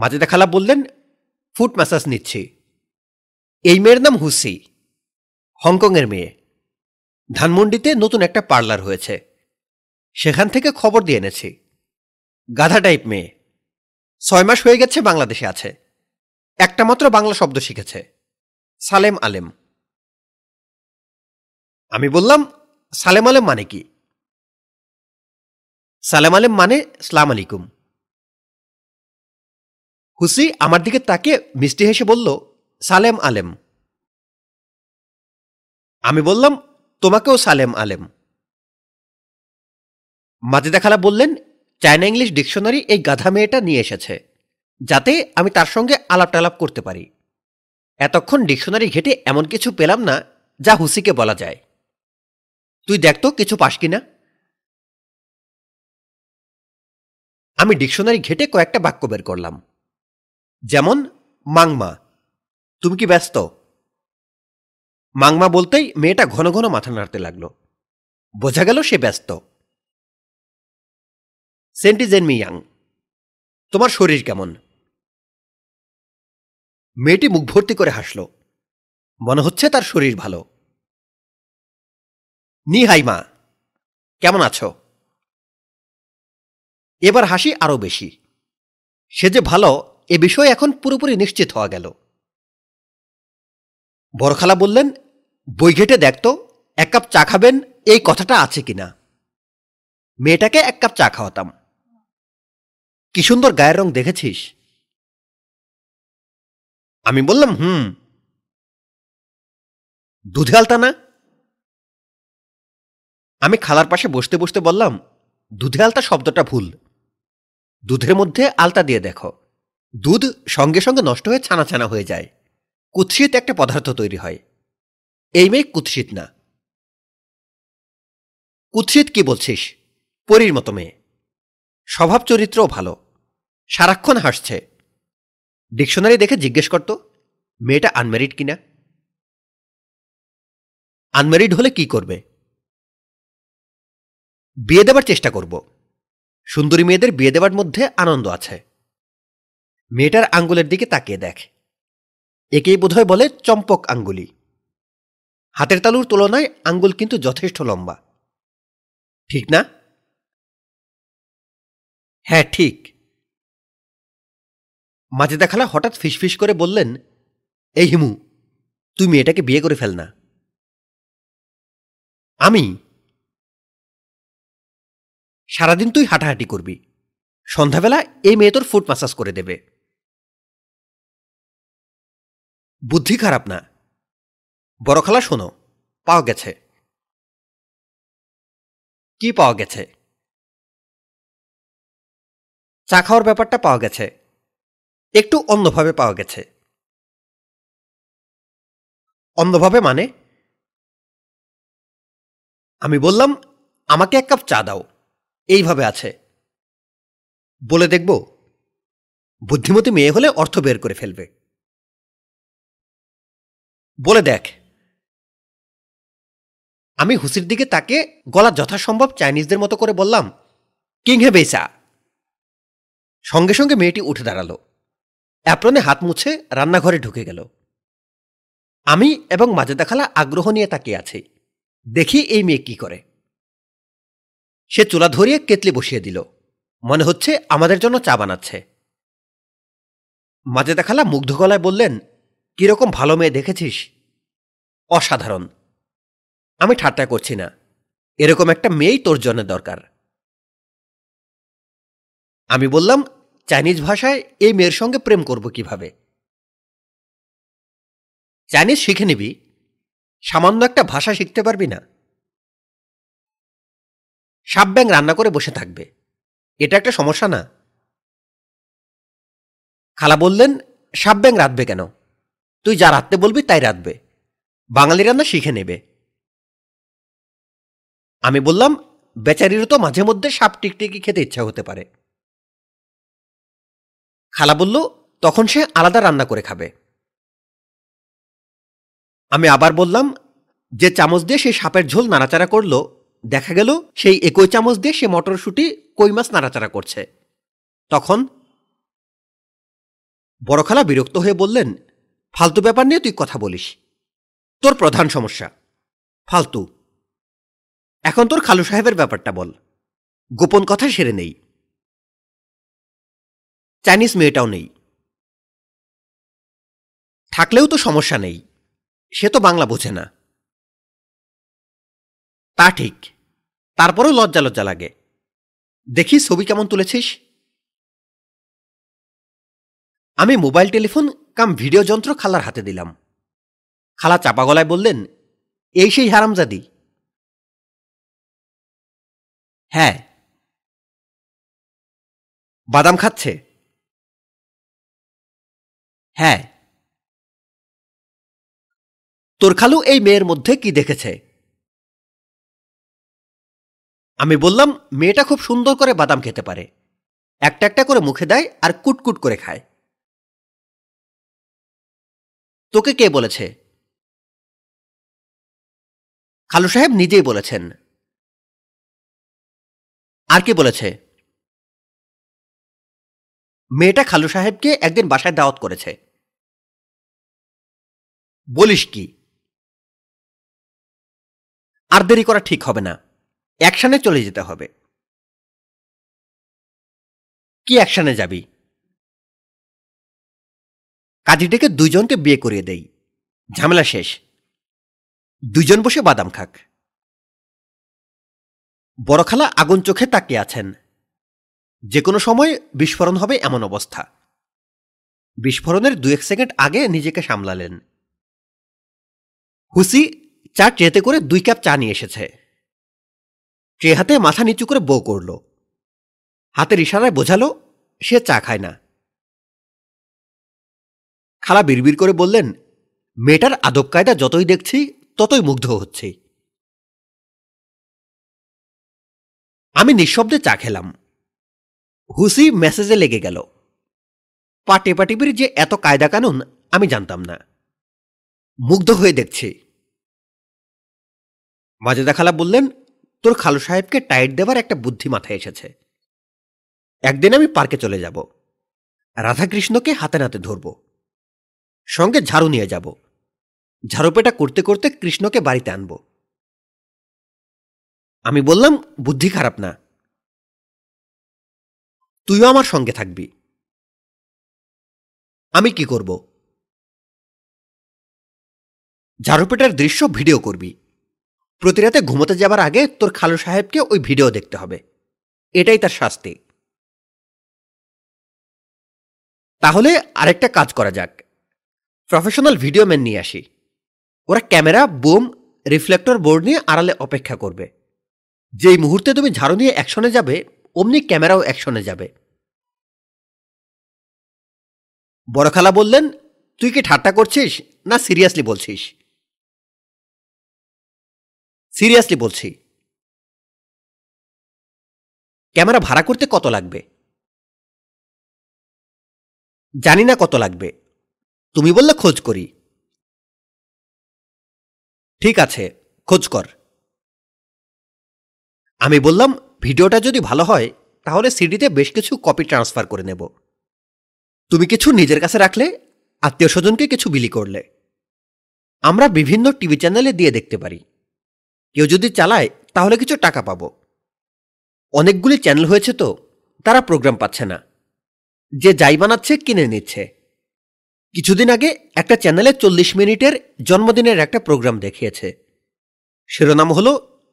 B: মাঝে দেখালা বললেন ফুট ম্যাসাজ নিচ্ছি এই মেয়ের নাম হুসি হংকংয়ের মেয়ে ধানমন্ডিতে নতুন একটা পার্লার হয়েছে সেখান থেকে খবর দিয়ে এনেছি গাধা টাইপ মেয়ে ছয় মাস হয়ে গেছে বাংলাদেশে আছে একটা মাত্র বাংলা শব্দ শিখেছে সালেম আলেম আমি বললাম সালেম আলেম মানে কি সালেম আলেম মানে সালাম আলাইকুম হুসি আমার দিকে তাকে মিষ্টি হেসে বলল সালেম আলেম আমি বললাম তোমাকেও সালেম আলেম মাজিদা খালা বললেন চায়না ইংলিশ ডিকশনারি এই গাধা মেয়েটা নিয়ে এসেছে যাতে আমি তার সঙ্গে আলাপ টালাপ করতে পারি এতক্ষণ ডিকশনারি ঘেটে এমন কিছু পেলাম না যা হুসিকে বলা যায় তুই দেখতো কিছু পাস কিনা আমি ডিকশনারি ঘেটে কয়েকটা বাক্য বের করলাম যেমন মাংমা তুমি কি ব্যস্ত মাংমা বলতেই মেয়েটা ঘন ঘন মাথা নাড়তে লাগলো বোঝা গেল সে ব্যস্ত সেন্টিজেন মিয়াং তোমার শরীর কেমন মেয়েটি মুখ ভর্তি করে হাসল মনে হচ্ছে তার শরীর ভালো নিহাই মা কেমন আছো এবার হাসি আরও বেশি সে যে ভালো এ বিষয়ে এখন পুরোপুরি নিশ্চিত হওয়া গেল বরখালা বললেন বই ঘেটে দেখতো এক কাপ চা খাবেন এই কথাটা আছে কিনা মেয়েটাকে এক কাপ চা খাওয়াতাম কি সুন্দর গায়ের রং দেখেছিস আমি বললাম হুম দুধে আলতা না আমি খালার পাশে বসতে বসতে বললাম দুধে আলতা শব্দটা ভুল দুধের মধ্যে আলতা দিয়ে দেখো দুধ সঙ্গে সঙ্গে নষ্ট হয়ে ছানা ছানা হয়ে যায় কুৎসিত একটা পদার্থ তৈরি হয় এই মেয়ে কুৎসিত না কুৎসিত কি বলছিস পরীর মতো মেয়ে স্বভাব চরিত্রও ভালো সারাক্ষণ হাসছে ডিকশনারি দেখে জিজ্ঞেস করত মেয়েটা আনম্যারিড কিনা আনম্যারিড হলে কি করবে বিয়ে দেবার চেষ্টা করব সুন্দরী মেয়েদের বিয়ে দেবার মধ্যে আনন্দ আছে মেয়েটার আঙ্গুলের দিকে তাকিয়ে দেখ একেই বোধহয় বলে চম্পক আঙ্গুলি হাতের তালুর তুলনায় আঙ্গুল কিন্তু যথেষ্ট লম্বা ঠিক না হ্যাঁ ঠিক মাজেদা খালা হঠাৎ ফিসফিস করে বললেন এই হিমু তুই মেয়েটাকে বিয়ে করে ফেল না আমি সারাদিন তুই হাঁটাহাঁটি করবি সন্ধ্যাবেলা এই মেয়ে তোর ফুট মাসাজ করে দেবে বুদ্ধি খারাপ না বড় খালা শোনো পাওয়া গেছে কি পাওয়া গেছে চা খাওয়ার ব্যাপারটা পাওয়া গেছে একটু অন্যভাবে পাওয়া গেছে অন্যভাবে মানে আমি বললাম আমাকে এক কাপ চা দাও এইভাবে আছে বলে দেখব বুদ্ধিমতী মেয়ে হলে অর্থ বের করে ফেলবে বলে দেখ আমি হুসির দিকে তাকে গলা যথাসম্ভব চাইনিজদের মতো করে বললাম কিং হে বেচা সঙ্গে সঙ্গে মেয়েটি উঠে দাঁড়ালো অ্যাপ্রনে হাত মুছে রান্নাঘরে ঢুকে গেল আমি এবং মাঝে দেখালা আগ্রহ নিয়ে তাকিয়ে আছি দেখি এই মেয়ে কি করে সে চুলা ধরিয়ে কেতলি বসিয়ে দিল মনে হচ্ছে আমাদের জন্য চা বানাচ্ছে মাজেদা খালা মুগ্ধ গলায় বললেন কিরকম ভালো মেয়ে দেখেছিস অসাধারণ আমি ঠাট্টা করছি না এরকম একটা মেয়েই তোর জন্য দরকার আমি বললাম চাইনিজ ভাষায় এই মেয়ের সঙ্গে প্রেম করব কিভাবে চাইনিজ শিখে নিবি সামান্য একটা ভাষা শিখতে পারবি না সাব ব্যাং রান্না করে বসে থাকবে এটা একটা সমস্যা না খালা বললেন সাব ব্যাং রাঁধবে কেন তুই যা রাঁধতে বলবি তাই রাঁধবে বাঙালি রান্না শিখে নেবে আমি বললাম বেচারিরও তো মাঝে মধ্যে সাপ টিকটিকি খেতে ইচ্ছা হতে পারে খালা বলল তখন সে আলাদা রান্না করে খাবে আমি আবার বললাম যে চামচ দিয়ে সেই সাপের ঝোল নাড়াচাড়া করলো দেখা গেল সেই একই চামচ দিয়ে সে মটরশুঁটি কই মাছ নাড়াচাড়া করছে তখন বড়খালা বিরক্ত হয়ে বললেন ফালতু ব্যাপার নিয়ে তুই কথা বলিস তোর প্রধান সমস্যা ফালতু এখন তোর খালু সাহেবের ব্যাপারটা বল গোপন কথা সেরে নেই চাইনিজ মেয়েটাও নেই থাকলেও তো সমস্যা নেই সে তো বাংলা বোঝে না তা ঠিক তারপরেও লজ্জা লজ্জা লাগে দেখি ছবি কেমন তুলেছিস আমি মোবাইল টেলিফোন কাম ভিডিও যন্ত্র খালার হাতে দিলাম খালা চাপা গলায় বললেন এই সেই হারামজাদি হ্যাঁ বাদাম খাচ্ছে হ্যাঁ তোর খালু এই মেয়ের মধ্যে কি দেখেছে আমি বললাম মেয়েটা খুব সুন্দর করে বাদাম খেতে পারে একটা একটা করে মুখে দেয় আর কুটকুট করে খায় তোকে কে বলেছে খালু সাহেব নিজেই বলেছেন আর কে বলেছে মেয়েটা খালু সাহেবকে একদিন বাসায় দাওয়াত করেছে বলিস কি আর দেরি করা ঠিক হবে না অ্যাকশানে চলে যেতে হবে কি অ্যাকশানে যাবি কাজীটাকে দুইজনকে বিয়ে করিয়ে দেই ঝামেলা শেষ দুইজন বসে বাদাম খাক বড়খালা আগুন চোখে তাকিয়ে আছেন যে কোনো সময় বিস্ফোরণ হবে এমন অবস্থা বিস্ফোরণের দু এক সেকেন্ড আগে নিজেকে সামলালেন হুসি চা ট্রেতে করে দুই কাপ চা নিয়ে এসেছে ট্রে হাতে মাথা নিচু করে বউ করল হাতের ইশারায় বোঝালো সে চা খায় না খালা বিড়বির করে বললেন মেয়েটার আদব কায়দা যতই দেখছি ততই মুগ্ধ হচ্ছি আমি নিঃশব্দে চা খেলাম হুসি মেসেজে লেগে গেল পাটিপির যে এত কায়দা কানুন আমি জানতাম না মুগ্ধ হয়ে দেখছি মাজেদা খালা বললেন তোর খালু সাহেবকে টাইট দেবার একটা বুদ্ধি মাথায় এসেছে একদিন আমি পার্কে চলে যাব রাধাকৃষ্ণকে হাতে নাতে ধরব সঙ্গে ঝাড়ু নিয়ে যাব ঝাড়ুপেটা করতে করতে কৃষ্ণকে বাড়িতে আনব আমি বললাম বুদ্ধি খারাপ না তুইও আমার সঙ্গে থাকবি আমি কি করব ঝাড়ুপেটার দৃশ্য ভিডিও করবি প্রতিরাতে ঘুমোতে যাবার আগে তোর খালু সাহেবকে ওই ভিডিও দেখতে হবে এটাই তার শাস্তি তাহলে আরেকটা কাজ করা যাক প্রফেশনাল ভিডিও ম্যান নিয়ে আসি ওরা ক্যামেরা বোম রিফ্লেক্টর বোর্ড নিয়ে আড়ালে অপেক্ষা করবে যেই মুহূর্তে তুমি ঝাড়ু নিয়ে অ্যাকশনে যাবে অমনি ক্যামেরাও অ্যাকশনে যাবে বড়খালা বললেন তুই কি ঠাট্টা করছিস না সিরিয়াসলি বলছিস সিরিয়াসলি বলছি ক্যামেরা ভাড়া করতে কত লাগবে জানি না কত লাগবে তুমি বললে খোঁজ করি ঠিক আছে খোঁজ কর আমি বললাম ভিডিওটা যদি ভালো হয় তাহলে সিডিতে বেশ কিছু কপি ট্রান্সফার করে নেব তুমি কিছু নিজের কাছে রাখলে আত্মীয় স্বজনকে কিছু বিলি করলে আমরা বিভিন্ন টিভি চ্যানেলে দিয়ে দেখতে পারি কেউ যদি চালায় তাহলে কিছু টাকা পাবো অনেকগুলি চ্যানেল হয়েছে তো তারা প্রোগ্রাম পাচ্ছে না যে যাই বানাচ্ছে কিনে নিচ্ছে কিছুদিন আগে একটা চ্যানেলে চল্লিশ মিনিটের জন্মদিনের একটা প্রোগ্রাম দেখিয়েছে শিরোনাম হলো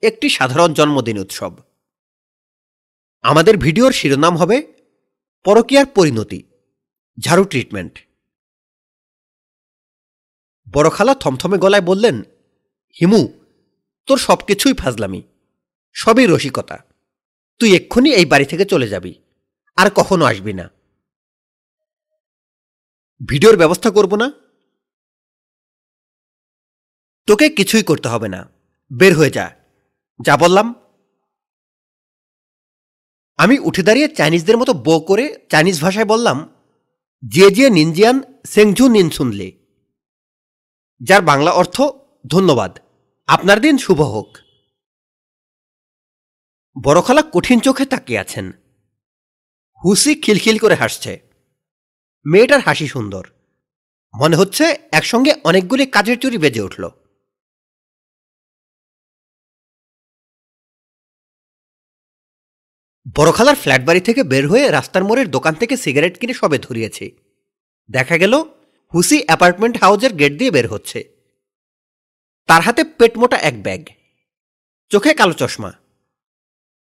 B: একটি সাধারণ জন্মদিন উৎসব আমাদের ভিডিওর শিরোনাম হবে পরকীয়ার পরিণতি ঝাড়ু ট্রিটমেন্ট বড়খালা থমথমে গলায় বললেন হিমু তোর সব কিছুই ফাজলামি সবই রসিকতা তুই এক্ষুনি এই বাড়ি থেকে চলে যাবি আর কখনো আসবি না ভিডিওর ব্যবস্থা করব না তোকে কিছুই করতে হবে না বের হয়ে যা যা বললাম আমি উঠে দাঁড়িয়ে চাইনিজদের মতো বো করে চাইনিজ ভাষায় বললাম যে জে নিনজিয়ান সেংঝু নিন শুনলে যার বাংলা অর্থ ধন্যবাদ আপনার দিন শুভ হোক বড়খালা কঠিন চোখে তাকিয়ে আছেন হুসি খিলখিল করে হাসছে মেয়েটার হাসি সুন্দর মনে হচ্ছে একসঙ্গে অনেকগুলি কাজের চুরি বেজে উঠল বড়খালার ফ্ল্যাট বাড়ি থেকে বের হয়ে রাস্তার মোড়ের দোকান থেকে সিগারেট কিনে সবে ধরিয়েছে দেখা গেল হুসি অ্যাপার্টমেন্ট হাউজের গেট দিয়ে বের হচ্ছে তার হাতে পেটমোটা এক ব্যাগ চোখে কালো চশমা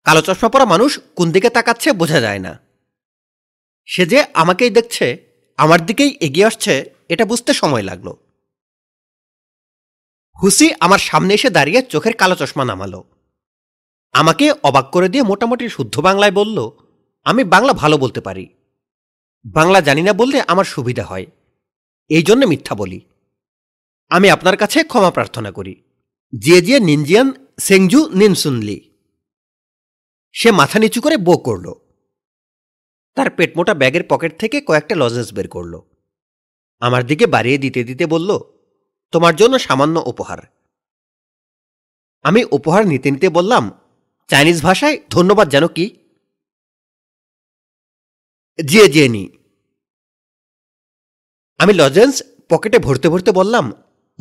B: কালো চশমা পরা মানুষ কোন দিকে তাকাচ্ছে বোঝা যায় না সে যে আমাকেই দেখছে আমার দিকেই এগিয়ে আসছে এটা বুঝতে সময় লাগলো হুসি আমার সামনে এসে দাঁড়িয়ে চোখের কালো চশমা নামালো আমাকে অবাক করে দিয়ে মোটামুটি শুদ্ধ বাংলায় বলল আমি বাংলা ভালো বলতে পারি বাংলা জানি না বললে আমার সুবিধা হয় এই জন্য মিথ্যা বলি আমি আপনার কাছে ক্ষমা প্রার্থনা করি জিয়ে জিয়ে নিনজিয়ান সেংজু নিনসুনলি সে মাথা নিচু করে বো করল তার পেটমোটা ব্যাগের পকেট থেকে কয়েকটা লজেন্স বের করল আমার দিকে বাড়িয়ে দিতে দিতে বলল তোমার জন্য সামান্য উপহার আমি উপহার নিতে নিতে বললাম চাইনিজ ভাষায় ধন্যবাদ যেন কি জিয়ে জিয়ে নি আমি লজেন্স পকেটে ভরতে ভরতে বললাম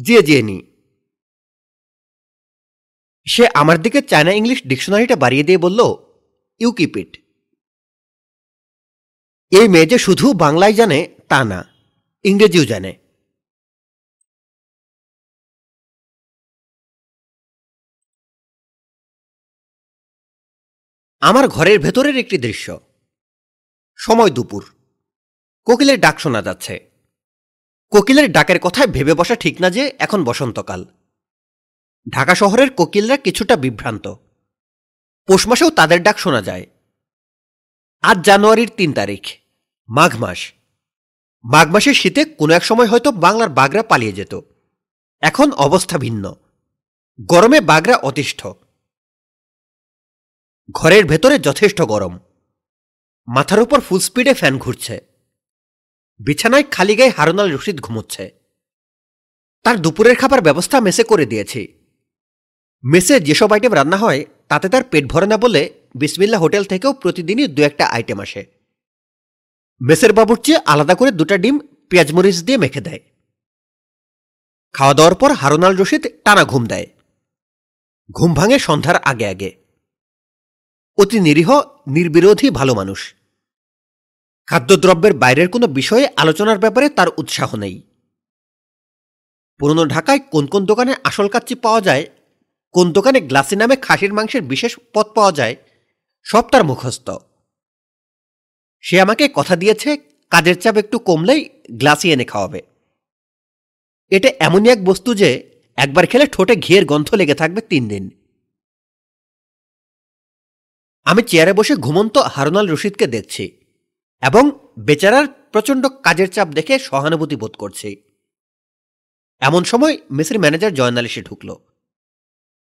B: জিয়ে জিয়ে নি সে আমার দিকে চায়না ইংলিশ ডিকশনারিটা বাড়িয়ে দিয়ে বলল ইউ কিপ ইট এই মেয়ে যে শুধু বাংলায় জানে তা না ইংরেজিও জানে আমার ঘরের ভেতরের একটি দৃশ্য সময় দুপুর কোকিলের ডাক শোনা যাচ্ছে কোকিলের ডাকের কথায় ভেবে বসা ঠিক না যে এখন বসন্তকাল ঢাকা শহরের কোকিলরা কিছুটা বিভ্রান্ত পৌষ মাসেও তাদের ডাক শোনা যায় আজ জানুয়ারির তিন তারিখ মাঘ মাস মাঘ মাসের শীতে কোনো এক সময় হয়তো বাংলার বাগরা পালিয়ে যেত এখন অবস্থা ভিন্ন গরমে বাগরা অতিষ্ঠ ঘরের ভেতরে যথেষ্ট গরম মাথার উপর ফুল স্পিডে ফ্যান ঘুরছে বিছানায় খালি গায়ে হারুনাল রশিদ ঘুমোচ্ছে তার দুপুরের খাবার ব্যবস্থা মেসে করে দিয়েছি মেসে যেসব আইটেম রান্না হয় তাতে তার পেট ভরে না বলে বিসমিল্লা হোটেল থেকেও প্রতিদিনই দু একটা আইটেম আসে মেসের চেয়ে আলাদা করে দুটা ডিম পেঁয়াজ মরিচ দিয়ে মেখে দেয় খাওয়া দাওয়ার পর হারুনাল রশিদ টানা ঘুম দেয় ঘুম ভাঙে সন্ধ্যার আগে আগে অতি নিরীহ নির্বিরোধী ভালো মানুষ খাদ্যদ্রব্যের বাইরের কোনো বিষয়ে আলোচনার ব্যাপারে তার উৎসাহ নেই পুরনো ঢাকায় কোন কোন দোকানে আসল কাচ্চি পাওয়া যায় কোন দোকানে গ্লাসি নামে খাসির মাংসের বিশেষ পদ পাওয়া যায় সব তার মুখস্থ সে আমাকে কথা দিয়েছে কাজের চাপ একটু কমলেই গ্লাসি এনে খাওয়াবে এটা এমনই এক বস্তু যে একবার খেলে ঠোঁটে ঘিয়ের গন্ধ লেগে থাকবে তিন দিন আমি চেয়ারে বসে ঘুমন্ত হারুনাল রশিদকে দেখছি এবং বেচারার প্রচণ্ড কাজের চাপ দেখে সহানুভূতি বোধ করছি এমন সময় মেসির ম্যানেজার জয়নাল এসে ঢুকল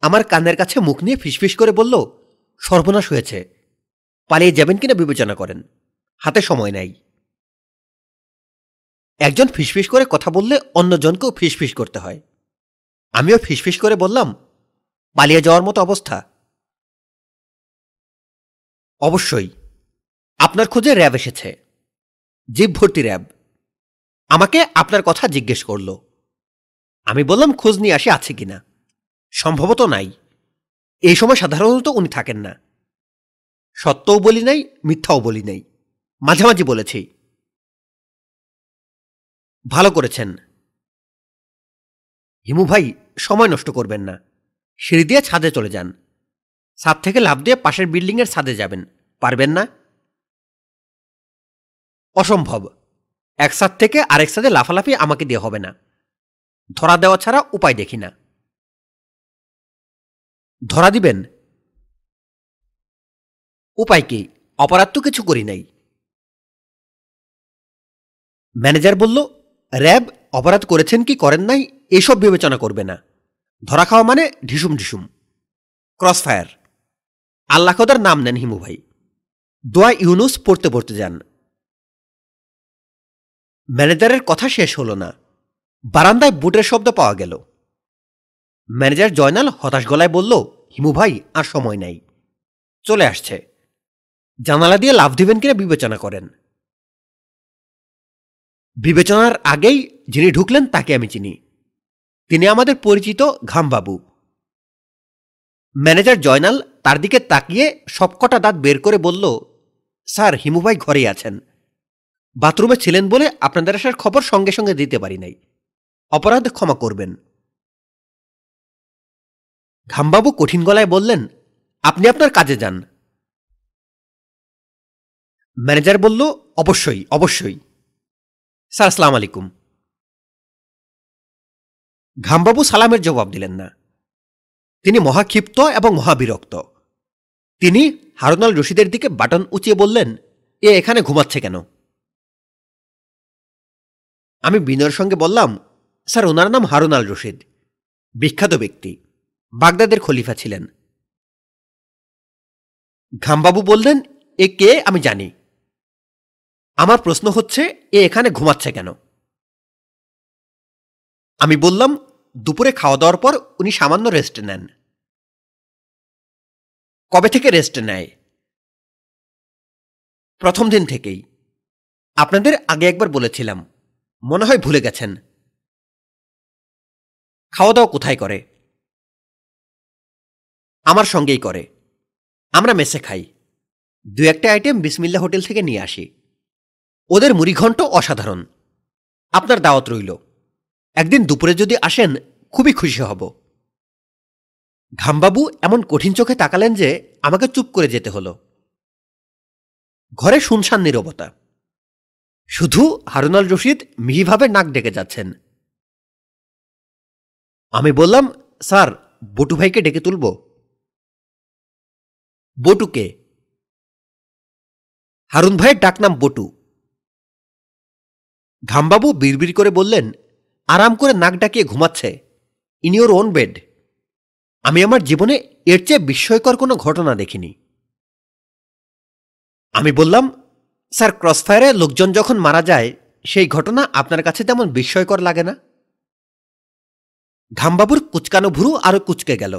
B: আমার কানের কাছে মুখ নিয়ে ফিসফিস করে বলল সর্বনাশ হয়েছে পালিয়ে যাবেন কিনা বিবেচনা করেন হাতে সময় নাই একজন ফিসফিস করে কথা বললে অন্যজনকেও ফিসফিস করতে হয় আমিও ফিসফিস করে বললাম পালিয়ে যাওয়ার মতো অবস্থা অবশ্যই আপনার খোঁজে র্যাব এসেছে জিপ ভর্তি র্যাব আমাকে আপনার কথা জিজ্ঞেস করল আমি বললাম খোঁজ নিয়ে আসে আছে কিনা সম্ভবত নাই এই সময় সাধারণত উনি থাকেন না সত্যও বলি নাই মিথ্যাও বলি নাই মাঝামাঝি বলেছি ভালো করেছেন হিমু ভাই সময় নষ্ট করবেন না সিঁড়ি দিয়ে ছাদে চলে যান ছাদ থেকে লাভ দিয়ে পাশের বিল্ডিংয়ের ছাদে যাবেন পারবেন না অসম্ভব এক ছাদ থেকে আরেক ছাদে লাফালাফি আমাকে দিয়ে হবে না ধরা দেওয়া ছাড়া উপায় দেখি না ধরা দিবেন উপায় কি অপরাধ তো কিছু করি নাই ম্যানেজার বলল র্যাব অপরাধ করেছেন কি করেন নাই এসব বিবেচনা করবে না ধরা খাওয়া মানে ঢিসুম ঢিসুম ক্রসফায়ার আল্লাহ খোদার নাম নেন হিমু ভাই দোয়া ইউনুস পড়তে পড়তে যান ম্যানেজারের কথা শেষ হল না বারান্দায় বুটের শব্দ পাওয়া গেল ম্যানেজার জয়নাল হতাশ গলায় বলল হিমু ভাই আর সময় নাই চলে আসছে জানালা দিয়ে লাভ দিবেন কিনা বিবেচনা করেন বিবেচনার আগেই যিনি ঢুকলেন তাকে আমি চিনি তিনি আমাদের পরিচিত ঘামবাবু ম্যানেজার জয়নাল তার দিকে তাকিয়ে সবকটা দাঁত বের করে বলল স্যার হিমুভাই ঘরে আছেন বাথরুমে ছিলেন বলে আপনাদের আসার খবর সঙ্গে সঙ্গে দিতে পারি নাই অপরাধ ক্ষমা করবেন ঘামবাবু কঠিন গলায় বললেন আপনি আপনার কাজে যান ম্যানেজার বলল অবশ্যই অবশ্যই স্যার আসসালাম আলাইকুম ঘামবাবু সালামের জবাব দিলেন না তিনি মহাক্ষিপ্ত এবং মহাবিরক্ত তিনি হারুনাল রশিদের দিকে বাটন উঁচিয়ে বললেন এ এখানে ঘুমাচ্ছে কেন আমি বিনয়ের সঙ্গে বললাম স্যার ওনার নাম হারুনাল রশিদ বিখ্যাত ব্যক্তি বাগদাদের খলিফা ছিলেন ঘামবাবু বললেন এ কে আমি জানি আমার প্রশ্ন হচ্ছে এ এখানে ঘুমাচ্ছে কেন আমি বললাম দুপুরে খাওয়া দাওয়ার পর উনি সামান্য রেস্ট নেন কবে থেকে রেস্ট নেয় প্রথম দিন থেকেই আপনাদের আগে একবার বলেছিলাম মনে হয় ভুলে গেছেন খাওয়া দাওয়া কোথায় করে আমার সঙ্গেই করে আমরা মেসে খাই দু একটা আইটেম বিসমিল্লা হোটেল থেকে নিয়ে আসি ওদের মুড়িঘণ্ট অসাধারণ আপনার দাওয়াত রইল একদিন দুপুরে যদি আসেন খুবই খুশি হব ঘামবাবু এমন কঠিন চোখে তাকালেন যে আমাকে চুপ করে যেতে হলো ঘরে শুনশান নিরবতা শুধু হারুনাল রশিদ মিহিভাবে নাক ডেকে যাচ্ছেন আমি বললাম স্যার বটু ভাইকে ডেকে তুলব বটুকে হারুন ভাইয়ের ডাকনাম বটু ঘামবাবু বিড়বিড় করে বললেন আরাম করে নাক ডাকিয়ে ঘুমাচ্ছে ইনি ওর ওন বেড আমি আমার জীবনে এর চেয়ে বিস্ময়কর কোনো ঘটনা দেখিনি আমি বললাম স্যার ক্রসফায়ারে লোকজন যখন মারা যায় সেই ঘটনা আপনার কাছে তেমন বিস্ময়কর লাগে না ঘামবাবুর কুচকানো ভুরু আরও কুচকে গেল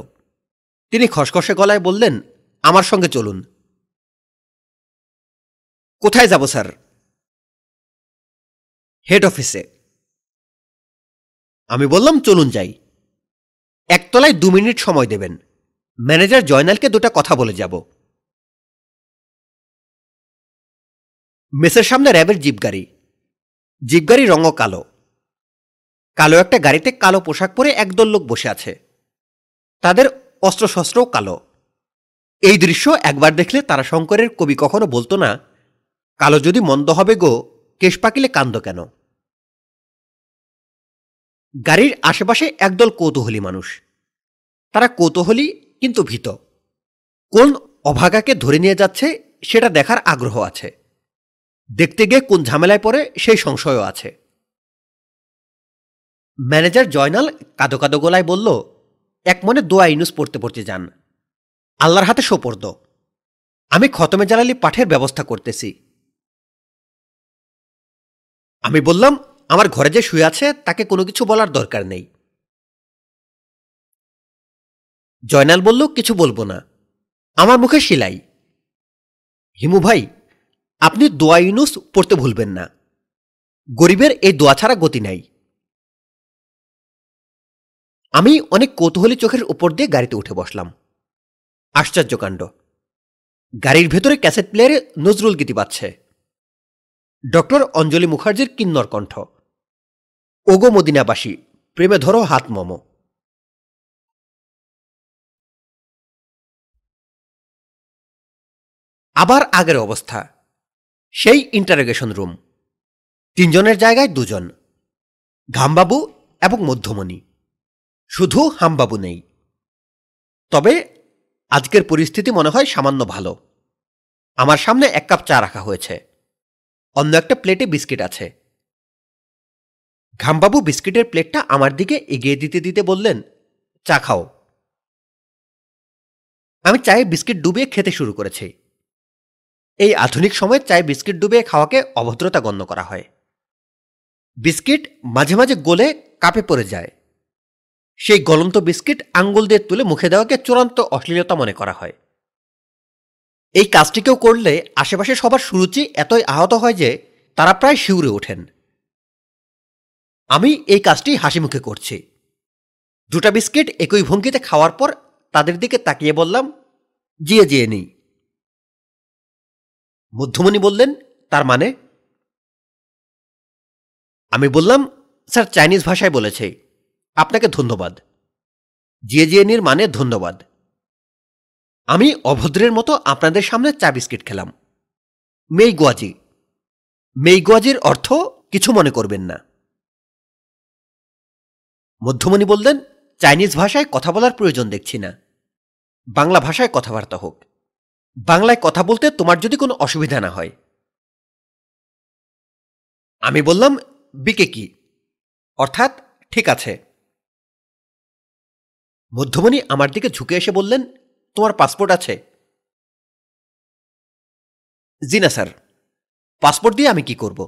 B: তিনি খসখসে গলায় বললেন আমার সঙ্গে চলুন কোথায় যাব স্যার হেড অফিসে আমি বললাম চলুন যাই একতলায় দু মিনিট সময় দেবেন ম্যানেজার জয়নালকে দুটা কথা বলে যাব মেসের সামনে র্যাবের জিপ গাড়ি জিপ গাড়ি রঙও কালো কালো একটা গাড়িতে কালো পোশাক পরে একদল লোক বসে আছে তাদের অস্ত্রশস্ত্রও কালো এই দৃশ্য একবার দেখলে তারা শঙ্করের কবি কখনো বলতো না কালো যদি মন্দ হবে গো কেশ পাকিলে কান্দ কেন গাড়ির আশেপাশে একদল কৌতূহলী মানুষ তারা কৌতূহলী কিন্তু ভীত কোন অভাগাকে ধরে নিয়ে যাচ্ছে সেটা দেখার আগ্রহ আছে দেখতে গিয়ে কোন ঝামেলায় পড়ে সেই সংশয়ও আছে ম্যানেজার জয়নাল কাদো কাদো গলায় বলল এক মনে দোয়া ইনুস পড়তে পড়তে যান আল্লাহর হাতে সোপর্দ আমি খতমে জালালি পাঠের ব্যবস্থা করতেছি আমি বললাম আমার ঘরে যে শুয়ে আছে তাকে কোনো কিছু বলার দরকার নেই জয়নাল বলল কিছু বলবো না আমার মুখে শিলাই হিমু ভাই আপনি দোয়া ইউনুস পড়তে ভুলবেন না গরিবের এই দোয়া ছাড়া গতি নাই আমি অনেক কৌতূহলী চোখের উপর দিয়ে গাড়িতে উঠে বসলাম আশ্চর্যকাণ্ড গাড়ির ভেতরে ক্যাসেট প্লেয়ারে নজরুল গীতি পাচ্ছে ডক্টর অঞ্জলি মুখার্জির কিন্নর কণ্ঠ ওগো মদিনাবাসী প্রেমে ধরো হাত মম আবার আগের অবস্থা সেই ইন্টারোগেশন রুম তিনজনের জায়গায় দুজন ঘামবাবু এবং মধ্যমণি শুধু হামবাবু নেই তবে আজকের পরিস্থিতি মনে হয় সামান্য ভালো আমার সামনে এক কাপ চা রাখা হয়েছে অন্য একটা প্লেটে বিস্কিট আছে ঘামবাবু বিস্কিটের প্লেটটা আমার দিকে এগিয়ে দিতে দিতে বললেন চা খাও আমি চায়ে বিস্কিট ডুবিয়ে খেতে শুরু করেছি এই আধুনিক সময়ে চায়ে বিস্কিট ডুবিয়ে খাওয়াকে অভদ্রতা গণ্য করা হয় বিস্কিট মাঝে মাঝে গলে কাপে পড়ে যায় সেই গলন্ত বিস্কিট আঙ্গুল দিয়ে তুলে মুখে দেওয়াকে চূড়ান্ত অশ্লীলতা মনে করা হয় এই কাজটিকেও করলে আশেপাশে সবার সুরুচি এতই আহত হয় যে তারা প্রায় শিউরে ওঠেন আমি এই কাজটি হাসি মুখে করছি দুটা বিস্কিট একই ভঙ্গিতে খাওয়ার পর তাদের দিকে তাকিয়ে বললাম জিয়ে জিয়ে নেই মধ্যমণি বললেন তার মানে আমি বললাম স্যার চাইনিজ ভাষায় বলেছে আপনাকে ধন্যবাদ জিয়ে জিয়ে নির মানে ধন্যবাদ আমি অভদ্রের মতো আপনাদের সামনে চা বিস্কিট খেলাম মেই গোয়াজি মেই গোয়াজির অর্থ কিছু মনে করবেন না মধ্যমণি বললেন চাইনিজ ভাষায় কথা বলার প্রয়োজন দেখছি না বাংলা ভাষায় কথাবার্তা হোক বাংলায় কথা বলতে তোমার যদি কোনো অসুবিধা না হয় আমি বললাম বিকে কি অর্থাৎ ঠিক আছে মধ্যমণি আমার দিকে ঝুঁকে এসে বললেন তোমার পাসপোর্ট আছে জি না স্যার পাসপোর্ট দিয়ে আমি কি করবো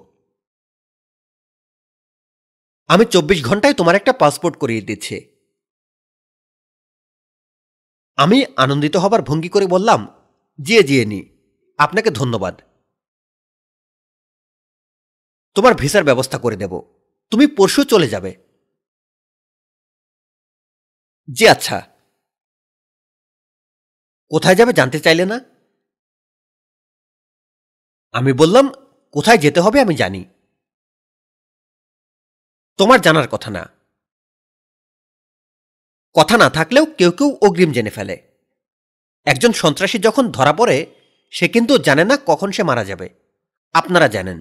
B: আমি চব্বিশ ঘন্টায় তোমার একটা পাসপোর্ট করিয়ে দিচ্ছি আমি আনন্দিত হবার ভঙ্গি করে বললাম জিয়ে জিয়ে নি আপনাকে ধন্যবাদ তোমার ভিসার ব্যবস্থা করে দেব তুমি পরশু চলে যাবে জি আচ্ছা কোথায় যাবে জানতে চাইলে না আমি বললাম কোথায় যেতে হবে আমি জানি তোমার জানার কথা না কথা না থাকলেও কেউ কেউ অগ্রিম জেনে ফেলে একজন সন্ত্রাসী যখন ধরা পড়ে সে কিন্তু জানে না কখন সে মারা যাবে আপনারা জানেন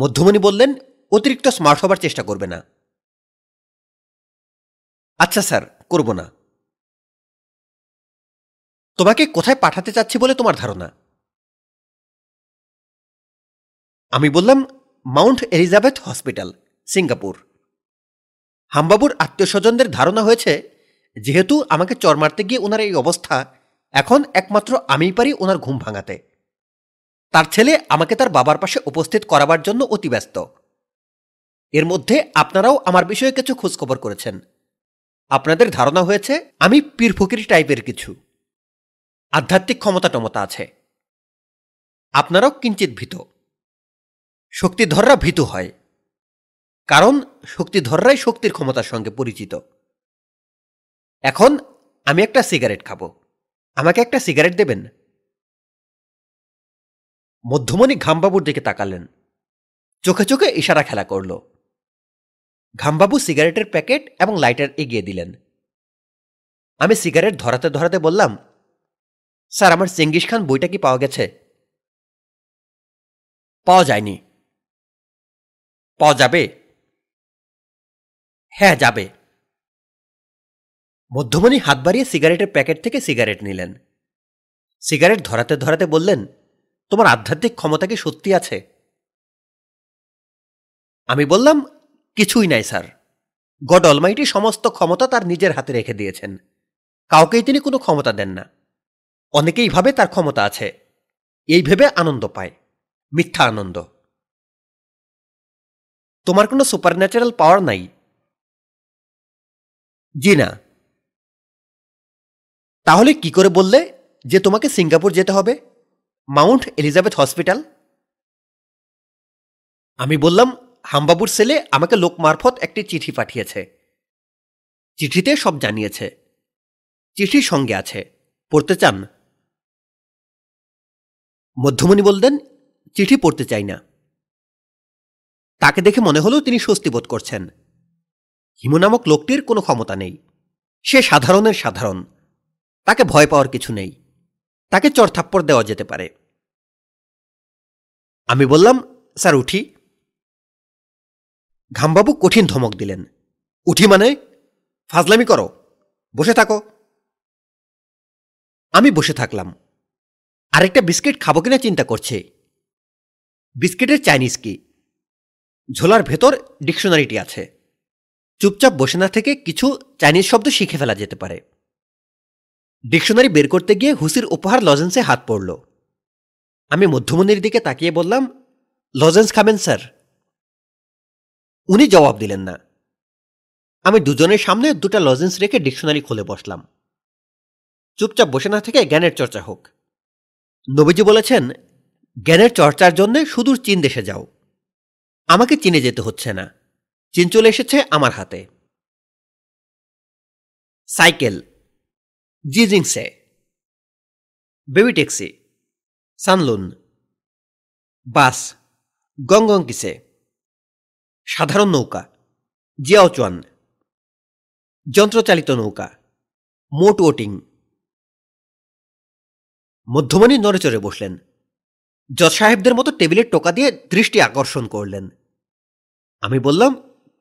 B: মধ্যমণি বললেন অতিরিক্ত স্মার্ট হবার চেষ্টা করবে না আচ্ছা স্যার করব না তোমাকে কোথায় পাঠাতে চাচ্ছি বলে তোমার ধারণা আমি বললাম মাউন্ট এলিজাবেথ হসপিটাল সিঙ্গাপুর হাম্বাবুর আত্মীয় স্বজনদের ধারণা হয়েছে যেহেতু আমাকে চর মারতে গিয়ে ওনার এই অবস্থা এখন একমাত্র আমিই পারি ওনার ঘুম ভাঙাতে তার ছেলে আমাকে তার বাবার পাশে উপস্থিত করাবার জন্য অতি ব্যস্ত এর মধ্যে আপনারাও আমার বিষয়ে কিছু খোঁজখবর করেছেন আপনাদের ধারণা হয়েছে আমি পীরফকির টাইপের কিছু আধ্যাত্মিক ক্ষমতা টমতা আছে আপনারাও কিঞ্চিত ভীত শক্তিধররা ভীত হয় কারণ শক্তিধররাই শক্তির ক্ষমতার সঙ্গে পরিচিত এখন আমি একটা সিগারেট খাব আমাকে একটা সিগারেট দেবেন মধ্যমণি ঘামবাবুর দিকে তাকালেন চোখে চোখে ইশারা খেলা করল ঘামবাবু সিগারেটের প্যাকেট এবং লাইটার এগিয়ে দিলেন আমি সিগারেট ধরাতে ধরাতে বললাম স্যার আমার চেঙ্গিস খান বইটা কি পাওয়া গেছে পাওয়া যায়নি পাওয়া যাবে হ্যাঁ যাবে মধ্যমণি হাত বাড়িয়ে সিগারেটের প্যাকেট থেকে সিগারেট নিলেন সিগারেট ধরাতে ধরাতে বললেন তোমার আধ্যাত্মিক ক্ষমতা কি সত্যি আছে আমি বললাম কিছুই নাই স্যার গড অলমাইটি সমস্ত ক্ষমতা তার নিজের হাতে রেখে দিয়েছেন কাউকেই তিনি কোনো ক্ষমতা দেন না অনেকেই ভাবে তার ক্ষমতা আছে এই ভেবে আনন্দ পায় মিথ্যা আনন্দ তোমার কোনো সুপার ন্যাচারাল পাওয়ার নাই জি না তাহলে কি করে বললে যে তোমাকে সিঙ্গাপুর যেতে হবে মাউন্ট এলিজাবেথ হসপিটাল আমি বললাম হাম্বাবুর ছেলে আমাকে লোক মারফত একটি চিঠি পাঠিয়েছে চিঠিতে সব জানিয়েছে চিঠি সঙ্গে আছে পড়তে চান মধ্যমণি বললেন চিঠি পড়তে চাই না তাকে দেখে মনে হলো তিনি স্বস্তি বোধ করছেন হিমু নামক লোকটির কোনো ক্ষমতা নেই সে সাধারণের সাধারণ তাকে ভয় পাওয়ার কিছু নেই তাকে চরথাপ্পড় দেওয়া যেতে পারে আমি বললাম স্যার উঠি ঘামবাবু কঠিন ধমক দিলেন উঠি মানে ফাজলামি করো বসে থাকো আমি বসে থাকলাম আরেকটা বিস্কিট খাবো কিনা চিন্তা করছে বিস্কিটের চাইনিজ কি ঝোলার ভেতর ডিকশনারিটি আছে চুপচাপ বসে না থেকে কিছু চাইনিজ শব্দ শিখে ফেলা যেতে পারে ডিকশনারি বের করতে গিয়ে হুসির উপহার লজেন্সে হাত পড়ল আমি মধ্যমণির দিকে তাকিয়ে বললাম লজেন্স খাবেন স্যার উনি জবাব দিলেন না আমি দুজনের সামনে দুটা লজেন্স রেখে ডিকশনারি খুলে বসলাম চুপচাপ বসে না থেকে জ্ঞানের চর্চা হোক নবীজি বলেছেন জ্ঞানের চর্চার জন্য সুদূর চীন দেশে যাও আমাকে চিনে যেতে হচ্ছে না চিন চলে এসেছে আমার হাতে সাইকেল জিজিংসে বেবি ট্যাক্সি সানলুন বাস কিসে সাধারণ নৌকা জিয়াওচুয়ান যন্ত্রচালিত নৌকা মোট ওটিং মধ্যমণি নড়েচড়ে বসলেন জজ সাহেবদের মতো টেবিলের টোকা দিয়ে দৃষ্টি আকর্ষণ করলেন আমি বললাম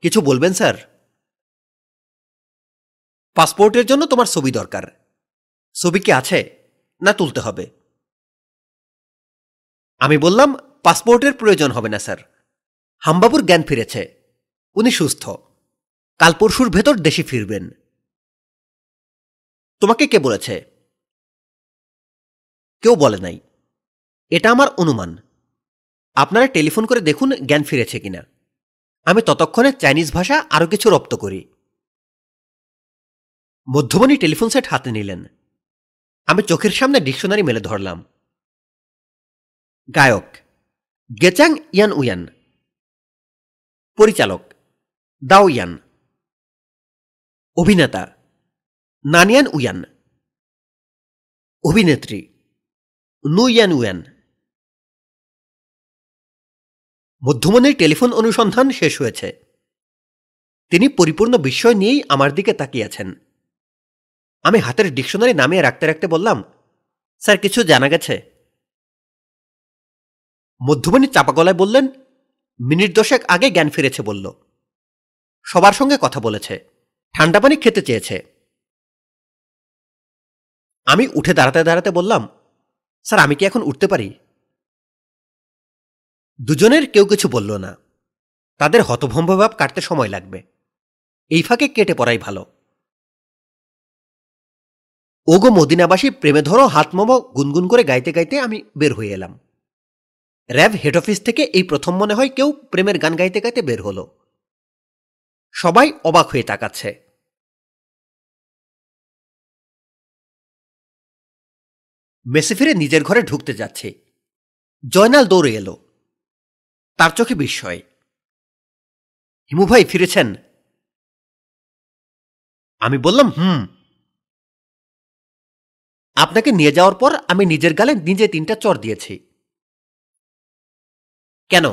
B: কিছু বলবেন স্যার পাসপোর্টের জন্য তোমার ছবি দরকার ছবি কি আছে না তুলতে হবে আমি বললাম পাসপোর্টের প্রয়োজন হবে না স্যার হামবাবুর জ্ঞান ফিরেছে উনি সুস্থ কাল পরশুর ভেতর দেশে ফিরবেন তোমাকে কে বলেছে কেউ বলে নাই এটা আমার অনুমান আপনারা টেলিফোন করে দেখুন জ্ঞান ফিরেছে কিনা আমি ততক্ষণে চাইনিজ ভাষা আরও কিছু রপ্ত করি মধ্যমণি টেলিফোন সেট হাতে নিলেন আমি চোখের সামনে ডিকশনারি মেলে ধরলাম গায়ক গেচাং ইয়ান উয়ান পরিচালক দাও ইয়ান অভিনেতা নানিয়ান উয়ান অভিনেত্রী নু ইয়ান উয়ান মধ্যমণির টেলিফোন অনুসন্ধান শেষ হয়েছে তিনি পরিপূর্ণ বিস্ময় নিয়েই আমার দিকে তাকিয়েছেন আমি হাতের ডিকশনারি নামিয়ে রাখতে রাখতে বললাম স্যার কিছু জানা গেছে মধ্যমণি চাপা গলায় বললেন মিনিট দশেক আগে জ্ঞান ফিরেছে বলল সবার সঙ্গে কথা বলেছে ঠান্ডা পানি খেতে চেয়েছে আমি উঠে দাঁড়াতে দাঁড়াতে বললাম স্যার আমি কি এখন উঠতে পারি দুজনের কেউ কিছু বলল না তাদের হতভম্ব ভাব কাটতে সময় লাগবে এই ফাঁকে কেটে পড়াই ভালো ওগো মদিনাবাসী প্রেমে ধরো হাত গুনগুন করে গাইতে গাইতে আমি বের হয়ে এলাম র্যাব হেড অফিস থেকে এই প্রথম মনে হয় কেউ প্রেমের গান গাইতে গাইতে বের হলো সবাই অবাক হয়ে তাকাচ্ছে মেসে ফিরে নিজের ঘরে ঢুকতে যাচ্ছে জয়নাল দৌড়ে এলো তার চোখে বিস্ময় হিমু ভাই ফিরেছেন আমি বললাম হুম আপনাকে নিয়ে যাওয়ার পর আমি নিজের গালে নিজে তিনটা চর দিয়েছি কেন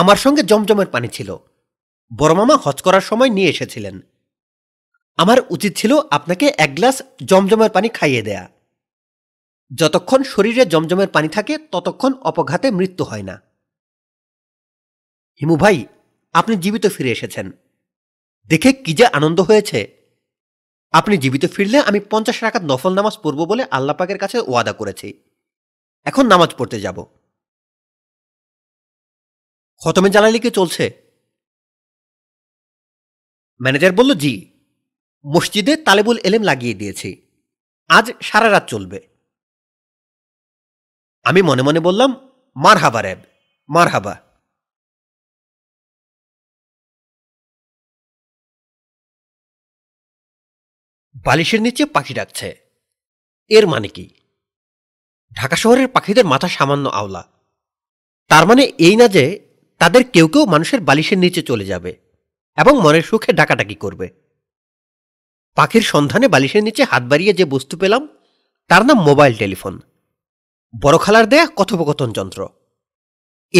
B: আমার সঙ্গে জমজমের পানি ছিল বড় মামা হজ করার সময় নিয়ে এসেছিলেন আমার উচিত ছিল আপনাকে এক গ্লাস জমজমের পানি খাইয়ে দেয়া যতক্ষণ শরীরে জমজমের পানি থাকে ততক্ষণ অপঘাতে মৃত্যু হয় না হিমু ভাই আপনি জীবিত ফিরে এসেছেন দেখে কি যে আনন্দ হয়েছে আপনি জীবিত ফিরলে আমি পঞ্চাশ রাখাত নফল নামাজ পড়ব বলে আল্লাপাকের কাছে ওয়াদা করেছি এখন নামাজ পড়তে যাব খতমে জানালি কি চলছে ম্যানেজার বলল জি মসজিদে তালেবুল এলেম লাগিয়ে দিয়েছি আজ সারা রাত চলবে আমি মনে মনে বললাম মার হাবা র্যাব মার হাবা বালিশের নিচে পাখি ডাকছে এর মানে কি ঢাকা শহরের পাখিদের মাথা সামান্য আওলা তার মানে এই না যে তাদের কেউ কেউ মানুষের বালিশের নিচে চলে যাবে এবং মনের সুখে ডাকাডাকি করবে পাখির সন্ধানে বালিশের নিচে হাত বাড়িয়ে যে বস্তু পেলাম তার নাম মোবাইল টেলিফোন বড় খালার দেয়া কথোপকথন যন্ত্র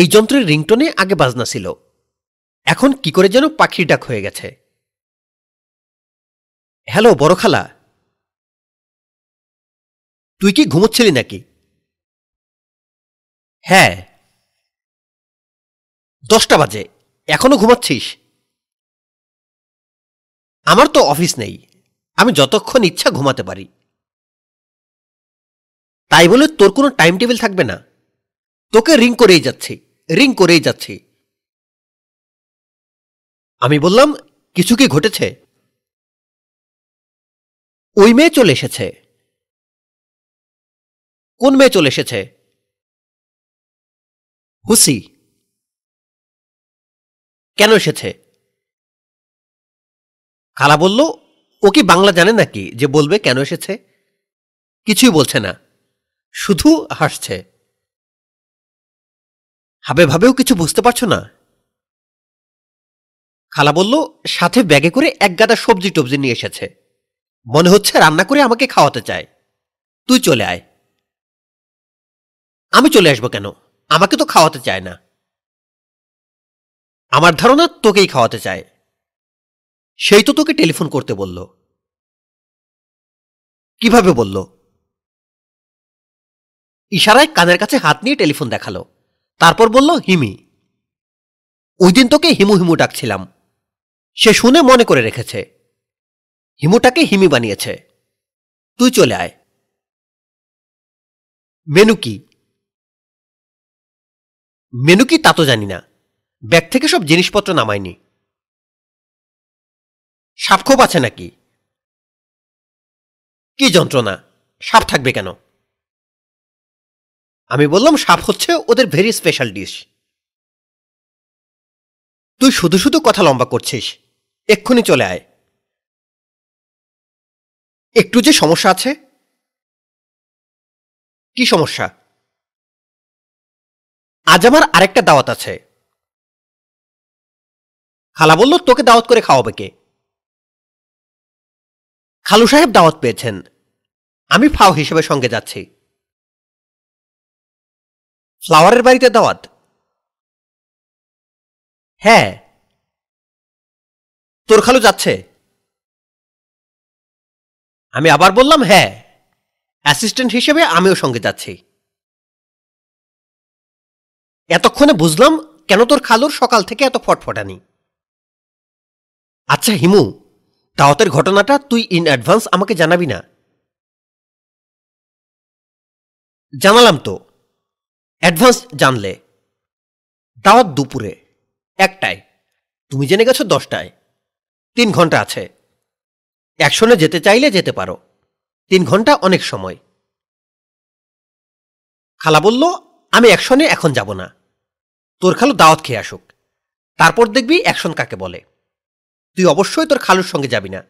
B: এই যন্ত্রের রিংটনে আগে বাজনা ছিল এখন কি করে যেন পাখির ডাক হয়ে গেছে হ্যালো বড় খালা তুই কি ঘুমোচ্ছিলি নাকি হ্যাঁ দশটা বাজে এখনো ঘুমাচ্ছিস আমার তো অফিস নেই আমি যতক্ষণ ইচ্ছা ঘুমাতে পারি তাই বলে তোর কোনো টাইম টেবিল থাকবে না তোকে রিং করেই যাচ্ছে রিং করেই যাচ্ছে আমি বললাম কিছু কি ঘটেছে ওই মেয়ে চলে এসেছে কোন মেয়ে চলে এসেছে হুসি কেন এসেছে খালা বলল ও কি বাংলা জানে নাকি যে বলবে কেন এসেছে কিছুই বলছে না শুধু হাসছে হাবে ভাবেও কিছু বুঝতে পারছো না খালা বলল সাথে ব্যাগে করে এক গাদা সবজি টবজি নিয়ে এসেছে মনে হচ্ছে রান্না করে আমাকে খাওয়াতে চায় তুই চলে আয় আমি চলে আসবো কেন আমাকে তো খাওয়াতে চায় না আমার ধারণা তোকেই খাওয়াতে চায় সেই তো তোকে টেলিফোন করতে বলল কিভাবে বলল ইশারায় কানের কাছে হাত নিয়ে টেলিফোন দেখালো তারপর বলল হিমি ওই দিন তোকে হিমু হিমু ডাকছিলাম সে শুনে মনে করে রেখেছে হিমুটাকে হিমি বানিয়েছে তুই চলে আয় মেনু কি মেনু কি তা তো জানি না ব্যাগ থেকে সব জিনিসপত্র নামায়নি সাপ খোপ আছে নাকি কি যন্ত্রণা সাপ থাকবে কেন আমি বললাম সাপ হচ্ছে ওদের ভেরি স্পেশাল ডিশ তুই শুধু শুধু কথা লম্বা করছিস এক্ষুনি চলে আয় একটু যে সমস্যা আছে কি সমস্যা আজ আমার আরেকটা দাওয়াত আছে খালা বলল তোকে দাওয়াত করে খাওয়াবে কে খালু সাহেব দাওয়াত পেয়েছেন আমি ফাও হিসেবে সঙ্গে যাচ্ছি ফ্লাওয়ারের বাড়িতে দাওয়াত হ্যাঁ তোর খালু যাচ্ছে আমি আবার বললাম হ্যাঁ অ্যাসিস্ট্যান্ট হিসেবে আমিও সঙ্গে যাচ্ছি এতক্ষণে বুঝলাম কেন তোর খালুর সকাল থেকে এত ফটফটানি আচ্ছা হিমু দাওয়াতের ঘটনাটা তুই ইন অ্যাডভান্স আমাকে জানাবি না জানালাম তো অ্যাডভান্স জানলে দাওয়াত দুপুরে একটায় তুমি জেনে গেছো দশটায় তিন ঘন্টা আছে অ্যাকশনে যেতে চাইলে যেতে পারো তিন ঘন্টা অনেক সময় খালা বলল আমি অ্যাকশনে এখন যাব না তোর খালু দাওয়াত খেয়ে আসুক তারপর দেখবি অ্যাকশন কাকে বলে তুই অবশ্যই তোর খালুর সঙ্গে যাবি না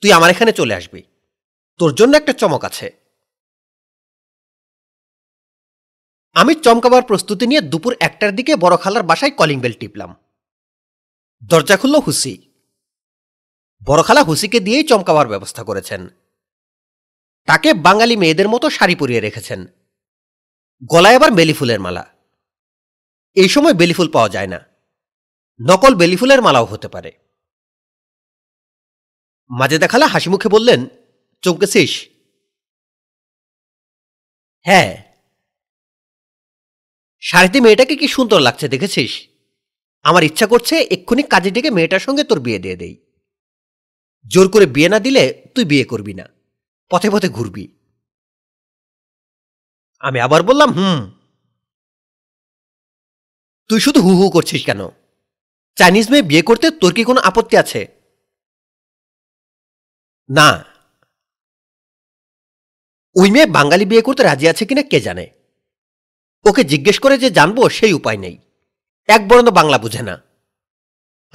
B: তুই আমার এখানে চলে আসবি তোর জন্য একটা চমক আছে আমি চমকাবার প্রস্তুতি নিয়ে দুপুর একটার দিকে বড় খালার বাসায় কলিং বেল টিপলাম দরজা খুলল হুসি বড় খালা হুসিকে দিয়েই চমকাবার ব্যবস্থা করেছেন তাকে বাঙালি মেয়েদের মতো শাড়ি পরিয়ে রেখেছেন গলায় আবার বেলিফুলের মালা এই সময় বেলিফুল পাওয়া যায় না নকল বেলিফুলের মালাও হতে পারে মাঝে দেখালা হাসি মুখে বললেন চমকেছিস হ্যাঁ শাড়িতে মেয়েটাকে কি সুন্দর লাগছে দেখেছিস আমার ইচ্ছা করছে এক্ষুনি কাজে ডেকে মেয়েটার সঙ্গে তোর বিয়ে দিয়ে দেই জোর করে বিয়ে না দিলে তুই বিয়ে করবি না পথে পথে ঘুরবি আমি আবার বললাম হুম তুই শুধু হু হু করছিস কেন চাইনিজ মেয়ে বিয়ে করতে তোর কি কোনো আপত্তি আছে না ওই মেয়ে বাঙালি বিয়ে করতে রাজি আছে কিনা কে জানে ওকে জিজ্ঞেস করে যে জানবো সেই উপায় নেই এক বর্ণ বাংলা বুঝে না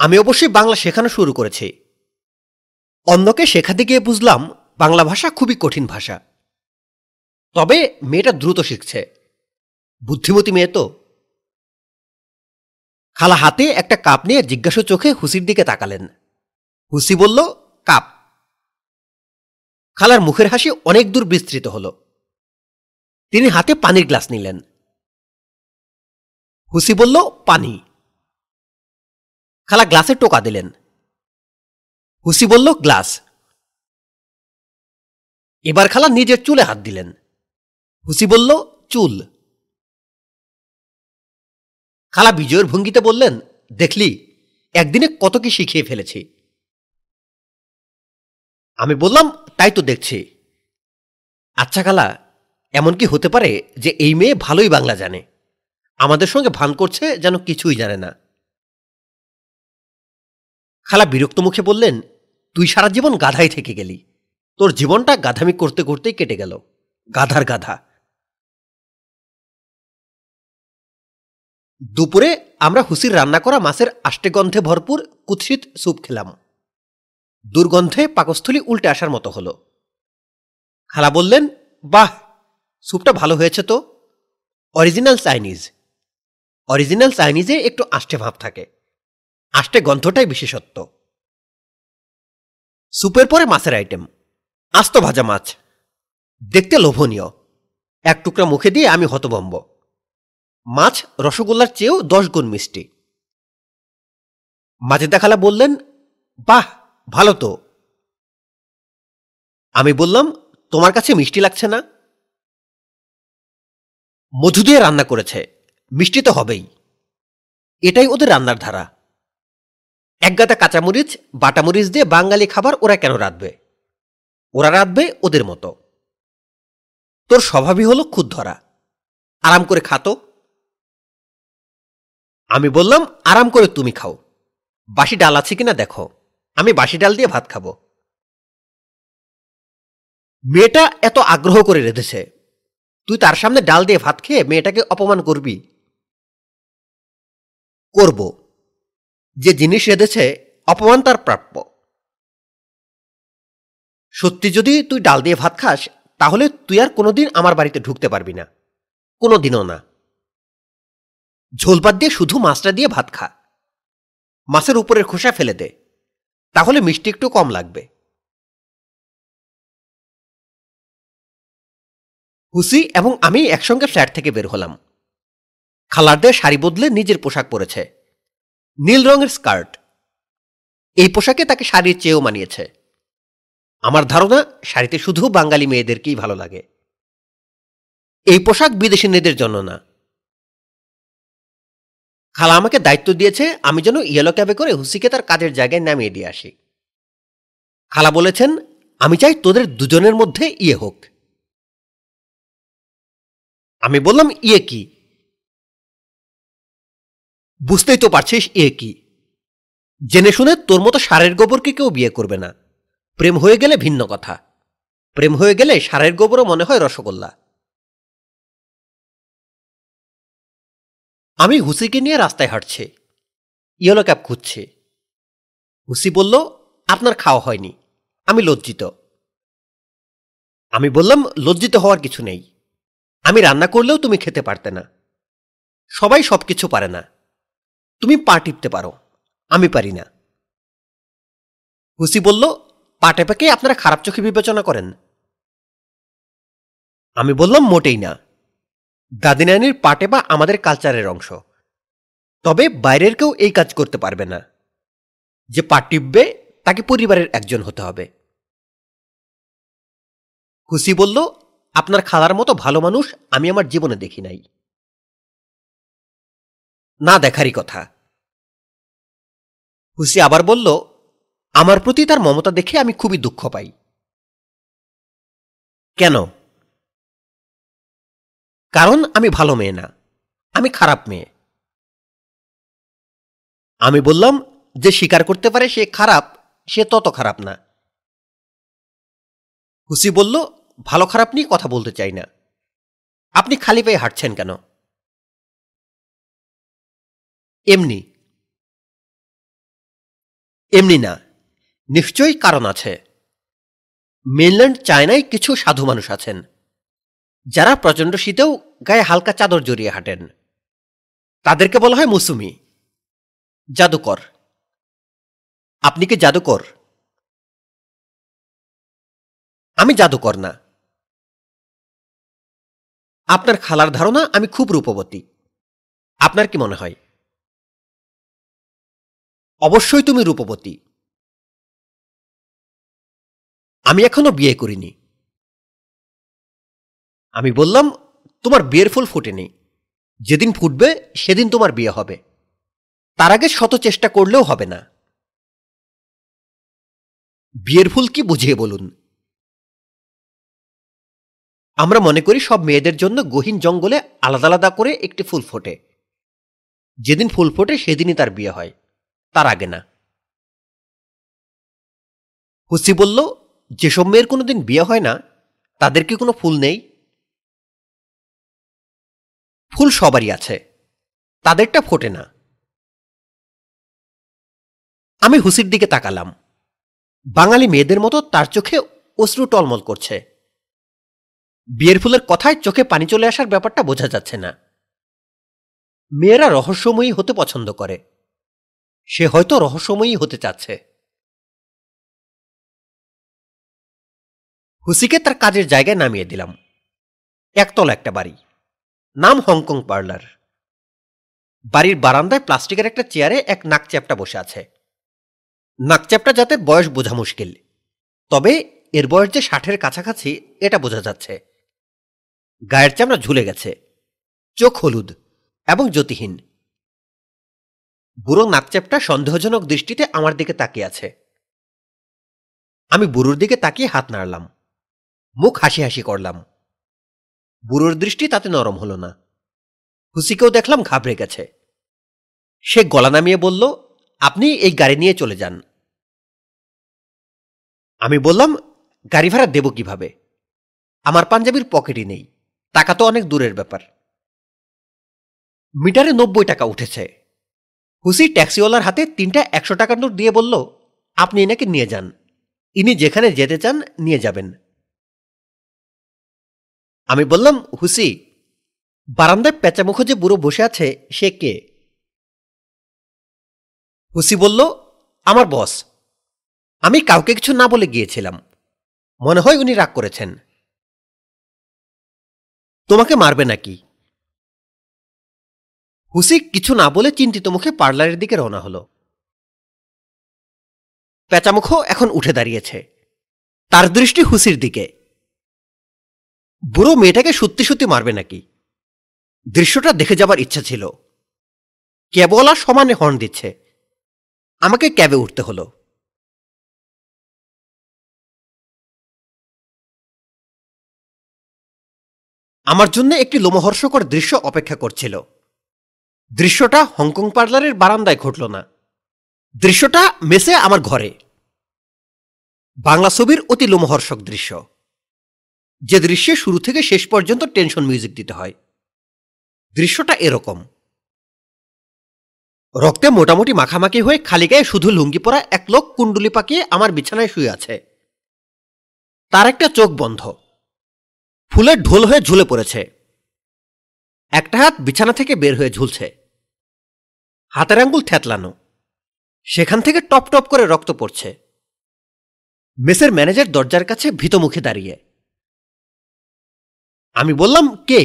B: আমি অবশ্যই বাংলা শেখানো শুরু করেছি অন্যকে শেখাতে গিয়ে বুঝলাম বাংলা ভাষা খুবই কঠিন ভাষা তবে মেয়েটা দ্রুত শিখছে বুদ্ধিমতী মেয়ে তো খালা হাতে একটা কাপ নিয়ে জিজ্ঞাসা চোখে হুসির দিকে তাকালেন হুসি বলল কাপ খালার মুখের হাসি অনেক দূর বিস্তৃত হল তিনি হাতে পানির গ্লাস নিলেন হুসি বলল পানি খালা গ্লাসে টোকা দিলেন হুসি বলল গ্লাস এবার খালা নিজের চুলে হাত দিলেন হুসি বলল চুল খালা বিজয়ের ভঙ্গিতে বললেন দেখলি একদিনে কত কি শিখিয়ে ফেলেছি আমি বললাম তাই তো দেখছি আচ্ছা খালা এমন কি হতে পারে যে এই মেয়ে ভালোই বাংলা জানে আমাদের সঙ্গে ভান করছে যেন কিছুই জানে না খালা বিরক্ত মুখে বললেন তুই সারা জীবন গাধাই থেকে গেলি তোর জীবনটা গাধামি করতে করতেই কেটে গেল গাধার গাধা দুপুরে আমরা হুসির রান্না করা মাছের আষ্টে গন্ধে ভরপুর কুৎসিত স্যুপ খেলাম দুর্গন্ধে পাকস্থলী উল্টে আসার মতো হলো খালা বললেন বাহ স্যুপটা ভালো হয়েছে তো অরিজিনাল চাইনিজ অরিজিনাল চাইনিজে একটু আষ্টে ভাব থাকে আষ্টে গন্ধটাই বিশেষত্ব সুপের পরে মাছের আইটেম আস্ত ভাজা মাছ দেখতে লোভনীয় এক টুকরা মুখে দিয়ে আমি হতভম্ব মাছ রসগোল্লার চেয়েও দশ গুণ মিষ্টি মাঝে দেখালা বললেন বাহ ভালো তো আমি বললাম তোমার কাছে মিষ্টি লাগছে না মধু দিয়ে রান্না করেছে মিষ্টি তো হবেই এটাই ওদের রান্নার ধারা একগাদা কাঁচামরিচ বাটামরিচ দিয়ে বাঙালি খাবার ওরা কেন রাঁধবে ওরা রাঁধবে ওদের মতো তোর স্বভাবই হলো খুদ ধরা আরাম করে খাতো আমি বললাম আরাম করে তুমি খাও বাসি ডাল আছে কিনা দেখো আমি বাসি ডাল দিয়ে ভাত খাবো মেয়েটা এত আগ্রহ করে রেঁধেছে তুই তার সামনে ডাল দিয়ে ভাত খেয়ে মেয়েটাকে অপমান করবি করব যে জিনিস রেঁধেছে অপমান তার প্রাপ্য সত্যি যদি তুই ডাল দিয়ে ভাত খাস তাহলে তুই আর কোনোদিন আমার বাড়িতে ঢুকতে পারবি না কোনোদিনও না ঝোল দিয়ে শুধু মাছটা দিয়ে ভাত খা মাছের উপরের খোসা ফেলে দে তাহলে মিষ্টি একটু কম লাগবে হুসি এবং আমি একসঙ্গে ফ্ল্যাট থেকে বের হলাম খালারদের শাড়ি বদলে নিজের পোশাক পরেছে নীল রঙের স্কার্ট এই পোশাকে তাকে শাড়ির চেয়েও মানিয়েছে আমার ধারণা শাড়িতে শুধু বাঙালি মেয়েদেরকেই ভালো লাগে এই পোশাক বিদেশি মেয়েদের জন্য না খালা আমাকে দায়িত্ব দিয়েছে আমি যেন ইয়েলো ক্যাবে করে হুসিকে তার কাজের জায়গায় নামিয়ে দিয়ে আসি খালা বলেছেন আমি চাই তোদের দুজনের মধ্যে ইয়ে হোক আমি বললাম ইয়ে কি বুঝতেই তো পারছিস এ কি জেনে শুনে তোর মতো সারের গোবরকে কেউ বিয়ে করবে না প্রেম হয়ে গেলে ভিন্ন কথা প্রেম হয়ে গেলে সারের গোবরও মনে হয় রসগোল্লা আমি হুসিকে নিয়ে রাস্তায় হাঁটছি ইয়েলো ক্যাব খুঁজছে হুসি বলল আপনার খাওয়া হয়নি আমি লজ্জিত আমি বললাম লজ্জিত হওয়ার কিছু নেই আমি রান্না করলেও তুমি খেতে পারতে না সবাই সব কিছু পারে না তুমি পা টিপতে পারো আমি পারি না হুসি বলল পা টেপাকে আপনারা খারাপ চোখে বিবেচনা করেন আমি বললাম মোটেই না দাদিনানির পা টেপা আমাদের কালচারের অংশ তবে বাইরের কেউ এই কাজ করতে পারবে না যে পা টিপবে তাকে পরিবারের একজন হতে হবে হুসি বলল আপনার খালার মতো ভালো মানুষ আমি আমার জীবনে দেখি নাই না দেখারই কথা হুসি আবার বলল আমার প্রতি তার মমতা দেখে আমি খুবই দুঃখ পাই কেন কারণ আমি ভালো মেয়ে না আমি খারাপ মেয়ে আমি বললাম যে স্বীকার করতে পারে সে খারাপ সে তত খারাপ না হুসি বলল ভালো খারাপ নিয়ে কথা বলতে চাই না আপনি খালি পায়ে হাঁটছেন কেন এমনি এমনি না নিশ্চয়ই কারণ আছে মেনল্যান্ড চায়নায় কিছু সাধু মানুষ আছেন যারা প্রচণ্ড শীতেও গায়ে হালকা চাদর জড়িয়ে হাঁটেন তাদেরকে বলা হয় মৌসুমি জাদুকর আপনি কি জাদুকর আমি জাদুকর না আপনার খালার ধারণা আমি খুব রূপবতী আপনার কি মনে হয় অবশ্যই তুমি রূপবতী আমি এখনো বিয়ে করিনি আমি বললাম তোমার বিয়ের ফুল ফুটেনি যেদিন ফুটবে সেদিন তোমার বিয়ে হবে তার আগে শত চেষ্টা করলেও হবে না বিয়ের ফুল কি বুঝিয়ে বলুন আমরা মনে করি সব মেয়েদের জন্য গহীন জঙ্গলে আলাদা আলাদা করে একটি ফুল ফোটে যেদিন ফুল ফোটে সেদিনই তার বিয়ে হয় তার আগে না হুসি বলল যেসব মেয়ের কোনো দিন বিয়ে হয় না তাদের কি কোনো ফুল নেই ফুল সবারই আছে তাদেরটা ফোটে না আমি হুসির দিকে তাকালাম বাঙালি মেয়েদের মতো তার চোখে অশ্রু টলমল করছে বিয়ের ফুলের কথায় চোখে পানি চলে আসার ব্যাপারটা বোঝা যাচ্ছে না মেয়েরা রহস্যময়ী হতে পছন্দ করে সে হয়তো রহস্যময়ী হতে চাচ্ছে হুসিকে তার কাজের জায়গায় নামিয়ে দিলাম একতলা একটা বাড়ি নাম হংকং পার্লার বাড়ির বারান্দায় প্লাস্টিকের একটা চেয়ারে এক নাকচ্যাপটা বসে আছে নাকচ্যাপটা যাতে বয়স বোঝা মুশকিল তবে এর বয়স যে ষাটের কাছাকাছি এটা বোঝা যাচ্ছে গায়ের চামড়া ঝুলে গেছে চোখ হলুদ এবং জ্যোতিহীন বুড়ো নাকচ্যাপটা সন্দেহজনক দৃষ্টিতে আমার দিকে তাকিয়ে আছে আমি বুড়োর দিকে তাকিয়ে হাত নাড়লাম মুখ হাসি হাসি করলাম বুড়োর দৃষ্টি তাতে নরম হলো না হুসিকেও দেখলাম ঘাবড়ে গেছে সে গলা নামিয়ে বলল আপনি এই গাড়ি নিয়ে চলে যান আমি বললাম গাড়ি ভাড়া দেব কিভাবে আমার পাঞ্জাবির পকেটই নেই টাকা তো অনেক দূরের ব্যাপার মিটারে নব্বই টাকা উঠেছে হুসি ট্যাক্সিওয়ালার হাতে তিনটা একশো টাকার নোট দিয়ে বলল আপনি এনাকে নিয়ে যান ইনি যেখানে যেতে চান নিয়ে যাবেন আমি বললাম হুসি বারান্দায় পেঁচামুখো যে বুড়ো বসে আছে সে কে হুসি বলল আমার বস আমি কাউকে কিছু না বলে গিয়েছিলাম মনে হয় উনি রাগ করেছেন তোমাকে মারবে নাকি হুসি কিছু না বলে চিন্তিত মুখে পার্লারের দিকে রওনা হল প্যাচামুখো এখন উঠে দাঁড়িয়েছে তার দৃষ্টি হুসির দিকে বুড়ো মেয়েটাকে সত্যি সত্যি মারবে নাকি দৃশ্যটা দেখে যাবার ইচ্ছা ছিল কেবল আর সমানে হর্ন দিচ্ছে আমাকে ক্যাবে উঠতে হলো আমার জন্য একটি লোমহর্ষকর দৃশ্য অপেক্ষা করছিল দৃশ্যটা হংকং পার্লারের বারান্দায় ঘটল না দৃশ্যটা মেসে আমার ঘরে বাংলা ছবির অতি লোমহর্ষক দৃশ্য যে দৃশ্যে শুরু থেকে শেষ পর্যন্ত টেনশন মিউজিক দিতে হয় দৃশ্যটা এরকম রক্তে মোটামুটি মাখামাখি হয়ে খালি গায়ে শুধু লুঙ্গি পরা এক লোক কুণ্ডুলি পাকিয়ে আমার বিছানায় শুয়ে আছে তার একটা চোখ বন্ধ ফুলের ঢোল হয়ে ঝুলে পড়েছে একটা হাত বিছানা থেকে বের হয়ে ঝুলছে হাতের আঙ্গুল থেতলানো সেখান থেকে টপ টপ করে রক্ত পড়ছে মেসের ম্যানেজার দরজার কাছে ভীতমুখে মুখে দাঁড়িয়ে আমি বললাম কে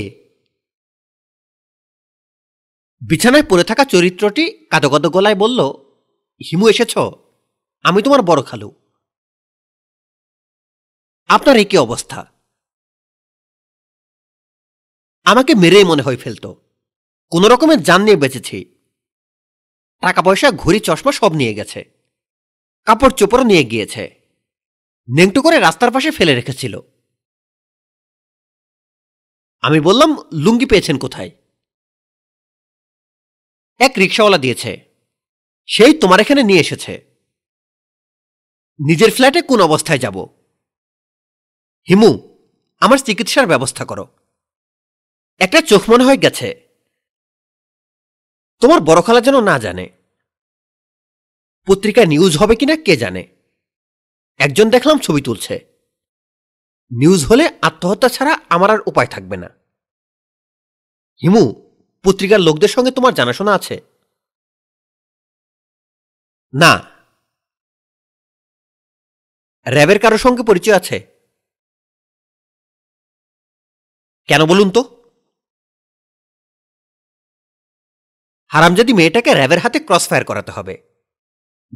B: বিছানায় পড়ে থাকা চরিত্রটি কাদো গলায় বলল হিমু এসেছ আমি তোমার বড় খালু আপনার একই অবস্থা আমাকে মেরেই মনে হয় ফেলত কোনো রকমের জান নিয়ে বেঁচেছি টাকা পয়সা ঘড়ি চশমা সব নিয়ে গেছে কাপড় চোপড়ও নিয়ে গিয়েছে নেংটু করে রাস্তার পাশে ফেলে রেখেছিল আমি বললাম লুঙ্গি পেয়েছেন কোথায় এক রিক্সাওয়ালা দিয়েছে সেই তোমার এখানে নিয়ে এসেছে নিজের ফ্ল্যাটে কোন অবস্থায় যাব হিমু আমার চিকিৎসার ব্যবস্থা করো একটা চোখ মনে হয়ে গেছে তোমার বড় খালা যেন না জানে পত্রিকা নিউজ হবে কিনা কে জানে একজন দেখলাম ছবি তুলছে নিউজ হলে আত্মহত্যা ছাড়া আমার আর উপায় থাকবে না হিমু পত্রিকার লোকদের সঙ্গে তোমার জানাশোনা আছে না র্যাবের কারোর সঙ্গে পরিচয় আছে কেন বলুন তো হারামজাদি মেয়েটাকে র্যাবের হাতে ক্রসফায়ার করাতে হবে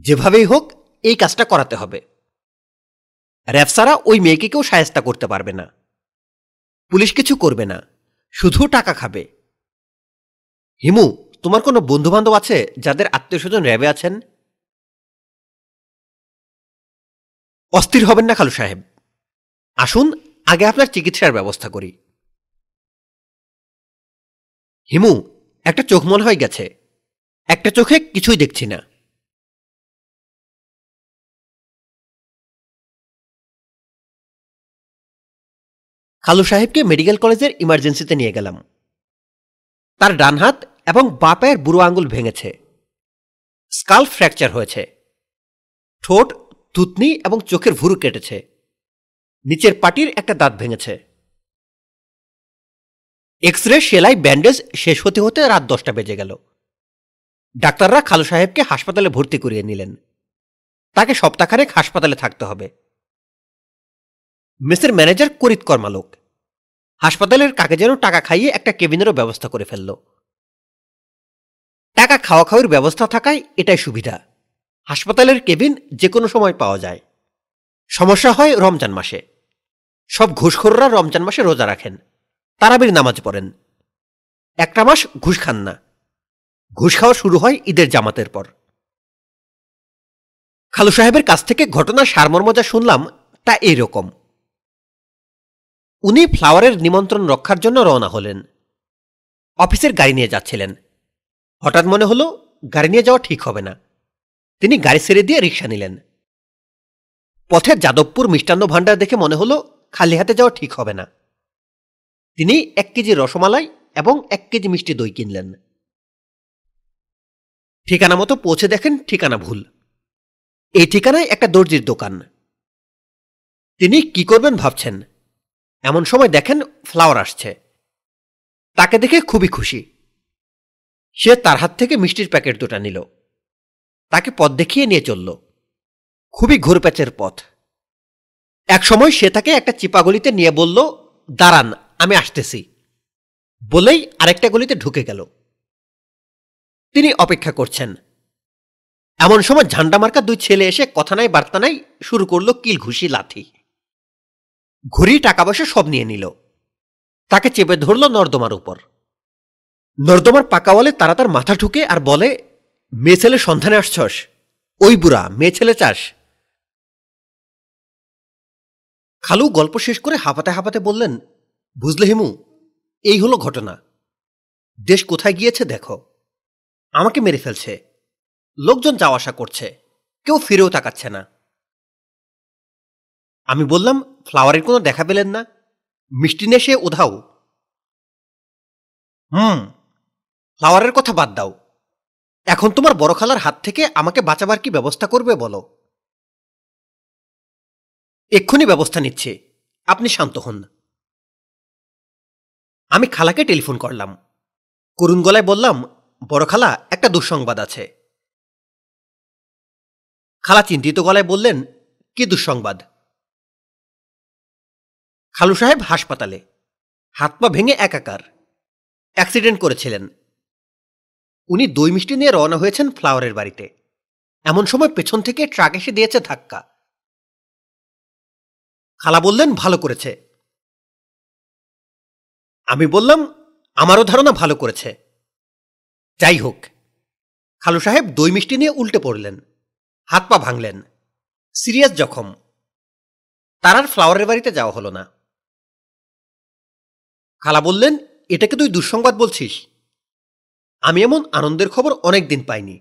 B: যেভাবেই হোক এই কাজটা করাতে হবে র্যাব সারা ওই মেয়েকে কেউ সায়স্তা করতে পারবে না পুলিশ কিছু করবে না শুধু টাকা খাবে হিমু তোমার কোনো বন্ধুবান্ধব আছে যাদের আত্মীয় স্বজন র্যাবে আছেন অস্থির হবেন না খালু সাহেব আসুন আগে আপনার চিকিৎসার ব্যবস্থা করি হিমু একটা চোখ মনে হয়ে গেছে একটা চোখে কিছুই দেখছি না খালু সাহেবকে মেডিকেল কলেজের ইমার্জেন্সিতে নিয়ে গেলাম তার ডান হাত এবং বা পায়ের বুড়ো আঙুল ভেঙেছে স্কাল ফ্র্যাকচার হয়েছে ঠোঁট থুতনি এবং চোখের ভুরু কেটেছে নিচের পাটির একটা দাঁত ভেঙেছে এক্স রে সেলাই ব্যান্ডেজ শেষ হতে হতে রাত দশটা বেজে গেল ডাক্তাররা খালু সাহেবকে হাসপাতালে ভর্তি করিয়ে নিলেন তাকে সপ্তাহখানেক হাসপাতালে থাকতে হবে মিস্টার ম্যানেজার করিত কর্মালোক হাসপাতালের কাকে যেন টাকা খাইয়ে একটা কেবিনেরও ব্যবস্থা করে ফেলল টাকা খাওয়া খাওয়ার ব্যবস্থা থাকায় এটাই সুবিধা হাসপাতালের কেবিন যে কোনো সময় পাওয়া যায় সমস্যা হয় রমজান মাসে সব ঘুষখোররা রমজান মাসে রোজা রাখেন তারাবির নামাজ পড়েন একটা মাস ঘুষ খান না ঘুষ খাওয়া শুরু হয় ঈদের জামাতের পর খালু সাহেবের কাছ থেকে ঘটনার সারমর্ম যা শুনলাম তা এরকম উনি ফ্লাওয়ারের নিমন্ত্রণ রক্ষার জন্য রওনা হলেন অফিসের গাড়ি নিয়ে যাচ্ছিলেন হঠাৎ মনে হলো গাড়ি নিয়ে যাওয়া ঠিক হবে না তিনি গাড়ি ছেড়ে দিয়ে রিক্সা নিলেন পথে যাদবপুর মিষ্টান্ন ভাণ্ডার দেখে মনে হলো খালি হাতে যাওয়া ঠিক হবে না তিনি এক কেজি রসমালাই এবং এক কেজি মিষ্টি দই কিনলেন ঠিকানা মতো পৌঁছে দেখেন ঠিকানা ভুল এই ঠিকানায় একটা দর্জির দোকান তিনি কি করবেন ভাবছেন এমন সময় দেখেন ফ্লাওয়ার আসছে তাকে দেখে খুবই খুশি সে তার হাত থেকে মিষ্টির প্যাকেট দুটা নিল তাকে পথ দেখিয়ে নিয়ে চলল খুবই ঘুরপ্যাচের পথ এক সময় সে তাকে একটা চিপাগলিতে নিয়ে বলল দাঁড়ান আমি আসতেছি বলেই আরেকটা গলিতে ঢুকে গেল তিনি অপেক্ষা করছেন এমন সময় ঝান্ডা মার্কা দুই ছেলে এসে কথা নাই বার্তা নাই শুরু করলো কিল ঘুষি লাথি ঘুরি টাকা পয়সা সব নিয়ে নিল তাকে চেপে ধরল নর্দমার উপর নর্দমার পাকাওয়ালে তারা তার মাথা ঠুকে আর বলে মেয়ে ছেলে সন্ধানে আসছস ওই বুড়া মেয়ে ছেলে চাস খালু গল্প শেষ করে হাঁপাতে হাঁপাতে বললেন বুঝলে হেমু এই হলো ঘটনা দেশ কোথায় গিয়েছে দেখো আমাকে মেরে ফেলছে লোকজন যাওয়া আসা করছে কেউ ফিরেও তাকাচ্ছে না আমি বললাম ফ্লাওয়ারের কোনো দেখা পেলেন না মিষ্টি নেশে উধাও হুম ফ্লাওয়ারের কথা বাদ দাও এখন তোমার বড় খালার হাত থেকে আমাকে বাঁচাবার কি ব্যবস্থা করবে বলো এক্ষুনি ব্যবস্থা নিচ্ছে আপনি শান্ত হন আমি খালাকে টেলিফোন করলাম করুণ গলায় বললাম বড় খালা একটা দুঃসংবাদ আছে খালা চিন্তিত গলায় বললেন কি দুঃসংবাদ খালু সাহেব হাসপাতালে হাত পা ভেঙে একাকার অ্যাক্সিডেন্ট করেছিলেন উনি দই মিষ্টি নিয়ে রওনা হয়েছেন ফ্লাওয়ারের বাড়িতে এমন সময় পেছন থেকে ট্রাক এসে দিয়েছে ধাক্কা খালা বললেন ভালো করেছে আমি বললাম আমারও ধারণা ভালো করেছে যাই হোক খালু সাহেব দই মিষ্টি নিয়ে উল্টে পড়লেন হাত পা ভাঙলেন সিরিয়াস জখম তার আর ফ্লাওয়ারের বাড়িতে যাওয়া হলো না খালা বললেন এটাকে তুই দুঃসংবাদ বলছিস আমি এমন আনন্দের খবর অনেক দিন পাইনি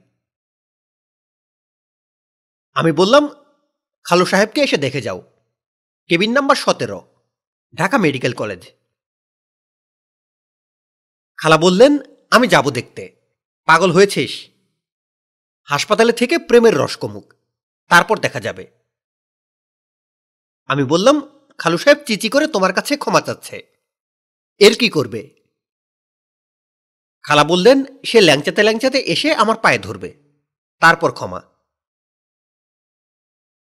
B: আমি বললাম খালু সাহেবকে এসে দেখে যাও কেবিন নাম্বার সতেরো ঢাকা মেডিকেল কলেজ খালা বললেন আমি যাব দেখতে পাগল হয়েছিস হাসপাতালে থেকে প্রেমের রসকমুক তারপর দেখা যাবে আমি বললাম খালু সাহেব চিচি করে তোমার কাছে ক্ষমা চাচ্ছে এর কি করবে খালা বললেন সে ল্যাংচাতে ল্যাংচাতে এসে আমার পায়ে ধরবে তারপর ক্ষমা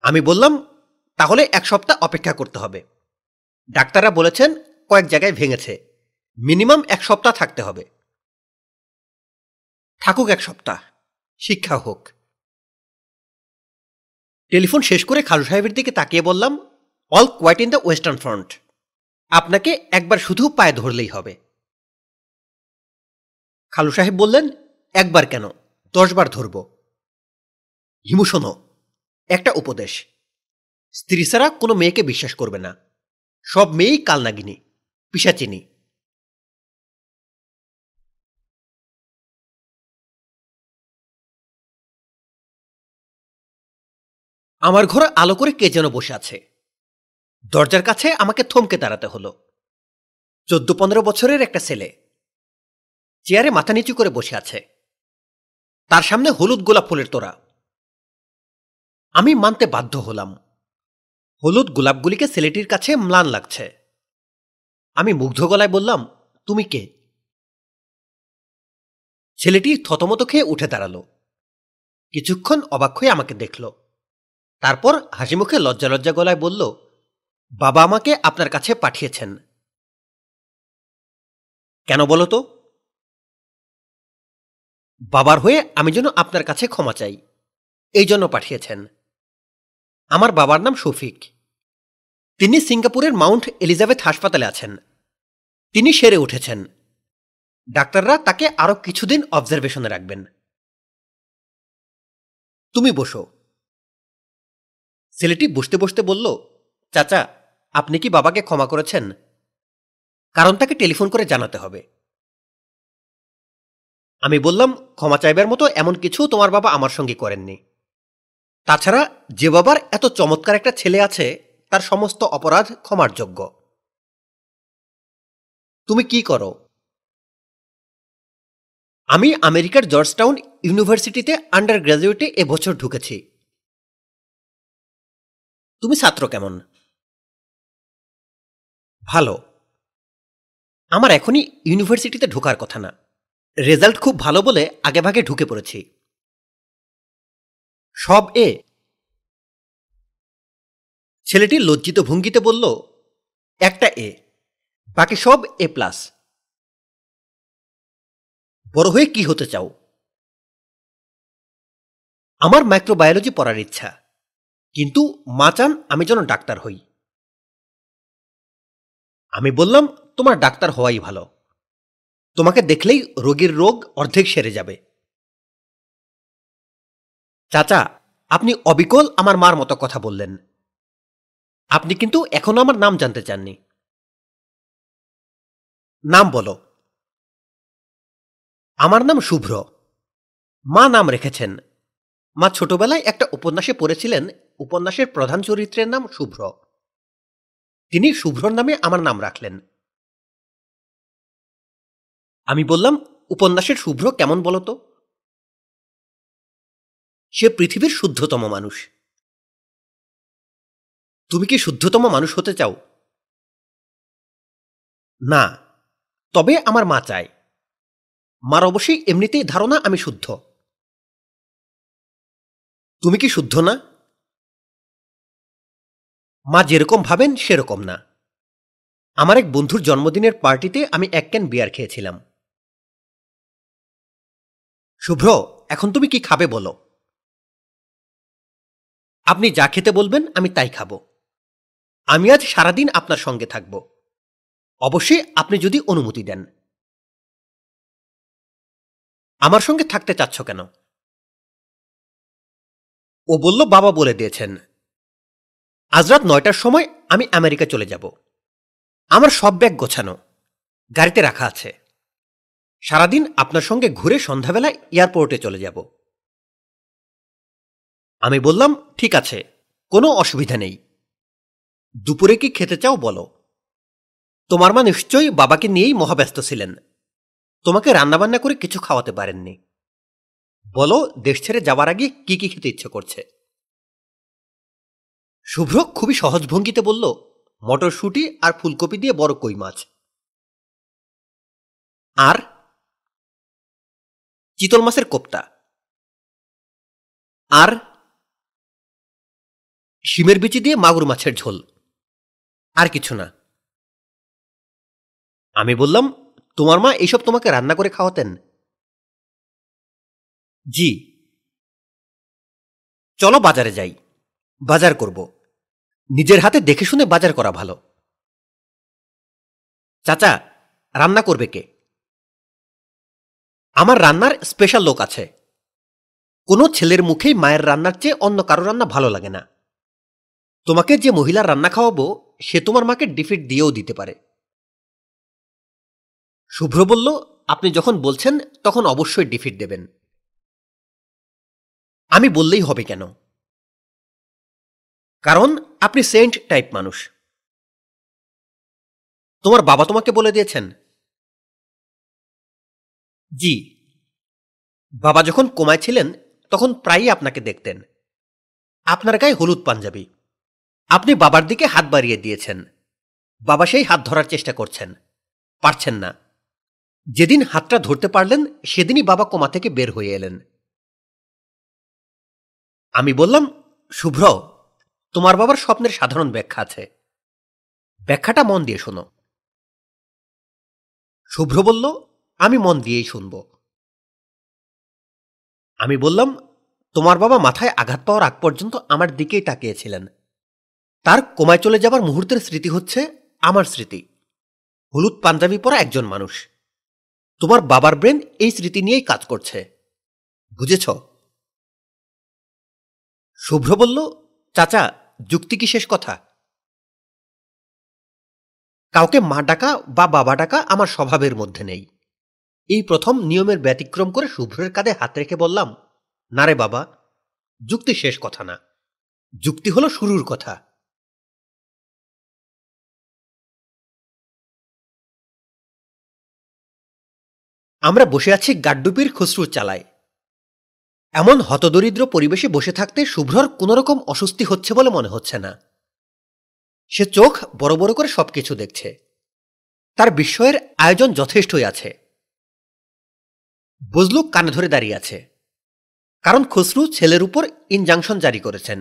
B: আমি বললাম তাহলে এক সপ্তাহ অপেক্ষা করতে হবে ডাক্তাররা বলেছেন কয়েক জায়গায় ভেঙেছে মিনিমাম এক সপ্তাহ থাকতে হবে থাকুক এক সপ্তাহ শিক্ষা হোক টেলিফোন শেষ করে খালু সাহেবের দিকে তাকিয়ে বললাম all quiet in the western front আপনাকে একবার শুধু পায়ে ধরলেই হবে খালু সাহেব বললেন একবার কেন দশবার ধরব হিমু শোনো একটা উপদেশ স্ত্রী ছাড়া কোনো মেয়েকে বিশ্বাস করবে না সব মেয়েই কালনাগিনী পিসাচিনী আমার ঘর আলো করে কে যেন বসে আছে দরজার কাছে আমাকে থমকে দাঁড়াতে হলো চোদ্দ পনেরো বছরের একটা ছেলে চেয়ারে মাথা নিচু করে বসে আছে তার সামনে হলুদ গোলাপ ফুলের তোরা আমি মানতে বাধ্য হলাম হলুদ গোলাপগুলিকে ছেলেটির কাছে ম্লান লাগছে আমি মুগ্ধ গলায় বললাম তুমি কে ছেলেটি থতমত খেয়ে উঠে দাঁড়ালো কিছুক্ষণ অবাক হয়ে আমাকে দেখলো তারপর হাসি মুখে লজ্জা লজ্জা গলায় বলল বাবা আমাকে আপনার কাছে পাঠিয়েছেন কেন বলো তো বাবার হয়ে আমি যেন আপনার কাছে ক্ষমা চাই এই জন্য পাঠিয়েছেন আমার বাবার নাম শফিক তিনি সিঙ্গাপুরের মাউন্ট এলিজাবেথ হাসপাতালে আছেন তিনি সেরে উঠেছেন ডাক্তাররা তাকে আরও কিছুদিন অবজারভেশনে রাখবেন তুমি বসো ছেলেটি বসতে বসতে বলল চাচা আপনি কি বাবাকে ক্ষমা করেছেন কারণ তাকে টেলিফোন করে জানাতে হবে আমি বললাম ক্ষমা চাইবার মতো এমন কিছু তোমার বাবা আমার সঙ্গে করেননি তাছাড়া যে বাবার এত চমৎকার একটা ছেলে আছে তার সমস্ত অপরাধ ক্ষমার যোগ্য তুমি কি করো আমি আমেরিকার জর্জটাউন ইউনিভার্সিটিতে আন্ডার গ্র্যাজুয়েটে এবছর ঢুকেছি তুমি ছাত্র কেমন ভালো আমার এখনই ইউনিভার্সিটিতে ঢোকার কথা না রেজাল্ট খুব ভালো বলে আগে ভাগে ঢুকে পড়েছি সব এ ছেলেটি লজ্জিত ভঙ্গিতে বলল একটা এ বাকি সব এ প্লাস বড় হয়ে কি হতে চাও আমার মাইক্রোবায়োলজি পড়ার ইচ্ছা কিন্তু মা চান আমি যেন ডাক্তার হই আমি বললাম তোমার ডাক্তার হওয়াই ভালো তোমাকে দেখলেই রোগীর রোগ অর্ধেক সেরে যাবে চাচা আপনি অবিকল আমার মার মতো কথা বললেন আপনি কিন্তু এখনো আমার নাম জানতে চাননি নাম বলো আমার নাম শুভ্র মা নাম রেখেছেন মা ছোটবেলায় একটা উপন্যাসে পড়েছিলেন উপন্যাসের প্রধান চরিত্রের নাম শুভ্র তিনি শুভ্রর নামে আমার নাম রাখলেন আমি বললাম উপন্যাসের শুভ্র কেমন বলতো সে পৃথিবীর শুদ্ধতম মানুষ তুমি কি শুদ্ধতম মানুষ হতে চাও না তবে আমার মা চায় মার অবশ্যই এমনিতেই ধারণা আমি শুদ্ধ তুমি কি শুদ্ধ না মা যেরকম ভাবেন সেরকম না আমার এক বন্ধুর জন্মদিনের পার্টিতে আমি এক ক্যান বিয়ার খেয়েছিলাম শুভ্র এখন তুমি কি খাবে বলো আপনি যা খেতে বলবেন আমি তাই খাব আমি আজ সারাদিন আপনার সঙ্গে থাকব অবশ্যই আপনি যদি অনুমতি দেন আমার সঙ্গে থাকতে চাচ্ছ কেন ও বলল বাবা বলে দিয়েছেন আজ রাত নয়টার সময় আমি আমেরিকা চলে যাব আমার সব ব্যাগ গোছানো গাড়িতে রাখা আছে সারাদিন আপনার সঙ্গে ঘুরে সন্ধ্যাবেলায় এয়ারপোর্টে চলে যাব আমি বললাম ঠিক আছে কোনো অসুবিধা নেই দুপুরে কি খেতে চাও বলো তোমার মা নিশ্চয়ই বাবাকে নিয়েই মহাব্যস্ত ছিলেন তোমাকে রান্নাবান্না করে কিছু খাওয়াতে পারেননি বলো দেশ ছেড়ে যাওয়ার আগে কি কি খেতে ইচ্ছে করছে শুভ্র খুবই সহজ ভঙ্গিতে বলল মটরশুঁটি আর ফুলকপি দিয়ে বড় কই মাছ আর চিতল মাছের কোপ্তা আর শিমের বিচি দিয়ে মাগুর মাছের ঝোল আর কিছু না আমি বললাম তোমার মা এসব তোমাকে রান্না করে খাওয়াতেন জি চলো বাজারে যাই বাজার করব নিজের হাতে দেখে শুনে বাজার করা ভালো চাচা রান্না করবে কে আমার রান্নার স্পেশাল লোক আছে কোনো ছেলের মুখেই মায়ের রান্নার চেয়ে অন্য কারো রান্না ভালো লাগে না তোমাকে যে মহিলা রান্না খাওয়াবো সে তোমার মাকে ডিফিট দিয়েও দিতে পারে শুভ্র বলল আপনি যখন বলছেন তখন অবশ্যই ডিফিট দেবেন আমি বললেই হবে কেন কারণ আপনি সেন্ট টাইপ মানুষ তোমার বাবা তোমাকে বলে দিয়েছেন জি বাবা যখন কোমায় ছিলেন তখন প্রায়ই আপনাকে দেখতেন আপনার গায়ে হলুদ পাঞ্জাবি আপনি বাবার দিকে হাত বাড়িয়ে দিয়েছেন বাবা সেই হাত ধরার চেষ্টা করছেন পারছেন না যেদিন হাতটা ধরতে পারলেন সেদিনই বাবা কোমা থেকে বের হয়ে এলেন আমি বললাম শুভ্র তোমার বাবার স্বপ্নের সাধারণ ব্যাখ্যা আছে ব্যাখ্যাটা মন দিয়ে শোনো শুভ্র বলল আমি মন দিয়েই শুনব আমি বললাম তোমার বাবা মাথায় আঘাত পাওয়ার আগ পর্যন্ত আমার দিকেই তাকিয়েছিলেন তার কোমায় চলে যাবার মুহূর্তের স্মৃতি হচ্ছে আমার স্মৃতি হলুদ পাঞ্জাবি পরা একজন মানুষ তোমার বাবার ব্রেন এই স্মৃতি নিয়েই কাজ করছে বুঝেছ শুভ্র বলল চাচা যুক্তি কি শেষ কথা কাউকে মা ডাকা বা বাবা ডাকা আমার স্বভাবের মধ্যে নেই এই প্রথম নিয়মের ব্যতিক্রম করে শুভ্রের কাঁধে হাত রেখে বললাম না রে বাবা যুক্তি শেষ কথা না যুক্তি হলো শুরুর কথা আমরা বসে আছি গাড্ডুপির খুসরু চালায় এমন হতদরিদ্র পরিবেশে বসে থাকতে শুভ্রর কোনোরকম অস্বস্তি হচ্ছে বলে মনে হচ্ছে না সে চোখ বড় বড় করে সবকিছু দেখছে তার বিস্ময়ের আয়োজন যথেষ্টই আছে বজলুক কানে ধরে দাঁড়িয়ে আছে কারণ খসরু ছেলের উপর ইনজাংশন জারি করেছেন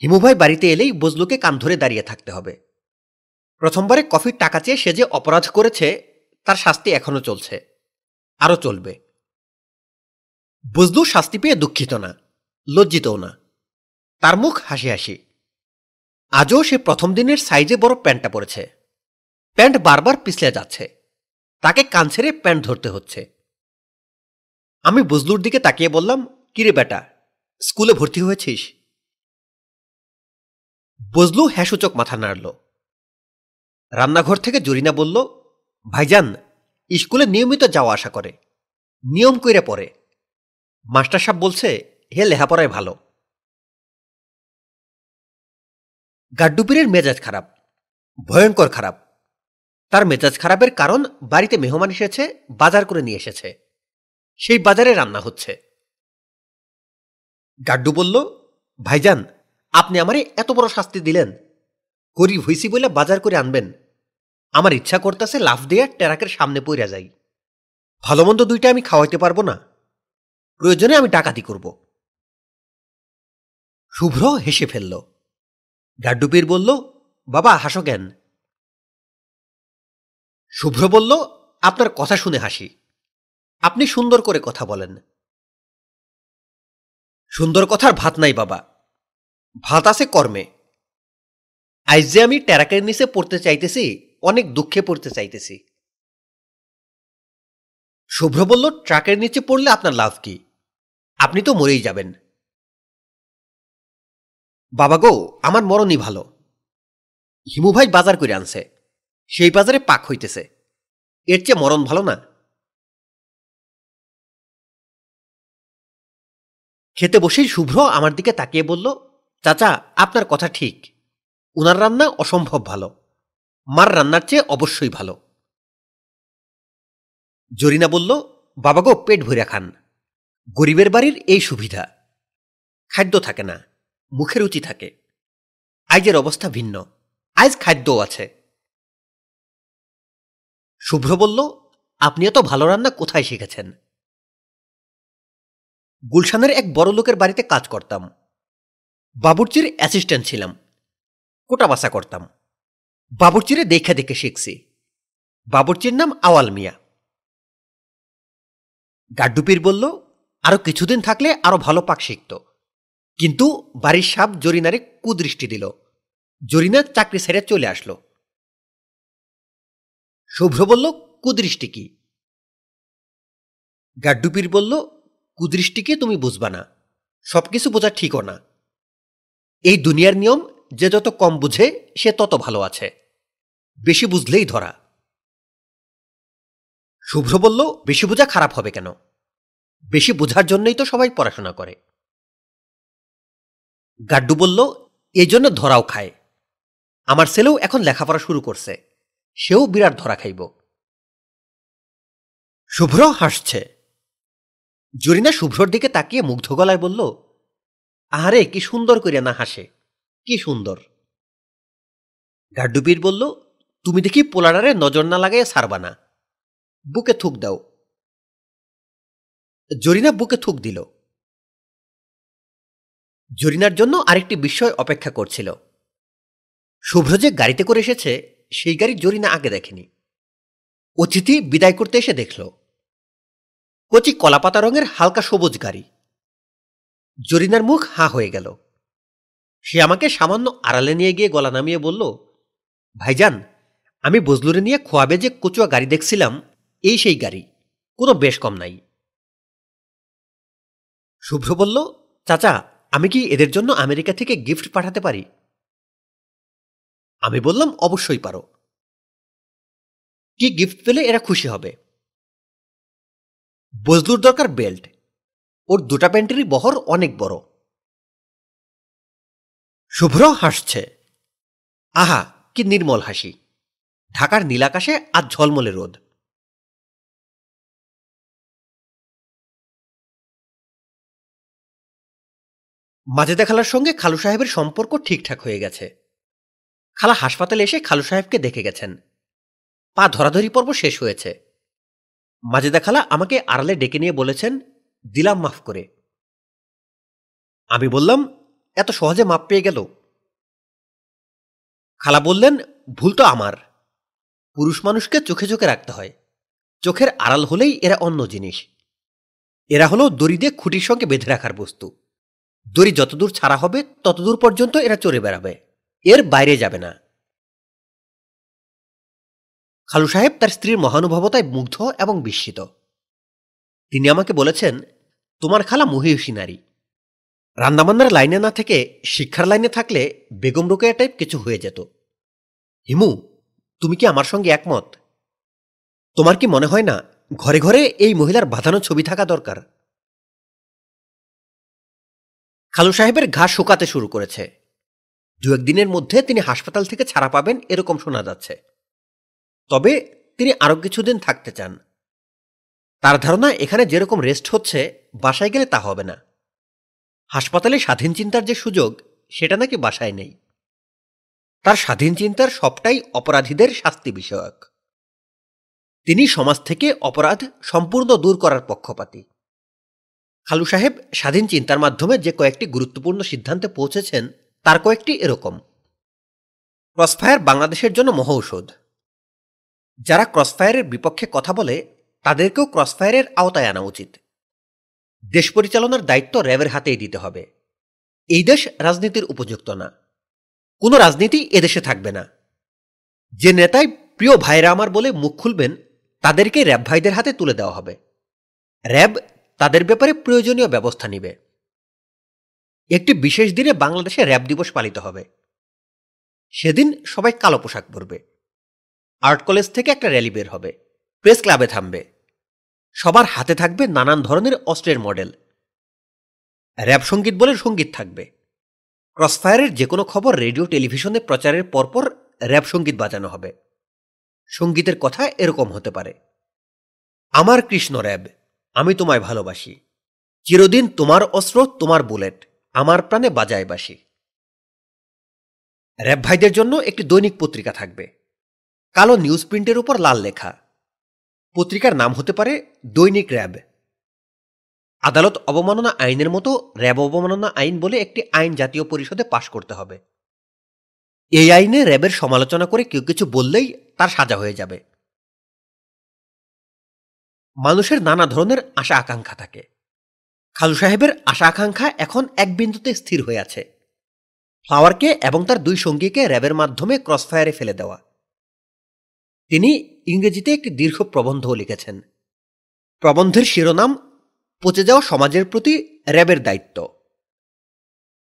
B: হিমুভাই বাড়িতে এলেই বজলুকে কান ধরে দাঁড়িয়ে থাকতে হবে প্রথমবারে কফির টাকা চেয়ে সে যে অপরাধ করেছে তার শাস্তি এখনও চলছে আরও চলবে বজলু শাস্তি পেয়ে দুঃখিত না লজ্জিতও না তার মুখ হাসি হাসি আজও সে প্রথম দিনের সাইজে বড় প্যান্টটা পরেছে প্যান্ট বারবার পিছলে যাচ্ছে তাকে কান ছেড়ে প্যান্ট ধরতে হচ্ছে আমি বজলুর দিকে তাকিয়ে বললাম কিরে বেটা স্কুলে ভর্তি হয়েছিস বজলু হ্যাসূচক মাথা নাড়ল রান্নাঘর থেকে জরিনা বলল ভাইজান স্কুলে নিয়মিত যাওয়া আসা করে নিয়ম কইরা পড়ে মাস্টার সাহেব বলছে হে লেখাপড়ায় ভালো গাড্ডুপিরের মেজাজ খারাপ ভয়ঙ্কর খারাপ তার মেজাজ খারাপের কারণ বাড়িতে মেহমান এসেছে বাজার করে নিয়ে এসেছে সেই বাজারে রান্না হচ্ছে গাড্ডু বলল ভাইজান আপনি আমারে এত বড় শাস্তি দিলেন গরিব হইসি বলে বাজার করে আনবেন আমার ইচ্ছা করতেছে লাফ দিয়ে ট্যারাকের সামনে পইরা যাই ভালো মন্দ দুইটা আমি খাওয়াইতে পারবো না প্রয়োজনে আমি টাকাতি করব শুভ্র হেসে ফেলল ডাড্ডুপির বলল বাবা হাসো কেন শুভ্র বলল আপনার কথা শুনে হাসি আপনি সুন্দর করে কথা বলেন সুন্দর কথার ভাত নাই বাবা ভাত আছে কর্মে আজ যে আমি ট্যারাকের নিচে পড়তে চাইতেছি অনেক দুঃখে পড়তে চাইতেছি শুভ্র বলল ট্রাকের নিচে পড়লে আপনার লাভ কি আপনি তো মরেই যাবেন বাবা গো আমার মরণই ভালো হিমু ভাই বাজার করে আনছে সেই বাজারে পাক হইতেছে এর চেয়ে মরণ ভালো না খেতে বসেই শুভ্র আমার দিকে তাকিয়ে বলল চাচা আপনার কথা ঠিক উনার রান্না অসম্ভব ভালো মার রান্নার চেয়ে অবশ্যই ভালো জরিনা বলল বাবা গো পেট ভরে খান গরিবের বাড়ির এই সুবিধা খাদ্য থাকে না মুখে রুচি থাকে আইজের অবস্থা ভিন্ন আইজ খাদ্যও আছে শুভ্র বলল আপনি এত ভালো রান্না কোথায় শিখেছেন গুলশানের এক বড় লোকের বাড়িতে কাজ করতাম বাবুরচির অ্যাসিস্ট্যান্ট ছিলাম কোটা বাসা করতাম বাবুরচিরে দেখে দেখে শিখছি বাবুর্চির নাম আওয়াল মিয়া গাড্ডুপির বলল আরও কিছুদিন থাকলে আরও ভালো পাক শিখত কিন্তু বাড়ির সাপ জরিনারে কুদৃষ্টি দিল জরিনা চাকরি ছেড়ে চলে আসলো শুভ্র বলল কুদৃষ্টি কি গাড্ডুপির বলল কুদৃষ্টিকে তুমি বুঝবা না সব কিছু বোঝা ঠিকও না এই দুনিয়ার নিয়ম যে যত কম বুঝে সে তত ভালো আছে বেশি বুঝলেই ধরা শুভ্র বলল বেশি বোঝা খারাপ হবে কেন বেশি বোঝার জন্যই তো সবাই পড়াশোনা করে গাড্ডু বলল এই জন্য ধরাও খায় আমার ছেলেও এখন লেখাপড়া শুরু করছে সেও বিরাট ধরা খাইব শুভ্র হাসছে জরিনা শুভ্রর দিকে তাকিয়ে মুগ্ধ গলায় বলল আহারে কি সুন্দর করিয়া না হাসে কি সুন্দর গাড্ডুবীর বলল তুমি দেখি পোলাডারে নজর না লাগাইয়া সারবা না বুকে থুক দাও জরিনা বুকে থুক দিল জরিনার জন্য আরেকটি বিস্ময় অপেক্ষা করছিল শুভ্র যে গাড়িতে করে এসেছে সেই গাড়ি জরিনা আগে দেখেনি অতিথি বিদায় করতে এসে দেখল কচি কলাপাতা রঙের হালকা সবুজ গাড়ি জরিনার মুখ হা হয়ে গেল সে আমাকে সামান্য আড়ালে নিয়ে গিয়ে গলা নামিয়ে বলল ভাইজান আমি বজলুরে নিয়ে খোয়াবে যে কচুয়া গাড়ি দেখছিলাম এই সেই গাড়ি কোনো বেশ কম নাই শুভ্র বলল চাচা আমি কি এদের জন্য আমেরিকা থেকে গিফট পাঠাতে পারি আমি বললাম অবশ্যই পারো কি গিফট পেলে এরা খুশি হবে বজলুর দরকার বেল্ট ওর দুটা প্যান্টেরই বহর অনেক বড় শুভ্র হাসছে আহা কি নির্মল হাসি ঢাকার নীলাকাশে আজ ঝলমলে রোদ মাজেদা খালার সঙ্গে খালু সাহেবের সম্পর্ক ঠিকঠাক হয়ে গেছে খালা হাসপাতালে এসে খালু সাহেবকে দেখে গেছেন পা ধরাধরি পর্ব শেষ হয়েছে মাজেদা খালা আমাকে আড়ালে ডেকে নিয়ে বলেছেন দিলাম মাফ করে আমি বললাম এত সহজে মাপ পেয়ে গেল খালা বললেন ভুল তো আমার পুরুষ মানুষকে চোখে চোখে রাখতে হয় চোখের আড়াল হলেই এরা অন্য জিনিস এরা হলো দড়ি দিয়ে খুঁটির সঙ্গে বেঁধে রাখার বস্তু দড়ি যতদূর ছাড়া হবে ততদূর পর্যন্ত এরা চড়ে বেড়াবে এর বাইরে যাবে না খালু সাহেব তার স্ত্রীর মহানুভবতায় মুগ্ধ এবং বিস্মিত তিনি আমাকে বলেছেন তোমার খালা মহিষী নারী রান্নাবান্নার লাইনে না থেকে শিক্ষার লাইনে থাকলে বেগম রোকেয়া টাইপ কিছু হয়ে যেত হিমু তুমি কি আমার সঙ্গে একমত তোমার কি মনে হয় না ঘরে ঘরে এই মহিলার বাঁধানো ছবি থাকা দরকার খালু সাহেবের ঘা শুকাতে শুরু করেছে দু একদিনের মধ্যে তিনি হাসপাতাল থেকে ছাড়া পাবেন এরকম শোনা যাচ্ছে তবে তিনি আরও কিছুদিন থাকতে চান তার ধারণা এখানে যেরকম রেস্ট হচ্ছে বাসায় গেলে তা হবে না হাসপাতালে স্বাধীন চিন্তার যে সুযোগ সেটা নাকি বাসায় নেই তার স্বাধীন চিন্তার সবটাই অপরাধীদের শাস্তি বিষয়ক তিনি সমাজ থেকে অপরাধ সম্পূর্ণ দূর করার পক্ষপাতী খালু সাহেব স্বাধীন চিন্তার মাধ্যমে যে কয়েকটি গুরুত্বপূর্ণ সিদ্ধান্তে পৌঁছেছেন তার কয়েকটি এরকম ক্রসফায়ার বাংলাদেশের জন্য মহৌষধ যারা ক্রসফায়ারের বিপক্ষে কথা বলে তাদেরকেও ক্রসফায়ারের আওতায় আনা উচিত দেশ পরিচালনার দায়িত্ব র্যাবের হাতেই দিতে হবে এই দেশ রাজনীতির উপযুক্ত না কোনো রাজনীতি এদেশে থাকবে না যে নেতাই প্রিয় ভাইরা আমার বলে মুখ খুলবেন তাদেরকে র্যাব ভাইদের হাতে তুলে দেওয়া হবে র্যাব তাদের ব্যাপারে প্রয়োজনীয় ব্যবস্থা নিবে একটি বিশেষ দিনে বাংলাদেশে র্যাব দিবস পালিত হবে সেদিন সবাই কালো পোশাক পরবে আর্ট কলেজ থেকে একটা র্যালি বের হবে প্রেস ক্লাবে থামবে সবার হাতে থাকবে নানান ধরনের অস্ত্রের মডেল র্যাব সঙ্গীত বলে সঙ্গীত থাকবে ক্রসফায়ারের যে কোনো খবর রেডিও টেলিভিশনে প্রচারের পরপর র্যাব সঙ্গীত বাজানো হবে সঙ্গীতের কথা এরকম হতে পারে আমার কৃষ্ণ র্যাব আমি তোমায় ভালোবাসি চিরদিন তোমার অস্ত্র তোমার বুলেট আমার প্রাণে বাজায় বাসি র্যাব ভাইদের জন্য একটি দৈনিক পত্রিকা থাকবে কালো নিউজ প্রিন্টের উপর লাল লেখা পত্রিকার নাম হতে পারে দৈনিক র্যাব আদালত অবমাননা আইনের মতো র্যাব অবমাননা আইন বলে একটি আইন জাতীয় পরিষদে পাশ করতে হবে এই আইনে র্যাবের সমালোচনা করে কেউ কিছু বললেই তার সাজা হয়ে যাবে মানুষের নানা ধরনের আশা আকাঙ্ক্ষা থাকে খালু সাহেবের আশা আকাঙ্ক্ষা এখন এক বিন্দুতে স্থির হয়ে আছে ফ্লাওয়ারকে এবং তার দুই সঙ্গীকে র্যাবের মাধ্যমে ক্রসফায়ারে ফেলে দেওয়া তিনি ইংরেজিতে একটি দীর্ঘ প্রবন্ধও লিখেছেন প্রবন্ধের শিরোনাম পচে যাওয়া সমাজের প্রতি র্যাবের দায়িত্ব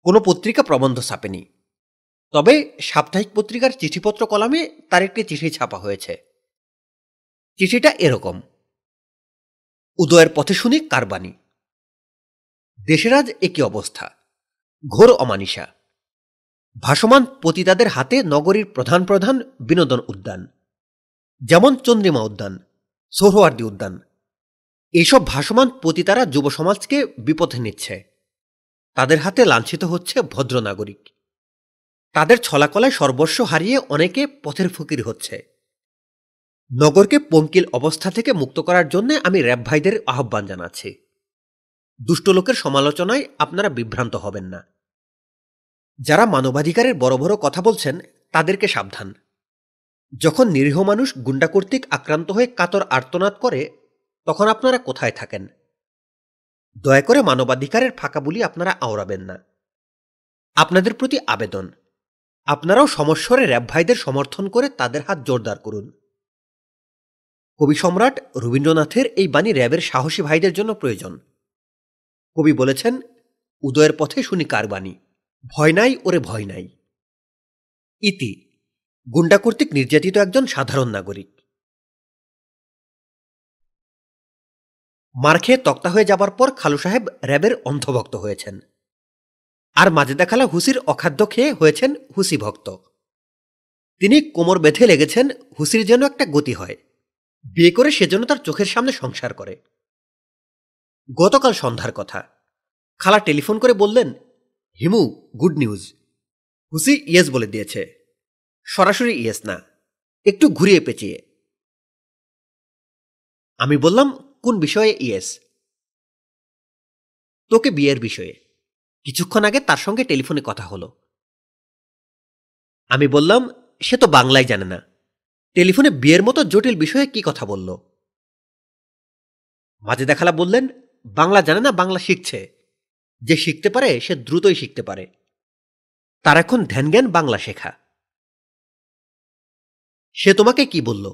B: কোনো পত্রিকা প্রবন্ধ ছাপেনি তবে সাপ্তাহিক পত্রিকার চিঠিপত্র কলামে তার একটি চিঠি ছাপা হয়েছে চিঠিটা এরকম উদয়ের পথে শুনি কারবানি দেশেরাজ একই অবস্থা ঘোর অমানিসা ভাসমান পতিতাদের হাতে নগরীর প্রধান প্রধান বিনোদন উদ্যান যেমন চন্দ্রিমা উদ্যান সোহরওয়ার্দী উদ্যান এইসব ভাসমান পতিতারা যুব সমাজকে বিপথে নিচ্ছে তাদের হাতে লাঞ্ছিত হচ্ছে ভদ্র নাগরিক তাদের ছলাকলায় সর্বস্ব হারিয়ে অনেকে পথের ফকির হচ্ছে নগরকে পঙ্কিল অবস্থা থেকে মুক্ত করার জন্য আমি র্যাব ভাইদের আহ্বান জানাচ্ছি দুষ্ট লোকের সমালোচনায় আপনারা বিভ্রান্ত হবেন না যারা মানবাধিকারের বড় বড় কথা বলছেন তাদেরকে সাবধান যখন নিরীহ মানুষ গুন্ডা কর্তৃক আক্রান্ত হয়ে কাতর আর্তনাদ করে তখন আপনারা কোথায় থাকেন দয়া করে মানবাধিকারের ফাঁকা বুলি আপনারা আওড়াবেন না আপনাদের প্রতি আবেদন আপনারাও সমস্বরে র্যাব ভাইদের সমর্থন করে তাদের হাত জোরদার করুন কবি সম্রাট রবীন্দ্রনাথের এই বাণী র্যাবের সাহসী ভাইদের জন্য প্রয়োজন কবি বলেছেন উদয়ের পথে শুনি কার বাণী ভয় নাই ওরে ভয় নাই ইতি গুন্ডা কর্তৃক নির্যাতিত একজন সাধারণ নাগরিক মার খেয়ে তক্তা হয়ে যাবার পর খালু সাহেব র্যাবের অন্ধভক্ত হয়েছেন আর মাজেদা খালা হুসির অখাদ্য খেয়ে হয়েছেন হুসি ভক্ত তিনি কোমর বেঁধে লেগেছেন হুসির যেন একটা গতি হয় বিয়ে করে সেজন্য তার চোখের সামনে সংসার করে গতকাল সন্ধ্যার কথা খালা টেলিফোন করে বললেন হিমু গুড নিউজ হুসি ইয়েস বলে দিয়েছে সরাসরি ইয়েস না একটু ঘুরিয়ে পেঁচিয়ে আমি বললাম কোন বিষয়ে ইয়েস তোকে বিয়ের বিষয়ে কিছুক্ষণ আগে তার সঙ্গে টেলিফোনে কথা হলো আমি বললাম সে তো বাংলায় জানে না টেলিফোনে বিয়ের মতো জটিল বিষয়ে কি কথা বলল মাঝে দেখালা বললেন বাংলা জানে না বাংলা শিখছে যে শিখতে পারে সে দ্রুতই শিখতে পারে তার এখন ধ্যান জ্ঞান বাংলা শেখা সে তোমাকে কি বলল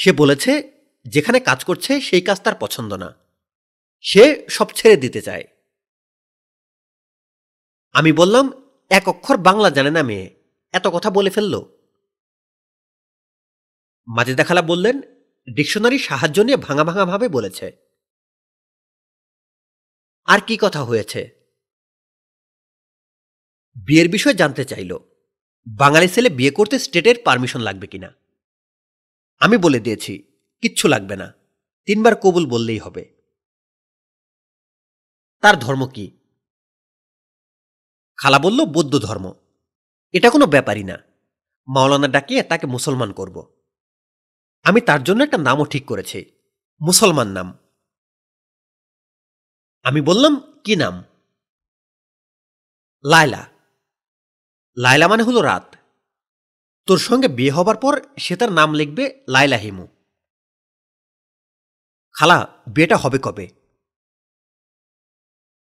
B: সে বলেছে যেখানে কাজ করছে সেই কাজ তার পছন্দ না সে সব ছেড়ে দিতে চায় আমি বললাম এক অক্ষর বাংলা জানে না মেয়ে এত কথা বলে ফেললো মাজেদা খালা বললেন ডিকশনারি সাহায্য নিয়ে ভাঙা ভাঙাভাবে বলেছে আর কি কথা হয়েছে বিয়ের বিষয়ে জানতে চাইল বাঙালি ছেলে বিয়ে করতে স্টেটের পারমিশন লাগবে কিনা আমি বলে দিয়েছি কিচ্ছু লাগবে না তিনবার কবুল বললেই হবে তার ধর্ম কি খালা বলল বৌদ্ধ ধর্ম এটা কোনো ব্যাপারই না মাওলানা ডাকিয়ে তাকে মুসলমান করবো আমি তার জন্য একটা নামও ঠিক করেছি মুসলমান নাম আমি বললাম কি নাম লায়লা লায়লা মানে হলো রাত তোর সঙ্গে বিয়ে হবার পর সে তার নাম লিখবে লায়লা হিমু খালা বিয়েটা হবে কবে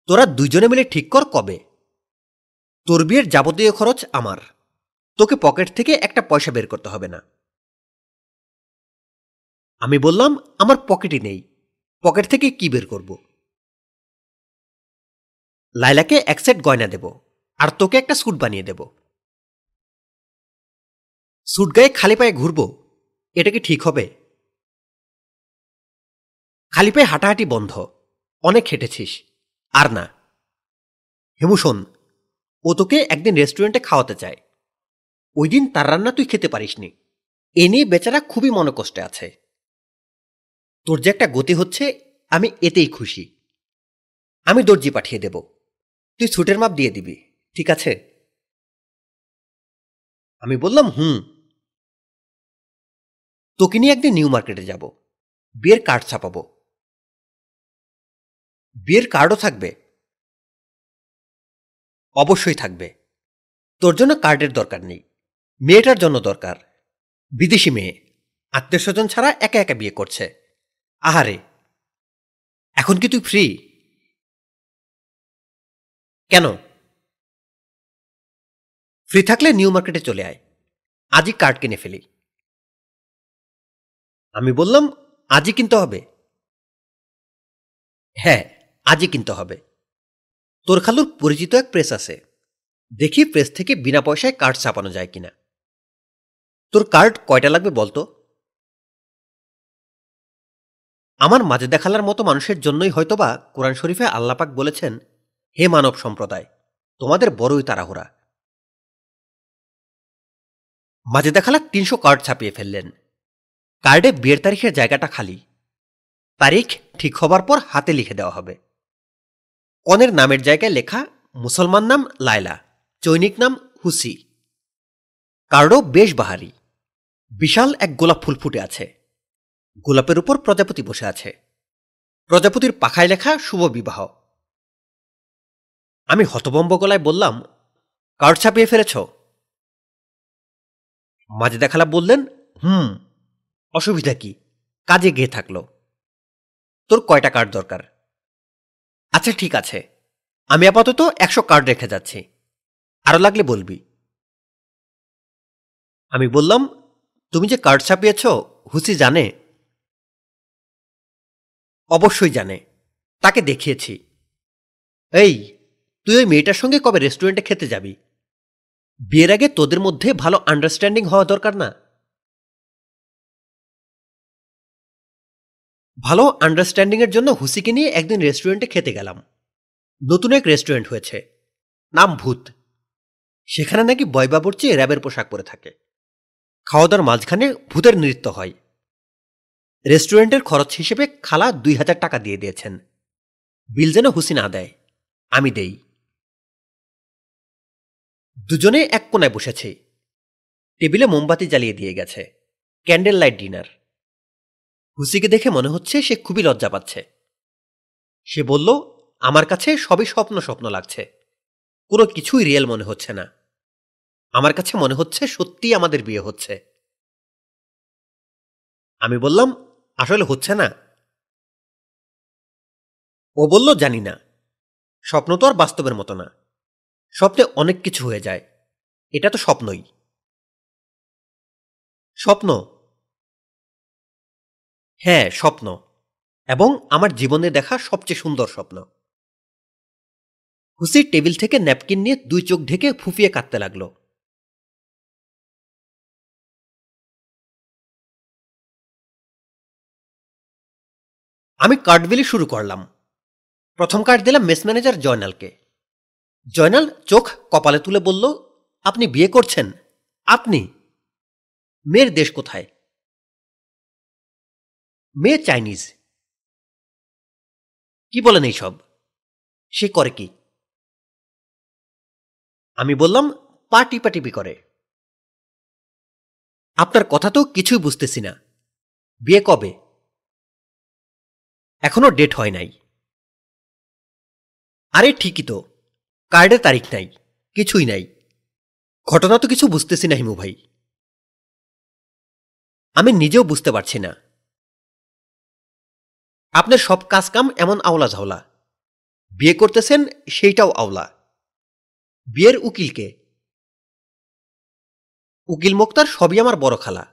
B: তোরা দুজনে মিলে ঠিক কর কবে তোর বিয়ের যাবতীয় খরচ আমার তোকে পকেট থেকে একটা পয়সা বের করতে হবে না আমি বললাম আমার পকেটে নেই পকেট থেকে কি বের করব লাইলাকে এক সেট গয়না দেব আর তোকে একটা স্যুট বানিয়ে দেব স্যুট গায়ে খালি পায়ে ঘুরব এটা কি ঠিক হবে খালি পায়ে হাঁটাহাঁটি বন্ধ অনেক হেঁটেছিস আর না হেমুশন ও তোকে একদিন রেস্টুরেন্টে খাওয়াতে চায় ওই দিন তার রান্না তুই খেতে পারিসনি এ নিয়ে বেচারা খুবই মনকষ্টে আছে তোর যে একটা গতি হচ্ছে আমি এতেই খুশি আমি দর্জি পাঠিয়ে দেব তুই ছুটের মাপ দিয়ে দিবি ঠিক আছে আমি বললাম হুম তোকে নিয়ে একদিন নিউ মার্কেটে যাব বিয়ের কার্ড ছাপাবো বিয়ের কার্ডও থাকবে অবশ্যই থাকবে তোর জন্য কার্ডের দরকার নেই মেয়েটার জন্য দরকার বিদেশি মেয়ে আত্মীয় স্বজন ছাড়া একা একা বিয়ে করছে আহারে এখন কি তুই ফ্রি কেন ফ্রি থাকলে নিউ মার্কেটে চলে আয় আজই কার্ড কিনে ফেলি আমি বললাম আজই কিনতে হবে হ্যাঁ আজই কিনতে হবে তোর খালুর পরিচিত এক প্রেস আছে দেখি প্রেস থেকে বিনা পয়সায় কার্ড ছাপানো যায় কিনা তোর কার্ড কয়টা লাগবে বলতো আমার মাঝে দেখালার মতো মানুষের জন্যই হয়তোবা কোরআন শরীফে আল্লাপাক বলেছেন হে মানব সম্প্রদায় তোমাদের বড়ই তাড়াহুড়া মাঝে দেখালা তিনশো কার্ড ছাপিয়ে ফেললেন কার্ডে বিয়ের তারিখের জায়গাটা খালি তারিখ ঠিক হবার পর হাতে লিখে দেওয়া হবে কনের নামের জায়গায় লেখা মুসলমান নাম লায়লা চৈনিক নাম হুসি কার্ডও বেশ বাহারি বিশাল এক গোলাপ ফুল ফুটে আছে গোলাপের উপর প্রজাপতি বসে আছে প্রজাপতির পাখায় লেখা শুভ বিবাহ আমি হতবম্ব গলায় বললাম কার্ড ছাপিয়ে ফেলেছ মাঝে দেখালা বললেন হুম অসুবিধা কি কাজে গিয়ে থাকলো তোর কয়টা কার্ড দরকার আচ্ছা ঠিক আছে আমি আপাতত একশো কার্ড রেখে যাচ্ছি আরও লাগলে বলবি আমি বললাম তুমি যে কার্ড ছাপিয়েছ হুসি জানে অবশ্যই জানে তাকে দেখিয়েছি এই তুই ওই মেয়েটার সঙ্গে কবে রেস্টুরেন্টে খেতে যাবি বিয়ের আগে তোদের মধ্যে ভালো আন্ডারস্ট্যান্ডিং হওয়া দরকার না ভালো আন্ডারস্ট্যান্ডিংয়ের জন্য হুসিকে নিয়ে একদিন রেস্টুরেন্টে খেতে গেলাম নতুন এক রেস্টুরেন্ট হয়েছে নাম ভূত সেখানে নাকি বয়বাবর চেয়ে র্যাবের পোশাক পরে থাকে খাওয়া দাওয়ার মাঝখানে ভূতের নৃত্য হয় রেস্টুরেন্টের খরচ হিসেবে খালা দুই হাজার টাকা দিয়ে দিয়েছেন বিল যেন হুসি না দেয় আমি দেই দুজনে এক কোনায় বসেছি টেবিলে মোমবাতি জ্বালিয়ে দিয়ে গেছে ক্যান্ডেল লাইট ডিনার হুসিকে দেখে মনে হচ্ছে সে খুবই লজ্জা পাচ্ছে সে বলল আমার কাছে সবই স্বপ্ন স্বপ্ন লাগছে কোনো কিছুই রিয়েল মনে হচ্ছে না আমার কাছে মনে হচ্ছে সত্যিই আমাদের বিয়ে হচ্ছে আমি বললাম আসলে হচ্ছে না ও বলল জানি না স্বপ্ন তো আর বাস্তবের মতো না স্বপ্নে অনেক কিছু হয়ে যায় এটা তো স্বপ্নই স্বপ্ন হ্যাঁ স্বপ্ন এবং আমার জীবনে দেখা সবচেয়ে সুন্দর স্বপ্ন হুসি টেবিল থেকে ন্যাপকিন নিয়ে দুই চোখ ঢেকে ফুফিয়ে কাঁদতে লাগলো আমি কার্ডবিলি শুরু করলাম প্রথম কার্ড দিলাম মেস ম্যানেজার জয়নালকে জয়নাল চোখ কপালে তুলে বলল আপনি বিয়ে করছেন আপনি মেয়ের দেশ কোথায় মেয়ে চাইনিজ কি বলেন এইসব সে করে কি আমি বললাম পা টিপাটিপি করে আপনার কথা তো কিছুই বুঝতেছি না বিয়ে কবে এখনও ডেট হয় নাই আরে ঠিকই তো কার্ডের তারিখ নাই কিছুই নাই ঘটনা তো কিছু বুঝতেছি না হিমু ভাই আমি নিজেও বুঝতে পারছি না আপনার সব কাজ কাম এমন আওলা ঝাওলা বিয়ে করতেছেন সেইটাও আওলা বিয়ের উকিলকে উকিল মোক্তার সবই আমার বড় খালা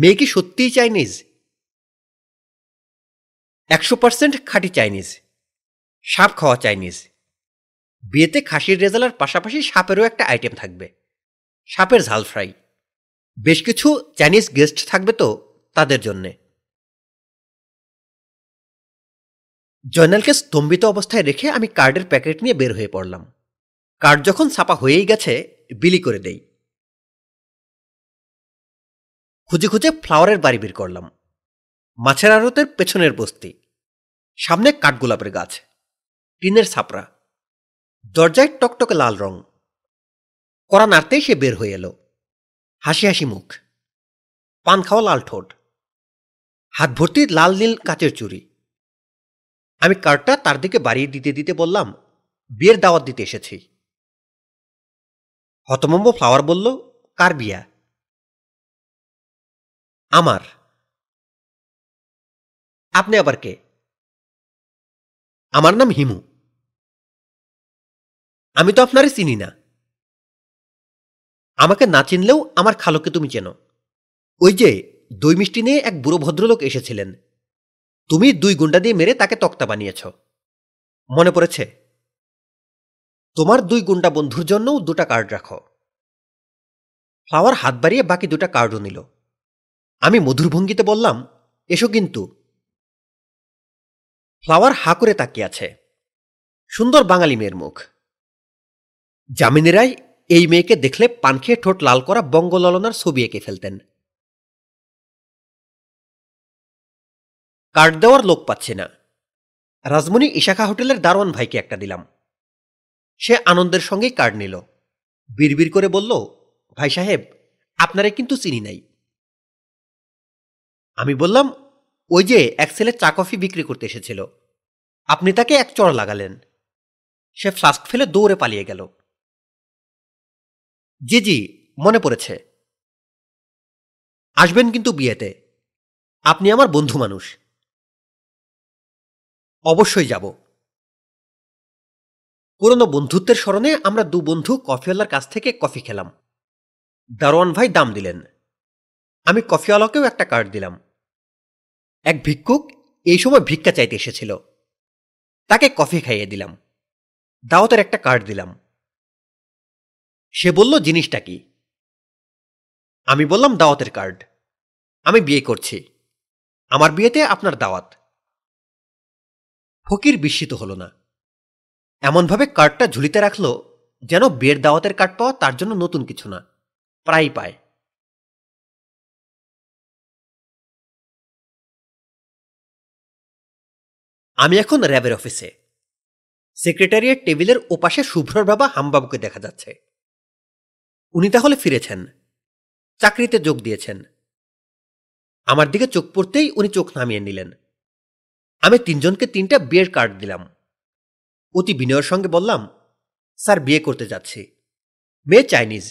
B: মেয়ে কি সত্যিই চাইনিজ একশো পার্সেন্ট খাঁটি চাইনিজ সাপ খাওয়া চাইনিজ বিয়েতে খাসির রেজালার পাশাপাশি সাপেরও একটা আইটেম থাকবে সাপের ঝাল ফ্রাই বেশ কিছু চাইনিজ গেস্ট থাকবে তো তাদের জন্যে জয়নালকে স্তম্ভিত অবস্থায় রেখে আমি কার্ডের প্যাকেট নিয়ে বের হয়ে পড়লাম কার্ড যখন ছাপা হয়েই গেছে বিলি করে দেই খুঁজে খুঁজে ফ্লাওয়ারের বাড়ি বের করলাম মাছের আড়তের পেছনের বস্তি সামনে কাঠগোলাপের গাছ টিনের ছাপড়া দরজায় টকটকে লাল রং করা নাড়তেই সে বের হয়ে এলো হাসি হাসি মুখ পান খাওয়া লাল ঠোঁট হাত ভর্তি লাল নীল কাচের চুরি আমি কার্ডটা তার দিকে বাড়িয়ে দিতে দিতে বললাম বিয়ের দাওয়াত দিতে এসেছি হতমম্ব ফ্লাওয়ার বলল কার বিয়া আমার আপনি আবার কে আমার নাম হিমু আমি তো আপনারই চিনি না আমাকে না চিনলেও আমার খালককে তুমি চেনো ওই যে দই মিষ্টি নিয়ে এক বুড়ো ভদ্রলোক এসেছিলেন তুমি দুই গুন্ডা দিয়ে মেরে তাকে তক্তা বানিয়েছ মনে পড়েছে তোমার দুই গুন্ডা বন্ধুর জন্যও দুটা কার্ড রাখো ফ্লাওয়ার হাত বাড়িয়ে বাকি দুটা কার্ডও নিল আমি মধুর ভঙ্গিতে বললাম এসো কিন্তু ফ্লাওয়ার হা করে তাকিয়ে আছে সুন্দর বাঙালি মেয়ের মুখ জামিনী এই মেয়েকে দেখলে পান খেয়ে ঠোঁট লাল করা বঙ্গললনার ছবি এঁকে ফেলতেন কার্ড দেওয়ার লোক পাচ্ছে না রাজমণি ইশাখা হোটেলের দারোয়ান ভাইকে একটা দিলাম সে আনন্দের সঙ্গেই কার্ড নিল বিড়বির করে বলল ভাই সাহেব আপনারে কিন্তু চিনি নাই আমি বললাম ওই যে এক ছেলে চা কফি বিক্রি করতে এসেছিল আপনি তাকে এক চড় লাগালেন সে ফ্লাস্ক ফেলে দৌড়ে পালিয়ে গেল জি জি মনে পড়েছে আসবেন কিন্তু বিয়েতে আপনি আমার বন্ধু মানুষ অবশ্যই যাব পুরনো বন্ধুত্বের স্মরণে আমরা দু বন্ধু কফিওয়ালার কাছ থেকে কফি খেলাম দারোয়ান ভাই দাম দিলেন আমি কফিওয়ালাকেও একটা কার্ড দিলাম এক ভিক্ষুক এই সময় ভিক্ষা চাইতে এসেছিল তাকে কফি খাইয়ে দিলাম দাওয়াতের একটা কার্ড দিলাম সে বলল জিনিসটা কি আমি বললাম দাওয়াতের কার্ড আমি বিয়ে করছি আমার বিয়েতে আপনার দাওয়াত ফকির বিস্মিত হল না এমনভাবে কার্ডটা ঝুলিতে রাখল যেন বিয়ের দাওয়াতের কার্ড পাওয়া তার জন্য নতুন কিছু না প্রায়ই পায় আমি এখন র্যাবের অফিসে সেক্রেটারিয়েট টেবিলের ওপাশে শুভ্রর বাবা হামবাবুকে দেখা যাচ্ছে উনি তাহলে ফিরেছেন চাকরিতে যোগ দিয়েছেন আমার দিকে চোখ পড়তেই উনি চোখ নামিয়ে নিলেন আমি তিনজনকে তিনটা বিয়ের কার্ড দিলাম অতি বিনয়ের সঙ্গে বললাম স্যার বিয়ে করতে যাচ্ছি মেয়ে চাইনিজ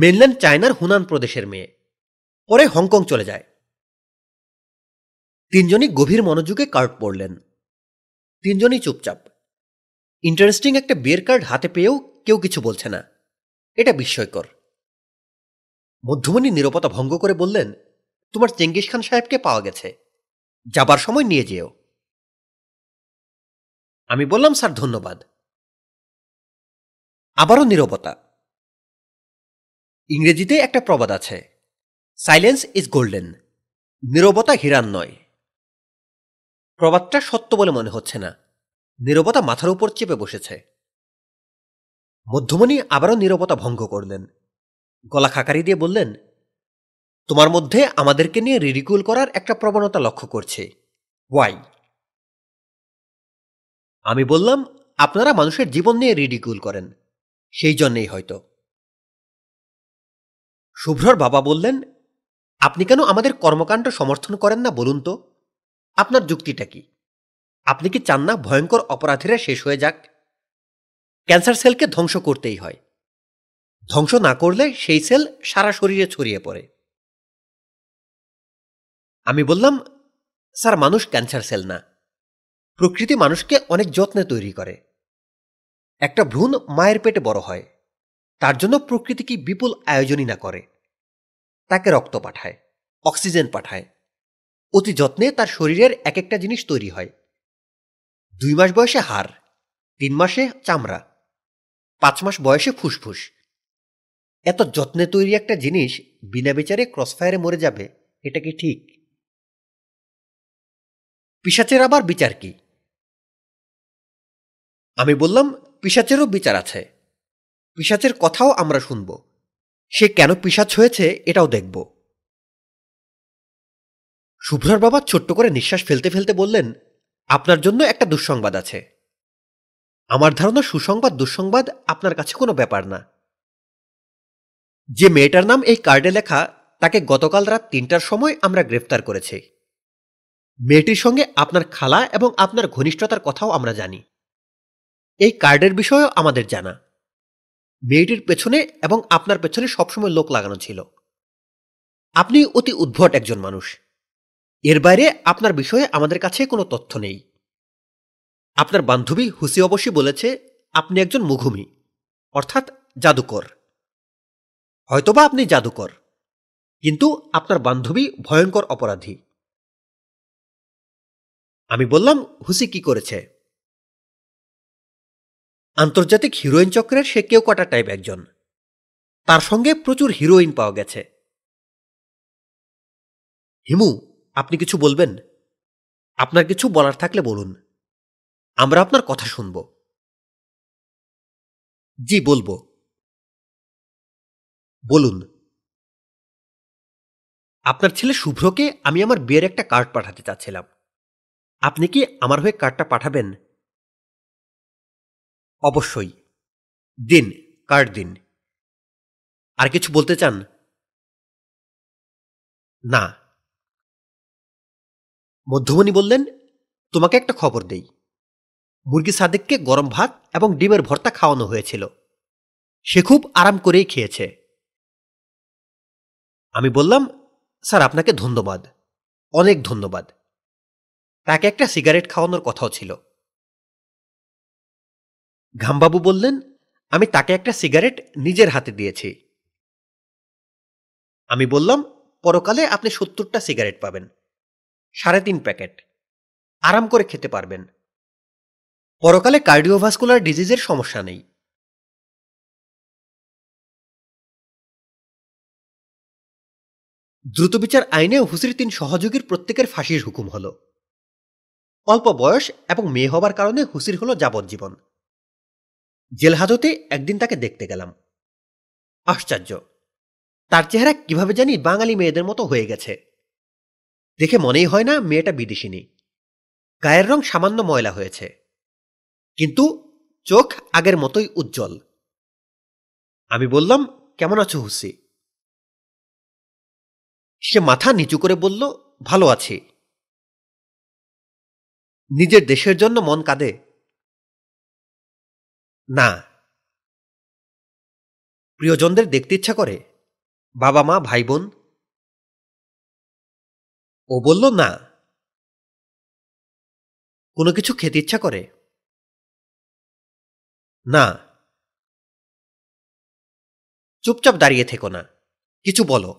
B: মেনল্যান্ড চায়নার হুনান প্রদেশের মেয়ে পরে হংকং চলে যায় তিনজনই গভীর মনোযোগে কার্ড পড়লেন তিনজনই চুপচাপ ইন্টারেস্টিং একটা বিয়ের কার্ড হাতে পেয়েও কেউ কিছু বলছে না এটা বিস্ময়কর মধ্যমণি নিরাপত্তা ভঙ্গ করে বললেন তোমার চেঙ্গিস খান সাহেবকে পাওয়া গেছে যাবার সময় নিয়ে যেও আমি বললাম স্যার ধন্যবাদ আবারও নিরবতা ইংরেজিতে একটা প্রবাদ আছে সাইলেন্স ইজ গোল্ডেন নিরবতা হিরান নয় প্রবাদটা সত্য বলে মনে হচ্ছে না নিরবতা মাথার উপর চেপে বসেছে মধ্যমণি আবারও নিরবতা ভঙ্গ করলেন গলা খাকারি দিয়ে বললেন তোমার মধ্যে আমাদেরকে নিয়ে রিডিকুল করার একটা প্রবণতা লক্ষ্য করছে ওয়াই আমি বললাম আপনারা মানুষের জীবন নিয়ে রিডিকুল করেন সেই জন্যেই হয়তো শুভ্রর বাবা বললেন আপনি কেন আমাদের কর্মকাণ্ড সমর্থন করেন না বলুন তো আপনার যুক্তিটা কি আপনি কি চান না ভয়ঙ্কর অপরাধীরা শেষ হয়ে যাক ক্যান্সার সেলকে ধ্বংস করতেই হয় ধ্বংস না করলে সেই সেল সারা শরীরে ছড়িয়ে পড়ে আমি বললাম স্যার মানুষ ক্যান্সার সেল না প্রকৃতি মানুষকে অনেক যত্নে তৈরি করে একটা ভ্রূণ মায়ের পেটে বড় হয় তার জন্য প্রকৃতি কি বিপুল আয়োজনই না করে তাকে রক্ত পাঠায় অক্সিজেন পাঠায় অতি যত্নে তার শরীরের এক একটা জিনিস তৈরি হয় দুই মাস বয়সে হাড় তিন মাসে চামড়া পাঁচ মাস বয়সে ফুসফুস এত যত্নে তৈরি একটা জিনিস বিনা বিচারে ক্রসফায়ারে মরে যাবে এটা কি ঠিক পিসাচের আবার বিচার কি আমি বললাম পিসাচেরও বিচার আছে পিসাচের কথাও আমরা শুনব সে কেন পিসাচ হয়েছে এটাও দেখব শুভ্রর বাবা ছোট্ট করে নিঃশ্বাস ফেলতে ফেলতে বললেন আপনার জন্য একটা দুঃসংবাদ আছে আমার ধারণা সুসংবাদ দুঃসংবাদ আপনার কাছে কোনো ব্যাপার না যে মেয়েটার নাম এই কার্ডে লেখা তাকে গতকাল রাত তিনটার সময় আমরা গ্রেফতার করেছি মেয়েটির সঙ্গে আপনার খালা এবং আপনার ঘনিষ্ঠতার কথাও আমরা জানি এই কার্ডের বিষয়েও আমাদের জানা মেয়েটির পেছনে এবং আপনার পেছনে সবসময় লোক লাগানো ছিল আপনি অতি উদ্ভট একজন মানুষ এর বাইরে আপনার বিষয়ে আমাদের কাছে কোনো তথ্য নেই আপনার বান্ধবী হুসি অবশ্যই বলেছে আপনি একজন মুঘুমি অর্থাৎ জাদুকর হয়তোবা আপনি জাদুকর কিন্তু আপনার বান্ধবী ভয়ঙ্কর অপরাধী আমি বললাম হুসি কি করেছে আন্তর্জাতিক হিরোইন চক্রের সে কেউ কটা টাইপ একজন তার সঙ্গে প্রচুর হিরোইন পাওয়া গেছে হিমু আপনি কিছু বলবেন আপনার কিছু বলার থাকলে বলুন আমরা আপনার কথা শুনব জি বলবো বলুন আপনার ছেলে শুভ্রকে আমি আমার বিয়ের একটা কার্ড পাঠাতে চাচ্ছিলাম আপনি কি আমার হয়ে কার্ডটা পাঠাবেন অবশ্যই দিন কার্ড দিন আর কিছু বলতে চান না মধ্যমণি বললেন তোমাকে একটা খবর দেই মুরগি সাদেককে গরম ভাত এবং ডিমের ভর্তা খাওয়ানো হয়েছিল সে খুব আরাম করেই খেয়েছে আমি বললাম স্যার আপনাকে ধন্যবাদ অনেক ধন্যবাদ তাকে একটা সিগারেট খাওয়ানোর কথাও ছিল ঘামবাবু বললেন আমি তাকে একটা সিগারেট নিজের হাতে দিয়েছি আমি বললাম পরকালে আপনি সত্তরটা সিগারেট পাবেন সাড়ে তিন প্যাকেট আরাম করে খেতে পারবেন পরকালে কার্ডিওভাস্কুলার ডিজিজের সমস্যা নেই দ্রুতবিচার আইনে হুসির তিন সহযোগীর প্রত্যেকের ফাঁসির হুকুম হল অল্প বয়স এবং মেয়ে হবার কারণে হুসির হল যাবজ্জীবন জেল হাজতে একদিন তাকে দেখতে গেলাম আশ্চর্য তার চেহারা কিভাবে জানি বাঙালি মেয়েদের মতো হয়ে গেছে দেখে মনেই হয় না মেয়েটা বিদেশিনী গায়ের রং সামান্য ময়লা হয়েছে কিন্তু চোখ আগের মতোই উজ্জ্বল আমি বললাম কেমন আছো হুসি সে মাথা নিচু করে বলল ভালো আছি নিজের দেশের জন্য মন কাঁদে না প্রিয়জনদের দেখতে ইচ্ছা করে বাবা মা ভাই বোন ও বলল না কোনো কিছু খেতে ইচ্ছা করে না চুপচাপ দাঁড়িয়ে থেকো না কিছু বলো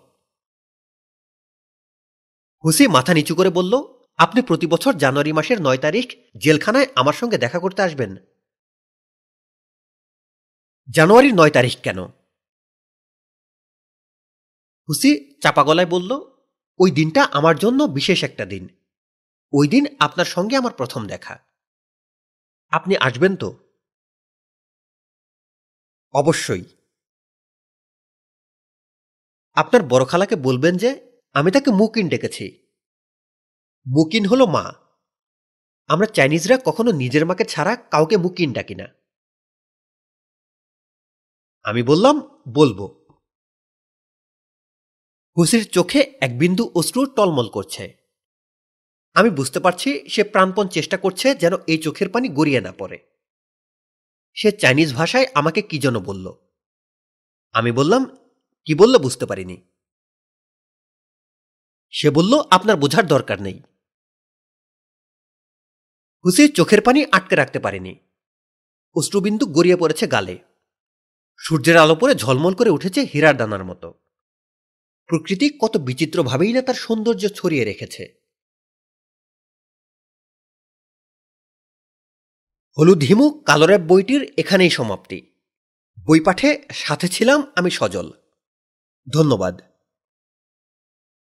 B: হুসি মাথা নিচু করে বলল আপনি প্রতি বছর জানুয়ারি মাসের নয় তারিখ জেলখানায় আমার সঙ্গে দেখা করতে আসবেন জানুয়ারির নয় তারিখ কেন হুসি চাপা গলায় বলল ওই দিনটা আমার জন্য বিশেষ একটা দিন ওই দিন আপনার সঙ্গে আমার প্রথম দেখা আপনি আসবেন তো অবশ্যই আপনার বড় খালাকে বলবেন যে আমি তাকে মুকিন ডেকেছি মুকিন হলো মা আমরা চাইনিজরা কখনো নিজের মাকে ছাড়া কাউকে মুকিন ডাকি না আমি বললাম বলবো হুসির চোখে এক বিন্দু অশ্রু টলমল করছে আমি বুঝতে পারছি সে প্রাণপণ চেষ্টা করছে যেন এই চোখের পানি গড়িয়ে না পড়ে সে চাইনিজ ভাষায় আমাকে কি যেন বলল আমি বললাম কি বললো বুঝতে পারিনি সে বলল আপনার বোঝার দরকার নেই হুসির চোখের পানি আটকে রাখতে পারেনি অশ্রুবিন্দু গড়িয়ে পড়েছে গালে সূর্যের আলো পরে ঝলমল করে উঠেছে হীরার দানার মতো প্রকৃতি কত বিচিত্রভাবেই না তার সৌন্দর্য ছড়িয়ে রেখেছে হলুদ হিমু কালো বইটির এখানেই সমাপ্তি বই পাঠে সাথে ছিলাম আমি সজল ধন্যবাদ